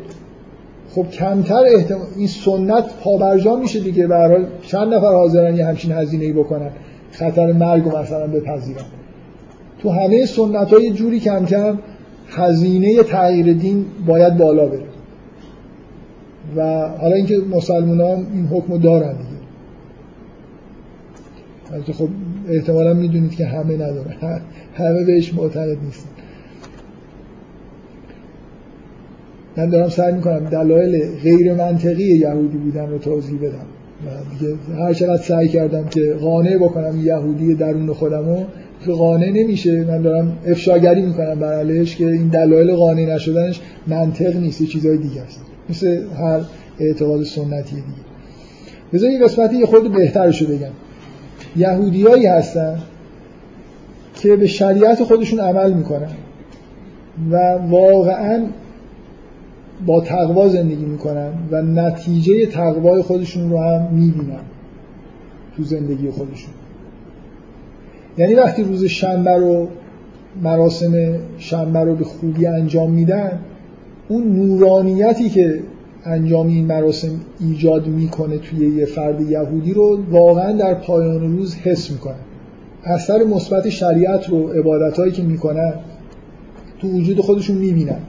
خب کمتر احتمال این سنت پابرجا میشه دیگه. به چند نفر حاضرن یه همچین هزینه ای بکنن؟ خطر مرگ رو مثلا بپذیرن. تو همه سنت های جوری کم کم هزینه تغییر دین باید بالا بره. و حالا اینکه مسلمان هم این حکم دارن دیگه. خب احتمالا می‌دونید که همه نداره همه بهش معتقد نیستن. من دارم سعی می‌کنم دلایل غیر منطقی یهودی بودن رو توضیح بدم. دیگه هر چقدر سعی کردم که قانع بکنم یهودی درون خودمو که قانع نمیشه. من دارم افشاگری می‌کنم علیهش که این دلایل قانع نشدنش منطق نیست یه چیزای دیگه است. مثل هر اعتقاد سنتی دیگه. بذار یه قسمتی خود بهترشو بگم. یهودیایی هستن که به شریعت خودشون عمل می‌کنن و واقعا با تقوا زندگی می‌کنن و نتیجه تقوای خودشون رو هم می‌بینن تو زندگی خودشون. یعنی وقتی روز شنبه رو مراسم شنبه رو به خوبی انجام میدن اون نورانیتی که انجام این مراسم ایجاد می‌کنه توی یه فرد یهودی رو واقعا در پایان روز حس می‌کنه. اثر مثبت شریعت رو عبادتهایی که می‌کنن تو وجود خودشون می‌بینن.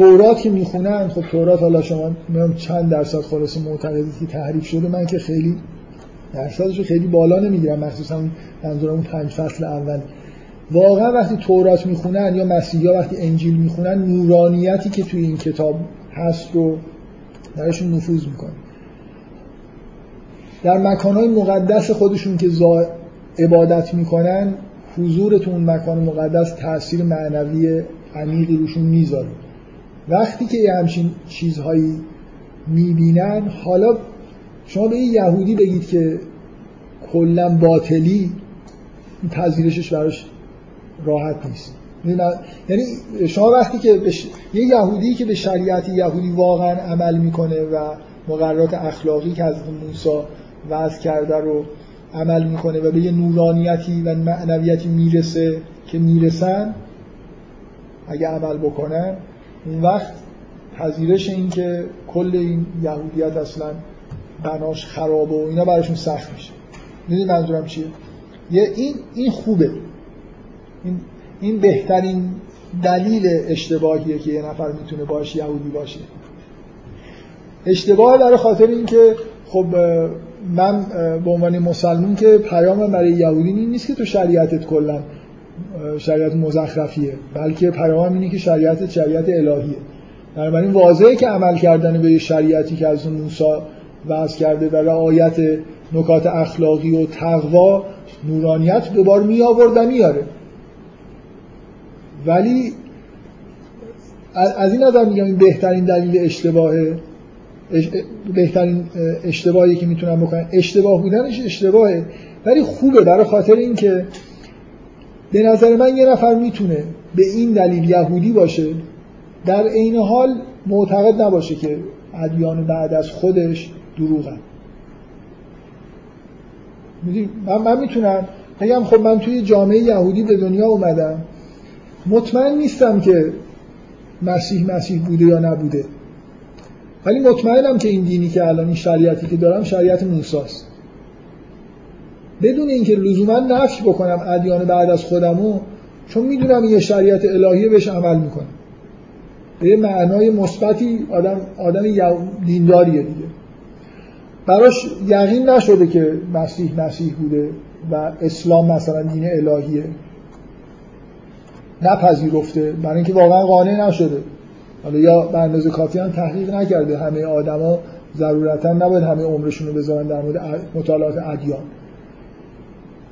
تورات که می‌خونن خب تورات حالا شما چند درصد خلاص معتقدید که تحریف شده. من که خیلی درصدش خیلی بالا نمی‌گیرم مخصوصا منظورم اون پنج فصل اول. واقعا وقتی تورات می‌خونن یا مسیحی وقتی انجیل می‌خونن نورانیتی که توی این کتاب هست رو درشون نفوذ می‌کنه. در مکانهای مقدس خودشون که عبادت می‌کنن حضور تو مکان مقدس تاثیر معنوی عمیقی روشون می‌ذاره. وقتی که یه همچین چیزهایی می‌بینن حالا شما به این یهودی بگید که کلا باطلی پذیرشش براش راحت نیست. یعنی شما وقتی که بش... یه یهودی که به شریعت یهودی واقعا عمل می‌کنه و مقررات اخلاقی که از موسی وضع کرده رو عمل می‌کنه و به یه نورانیتی و معنویتی می‌رسه که می‌رسن اگه عمل بکنن اون وقت پذیرش این که کل این یهودیت اصلا بناش خرابه و اینا براشون سخت میشه. می‌دونی منظورم چیه؟ یه این این خوبه. این این بهترین دلیل اشتباهیه که یه نفر می‌تونه باش یهودی باشه. اشتباه برای خاطر اینکه خب من به عنوان مسلمون که پیام برای یهودی این نیست که تو شریعتت کلا شریعت مزخرفیه بلکه پیام اینه که شریعت شریعت الهیه. بنابراین واضحه که عمل کردن به شریعتی که از موسی وضع کرده و رعایت نکات اخلاقی و تقوا نورانیت دوبار می آورد و میاره ولی از این نظر میگم این بهترین دلیل اشتباهه بهترین اشتباهی که می‌تونم بکنم اشتباه بودنش اشتباهه. ولی خوبه برای خاطر اینکه به نظر من یه نفر می‌تونه به این دلیل یهودی باشه در عین حال معتقد نباشه که ادیان بعد از خودش دروغن. من, من می‌تونم بگم خب من توی جامعه یهودی به دنیا اومدم. مطمئن نیستم که مسیح مسیح بوده یا نبوده. ولی مطمئنم که این دینی که الان این شریعتی که دارم شریعت موساست. بدون اینکه لزوما نفی بکنم ادیان بعد از خودمو چون می‌دونم یه شریعت الهیه بهش عمل می‌کنم به معنای مثبتی آدم آدم دینداریه دیگه. براش یقین نشده که مسیح مسیح بوده و اسلام مثلا دین الهیه. نپذیرفته برای اینکه واقعا قانع نشده. حالا یا به اندازه کافی هم تحقیق نکرده. همه آدما ضرورتا نباید همه عمرشون رو بذارن در مورد مطالعات ادیان.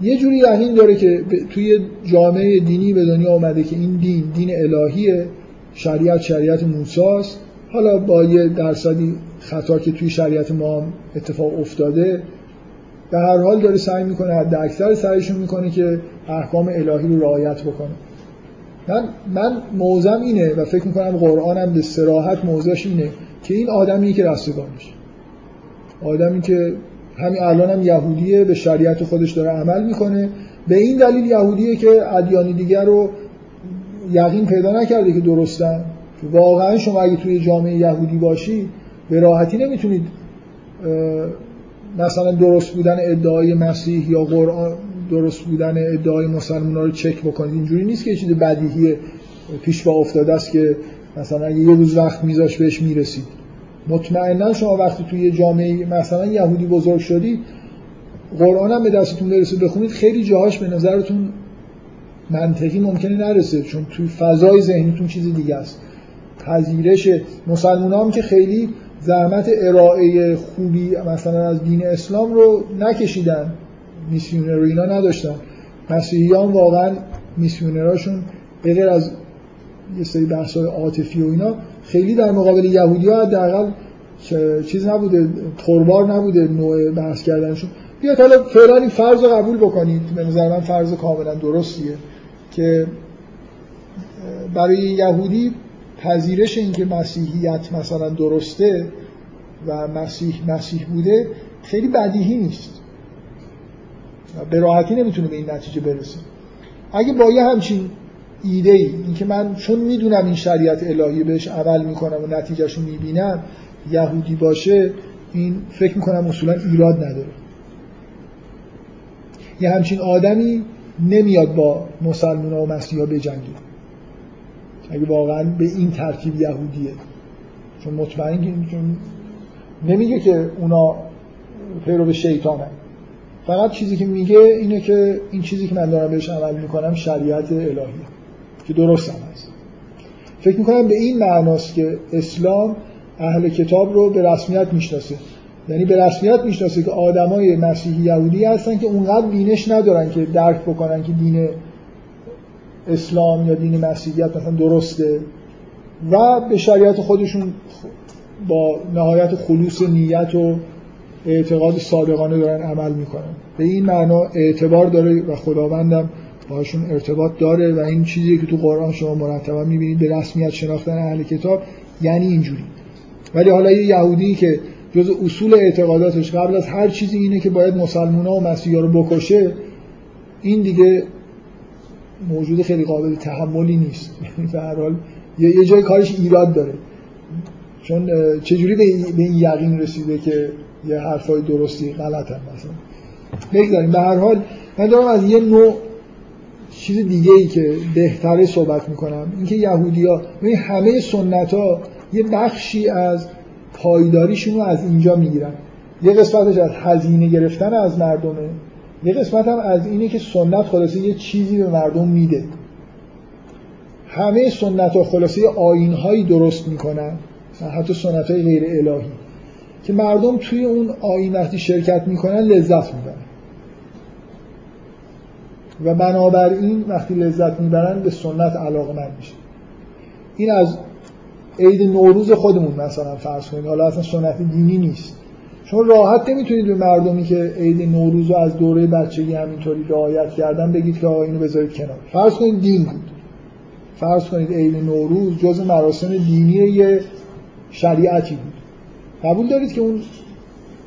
یه جوری یقین داره که توی جامعه دینی به دنیا اومده که این دین دین الهیه شریعت شریعت موساست. حالا با یه درصدی خطا که توی شریعت ما اتفاق افتاده به هر حال داره سعی می‌کنه حد اکثر سعیشون می‌کنه که احکام الهی رو رعایت بکنه. من من موزم اینه و فکر می‌کنم قرآنم به سراحت موزش اینه که این آدمی که رستگانش آدمی که همین الان هم یهودیه به شریعت خودش داره عمل می‌کنه. به این دلیل یهودیه که ادیانی دیگر رو یقین پیدا نکرده که درستن. واقعا شما اگه توی جامعه یهودی باشی به راحتی نمی‌تونید مثلا درست بودن ادعای مسیح یا قرآن درست بودن ادعای مسلمان رو چک بکنید. اینجوری نیست که چیز بدیهی پیش با افتاده است که مثلا اگه یه روز وقت میذاش بهش می‌رسید. مطمئنا شما وقتی توی جامعه مثلا یهودی بزرگ شدی قرآن هم به دستتون برسه بخونید خیلی جاهاش به نظرتون منطقی ممکنه نرسه چون توی فضای ذهنیتون چیز دیگه است. پذیرش مسلمان هم که خیلی زحمت ارائه خوبی مثلا از دین اسلام رو نکشیدن. میسیونر رو اینا نداشتن. مسیحیان واقعا میسیونراشون بغیر از یه سری بحث عاطفی و اینا خیلی در مقابل یهودی ها حداقل چیز نبوده تربار نبوده نوع بحث کردنشون. بیاد حالا فعلا این فرض رو قبول بکنید. به نظر من فرض کاملا درستیه که برای یهودی پذیرش اینکه مسیحیت مثلا درسته و مسیح مسیح بوده خیلی بدیهی نیست. به راحتی نمی‌تونه به این نتیجه برسه. اگه با یه همچین ایده ای اینکه من چون می‌دونم این شریعت الهی بهش عمل می‌کنم و نتیجهش رو می‌بینم یهودی باشه این فکر می‌کنم اصولا ایراد نداره. یه همچین آدمی نمیاد با مسلمان و مسیحا بجنگه اگه واقعا به این ترتیب یهودیه. چون مطمئن چون نمیگه که اونا پیرو به شیطانه. فقط چیزی که میگه اینه که این چیزی که من دارم بهش عمل می‌کنم شریعت الهیه. که درست هم هست. فکر می‌کنم به این معناست که اسلام اهل کتاب رو به رسمیت می‌شناسه. یعنی به رسمیت می‌شناسه که آدمای مسیحی یهودی هستن که اونقدر بینش ندارن که درک بکنن که دین اسلام یا دین مسیحیت مثلا درسته و به شریعت خودشون با نهایت خلوص نیت و اعتقاد صادقانه دارن عمل می‌کنن. به این معنا اعتبار داره و خداوندم باشون ارتباط داره و این چیزی که تو قرآن شما مرتبا می‌بینید به رسمیت شناختن اهل کتاب یعنی اینجوری. ولی حالا یه یهودی که جز اصول اعتقاداتش قبل از هر چیزی اینه که باید مسلمان ها و مسیحا رو بکشه این دیگه موجود خیلی قابل تحملی نیست. به هر حال یه جای کارش ایراد داره. چون چجوری به این یقین رسیده که یه حرفای درستی غلط هم مثلا؟ بگذاریم. به هر حال من دارم از یه نوع چیز دیگه ای که بهتره صحبت می‌کنم. اینکه یهودی ها همه سنت ها یه بخشی از پایداریشون رو از اینجا می‌گیرن. یه قسمتش از هزینه گرفتن از مردمه. یه قسمت هم از اینه که سنت خلاصه یه چیزی به مردم میده. همه سنت ها خلاصه آین هایی درست می‌کنن. حتی سنت های غیر الهی. که مردم توی اون آین وقتی شرکت می‌کنن لذت می‌برن. و بنابراین وقتی لذت می‌برن به سنت علاقه من میشه این از عید نوروز خودمون مثلا فرض کنید. حالا اصلا سنت دینی نیست. شما راحت نمی‌تونید به مردمی که عید نوروز رو از دوره بچگی همینطوری رعایت کردن بگید که آقا اینو بذارید کنار. فرض کنید دین بود. فرض کنید عید نوروز جز مراسم دینی یه شریعتی بود. قبول دارید که اون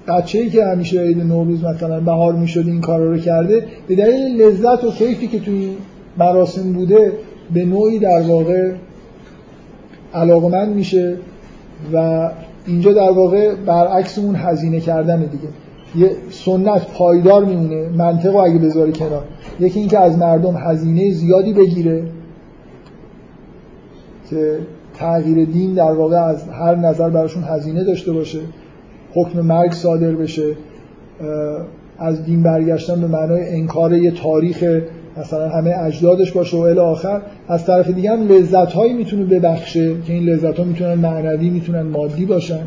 بچه ای که همیشه عید نوروز مثلا بهار می‌شد این کارا رو کرده به دلیل لذت و کیفی که توی مراسم بوده به نوعی در واقع علاقمند میشه و اینجا در واقع برعکس اون هزینه کردن دیگه. یه سنت پایدار میمونه منطق اگه بذاره کنار. یکی اینکه از مردم هزینه زیادی بگیره که تغییر دین در واقع از هر نظر براشون هزینه داشته باشه. حکم مرگ صادر بشه از دین برگشتن به معنای انکار یه تاریخ مثلا همه اجدادش باشه و الی آخر از طرف دیگه هم لذت هایی می‌تونه ببخشه که این لذت ها می‌تونن معنوی می‌تونن مادی باشن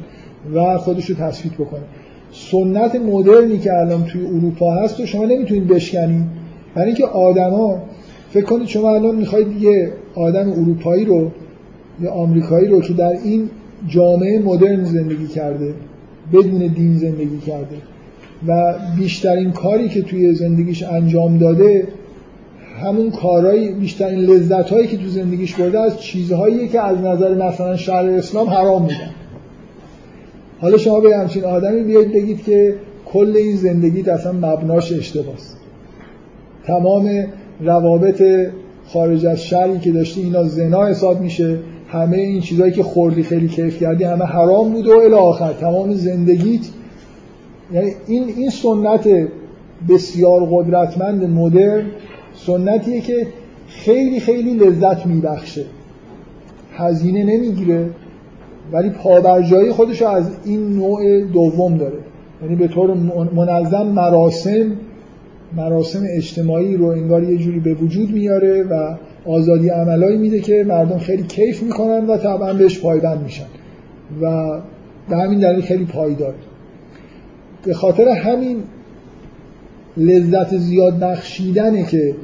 و خودش رو تثبیت بکنه. سنت مدرنی که الان توی اروپا هست و شما نمی‌تونید بشکنید برای اینکه آدما فکر کنید شما الان می‌خواید یه آدم اروپایی رو یه آمریکایی رو که در این جامعه مدرن زندگی کرده. بدون دین زندگی کرده و بیشترین کاری که توی زندگیش انجام داده همون کارهای بیشترین لذت هایی که تو زندگیش برده از چیزهایی که از نظر مثلا شهر اسلام حرام میدن حالا شما به همچین آدمی بیاید بگید که کل این زندگی اصلا مبناش اشتباس تمام روابط خارج از شهری که داشتی اینا زنا حساب میشه. همه این چیزهایی که خوردی خیلی کیف کردی همه حرام بود و الی آخر. تمام زندگیت یعنی این این سنت بسیار قدرتمند مدرن سنتیه که خیلی خیلی لذت میبخشه. هزینه نمی‌گیره ولی پابرجایی خودش از این نوع دوم داره. یعنی به طور منظم مراسم مراسم اجتماعی رو انگار یه جوری به وجود میاره و آزادی عملایی میده که مردم خیلی کیف می‌کنن و طبعا بهش پایبند میشن. و به همین دلیل خیلی پایدار. به خاطر همین لذت زیاد بخشیدنه که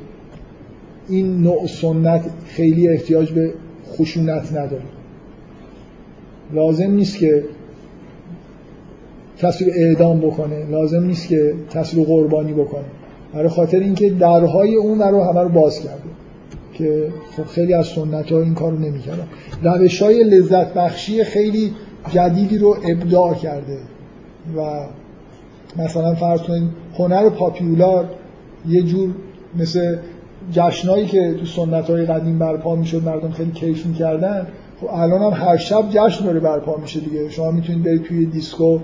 این نوع سنت خیلی احتیاج به خشونت نداره. لازم نیست که کسی رو اعدام بکنه. لازم نیست که کسی رو قربانی بکنه. برای خاطر اینکه درهای اون رو همه رو باز کرده. که خب خیلی از سنت ها این کار رو نمی کردن روش های لذت بخشی خیلی جدیدی رو ابداع کرده. و مثلا فرض کنید هنر پاپیولار یه جور مثل جشنایی که تو سنت های قدیم برپا می‌شد مردم خیلی کیف می‌کردن خب الان هم هر شب جشن داره برپا میشه دیگه. شما می‌تونید برید توی دیسکو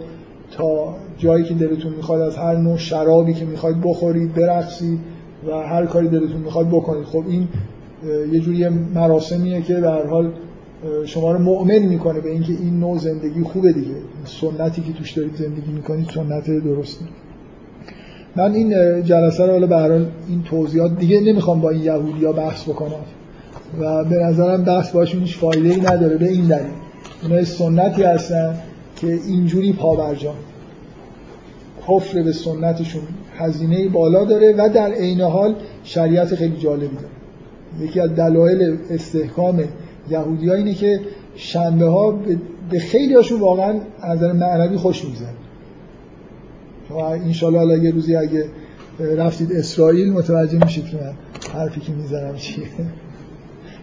تا جایی که دلتون می‌خواد از هر نوع شرابی که می‌خواید بخورید برقصید و هر کاری دلتون می‌خواد بکنید. خب این یه جوری مراسمیه که در حال شما رو مؤمن می‌کنه به اینکه این نوع زندگی خوبه دیگه. سنتی که توش دارید زندگی می‌کنید سنت درسته. من این جلسه رو حالا به این توضیحات دیگه نمی‌خوام با این یهودیا بحث بکنم. و به نظرم بحث باشون هیچ فایده ای نداره به این دلیل. اینا سنتی هستن که اینجوری پابرجان کفر به سنتشون هزینه بالا داره و در عین حال شریعت خیلی جالبی داره. یکی از دلایل استحکام یهودی اینه که شنبه ها به خیلی هاشون واقعا از معنوی خوش میگذره. شما انشالله یه روزی اگه رفتید اسرائیل متوجه میشید که من حرفی که می‌زنم چیه.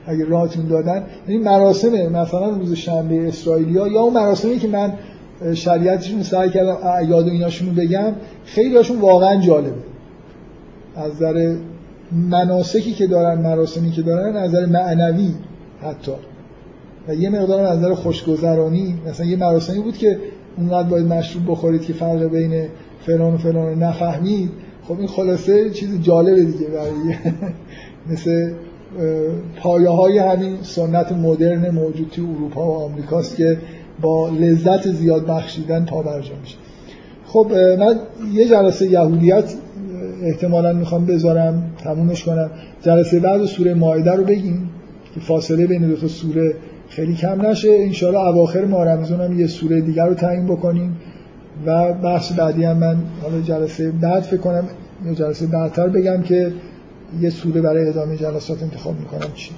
اگه راهتون دادن. این مراسم مثلا روز شنبه اسرائیلیا یا اون مراسمی که من شریعتشون سعی کردم اعیاد و ایناشون بگم خیلی هاشون واقعا جالبه. از نظر مناسکی که دارن مراسمی که دارن نظر معنوی حتی. و یه مقدار از نظر خوشگذرانی مثلا یه مراسمی بود که اونقدر باید مشروب بخورید که فرق بین فلان و فلان نفهمید. خب این خلاصه چیز جالبه دیگه برای مثل پایه های همین سنت مدرن موجود توی اروپا و آمریکاست که با لذت زیاد بخشیدن پا برجا میشه. خب من یه جلسه یهودیت احتمالا می‌خوام بذارم تمومش کنم. جلسه بعد سوره مایده رو بگیم که فاصله بین دو تا سوره خیلی کم نشه. انشاءالله اواخر ماه رمزون هم یه سوره دیگر رو تعیین بکنیم و بحث بعدی هم من حالا جلسه بعد فکر کنم یا جلسه بعدتر بگم که یه سوره برای ادامه جلسات انتخاب می‌کنم. چی؟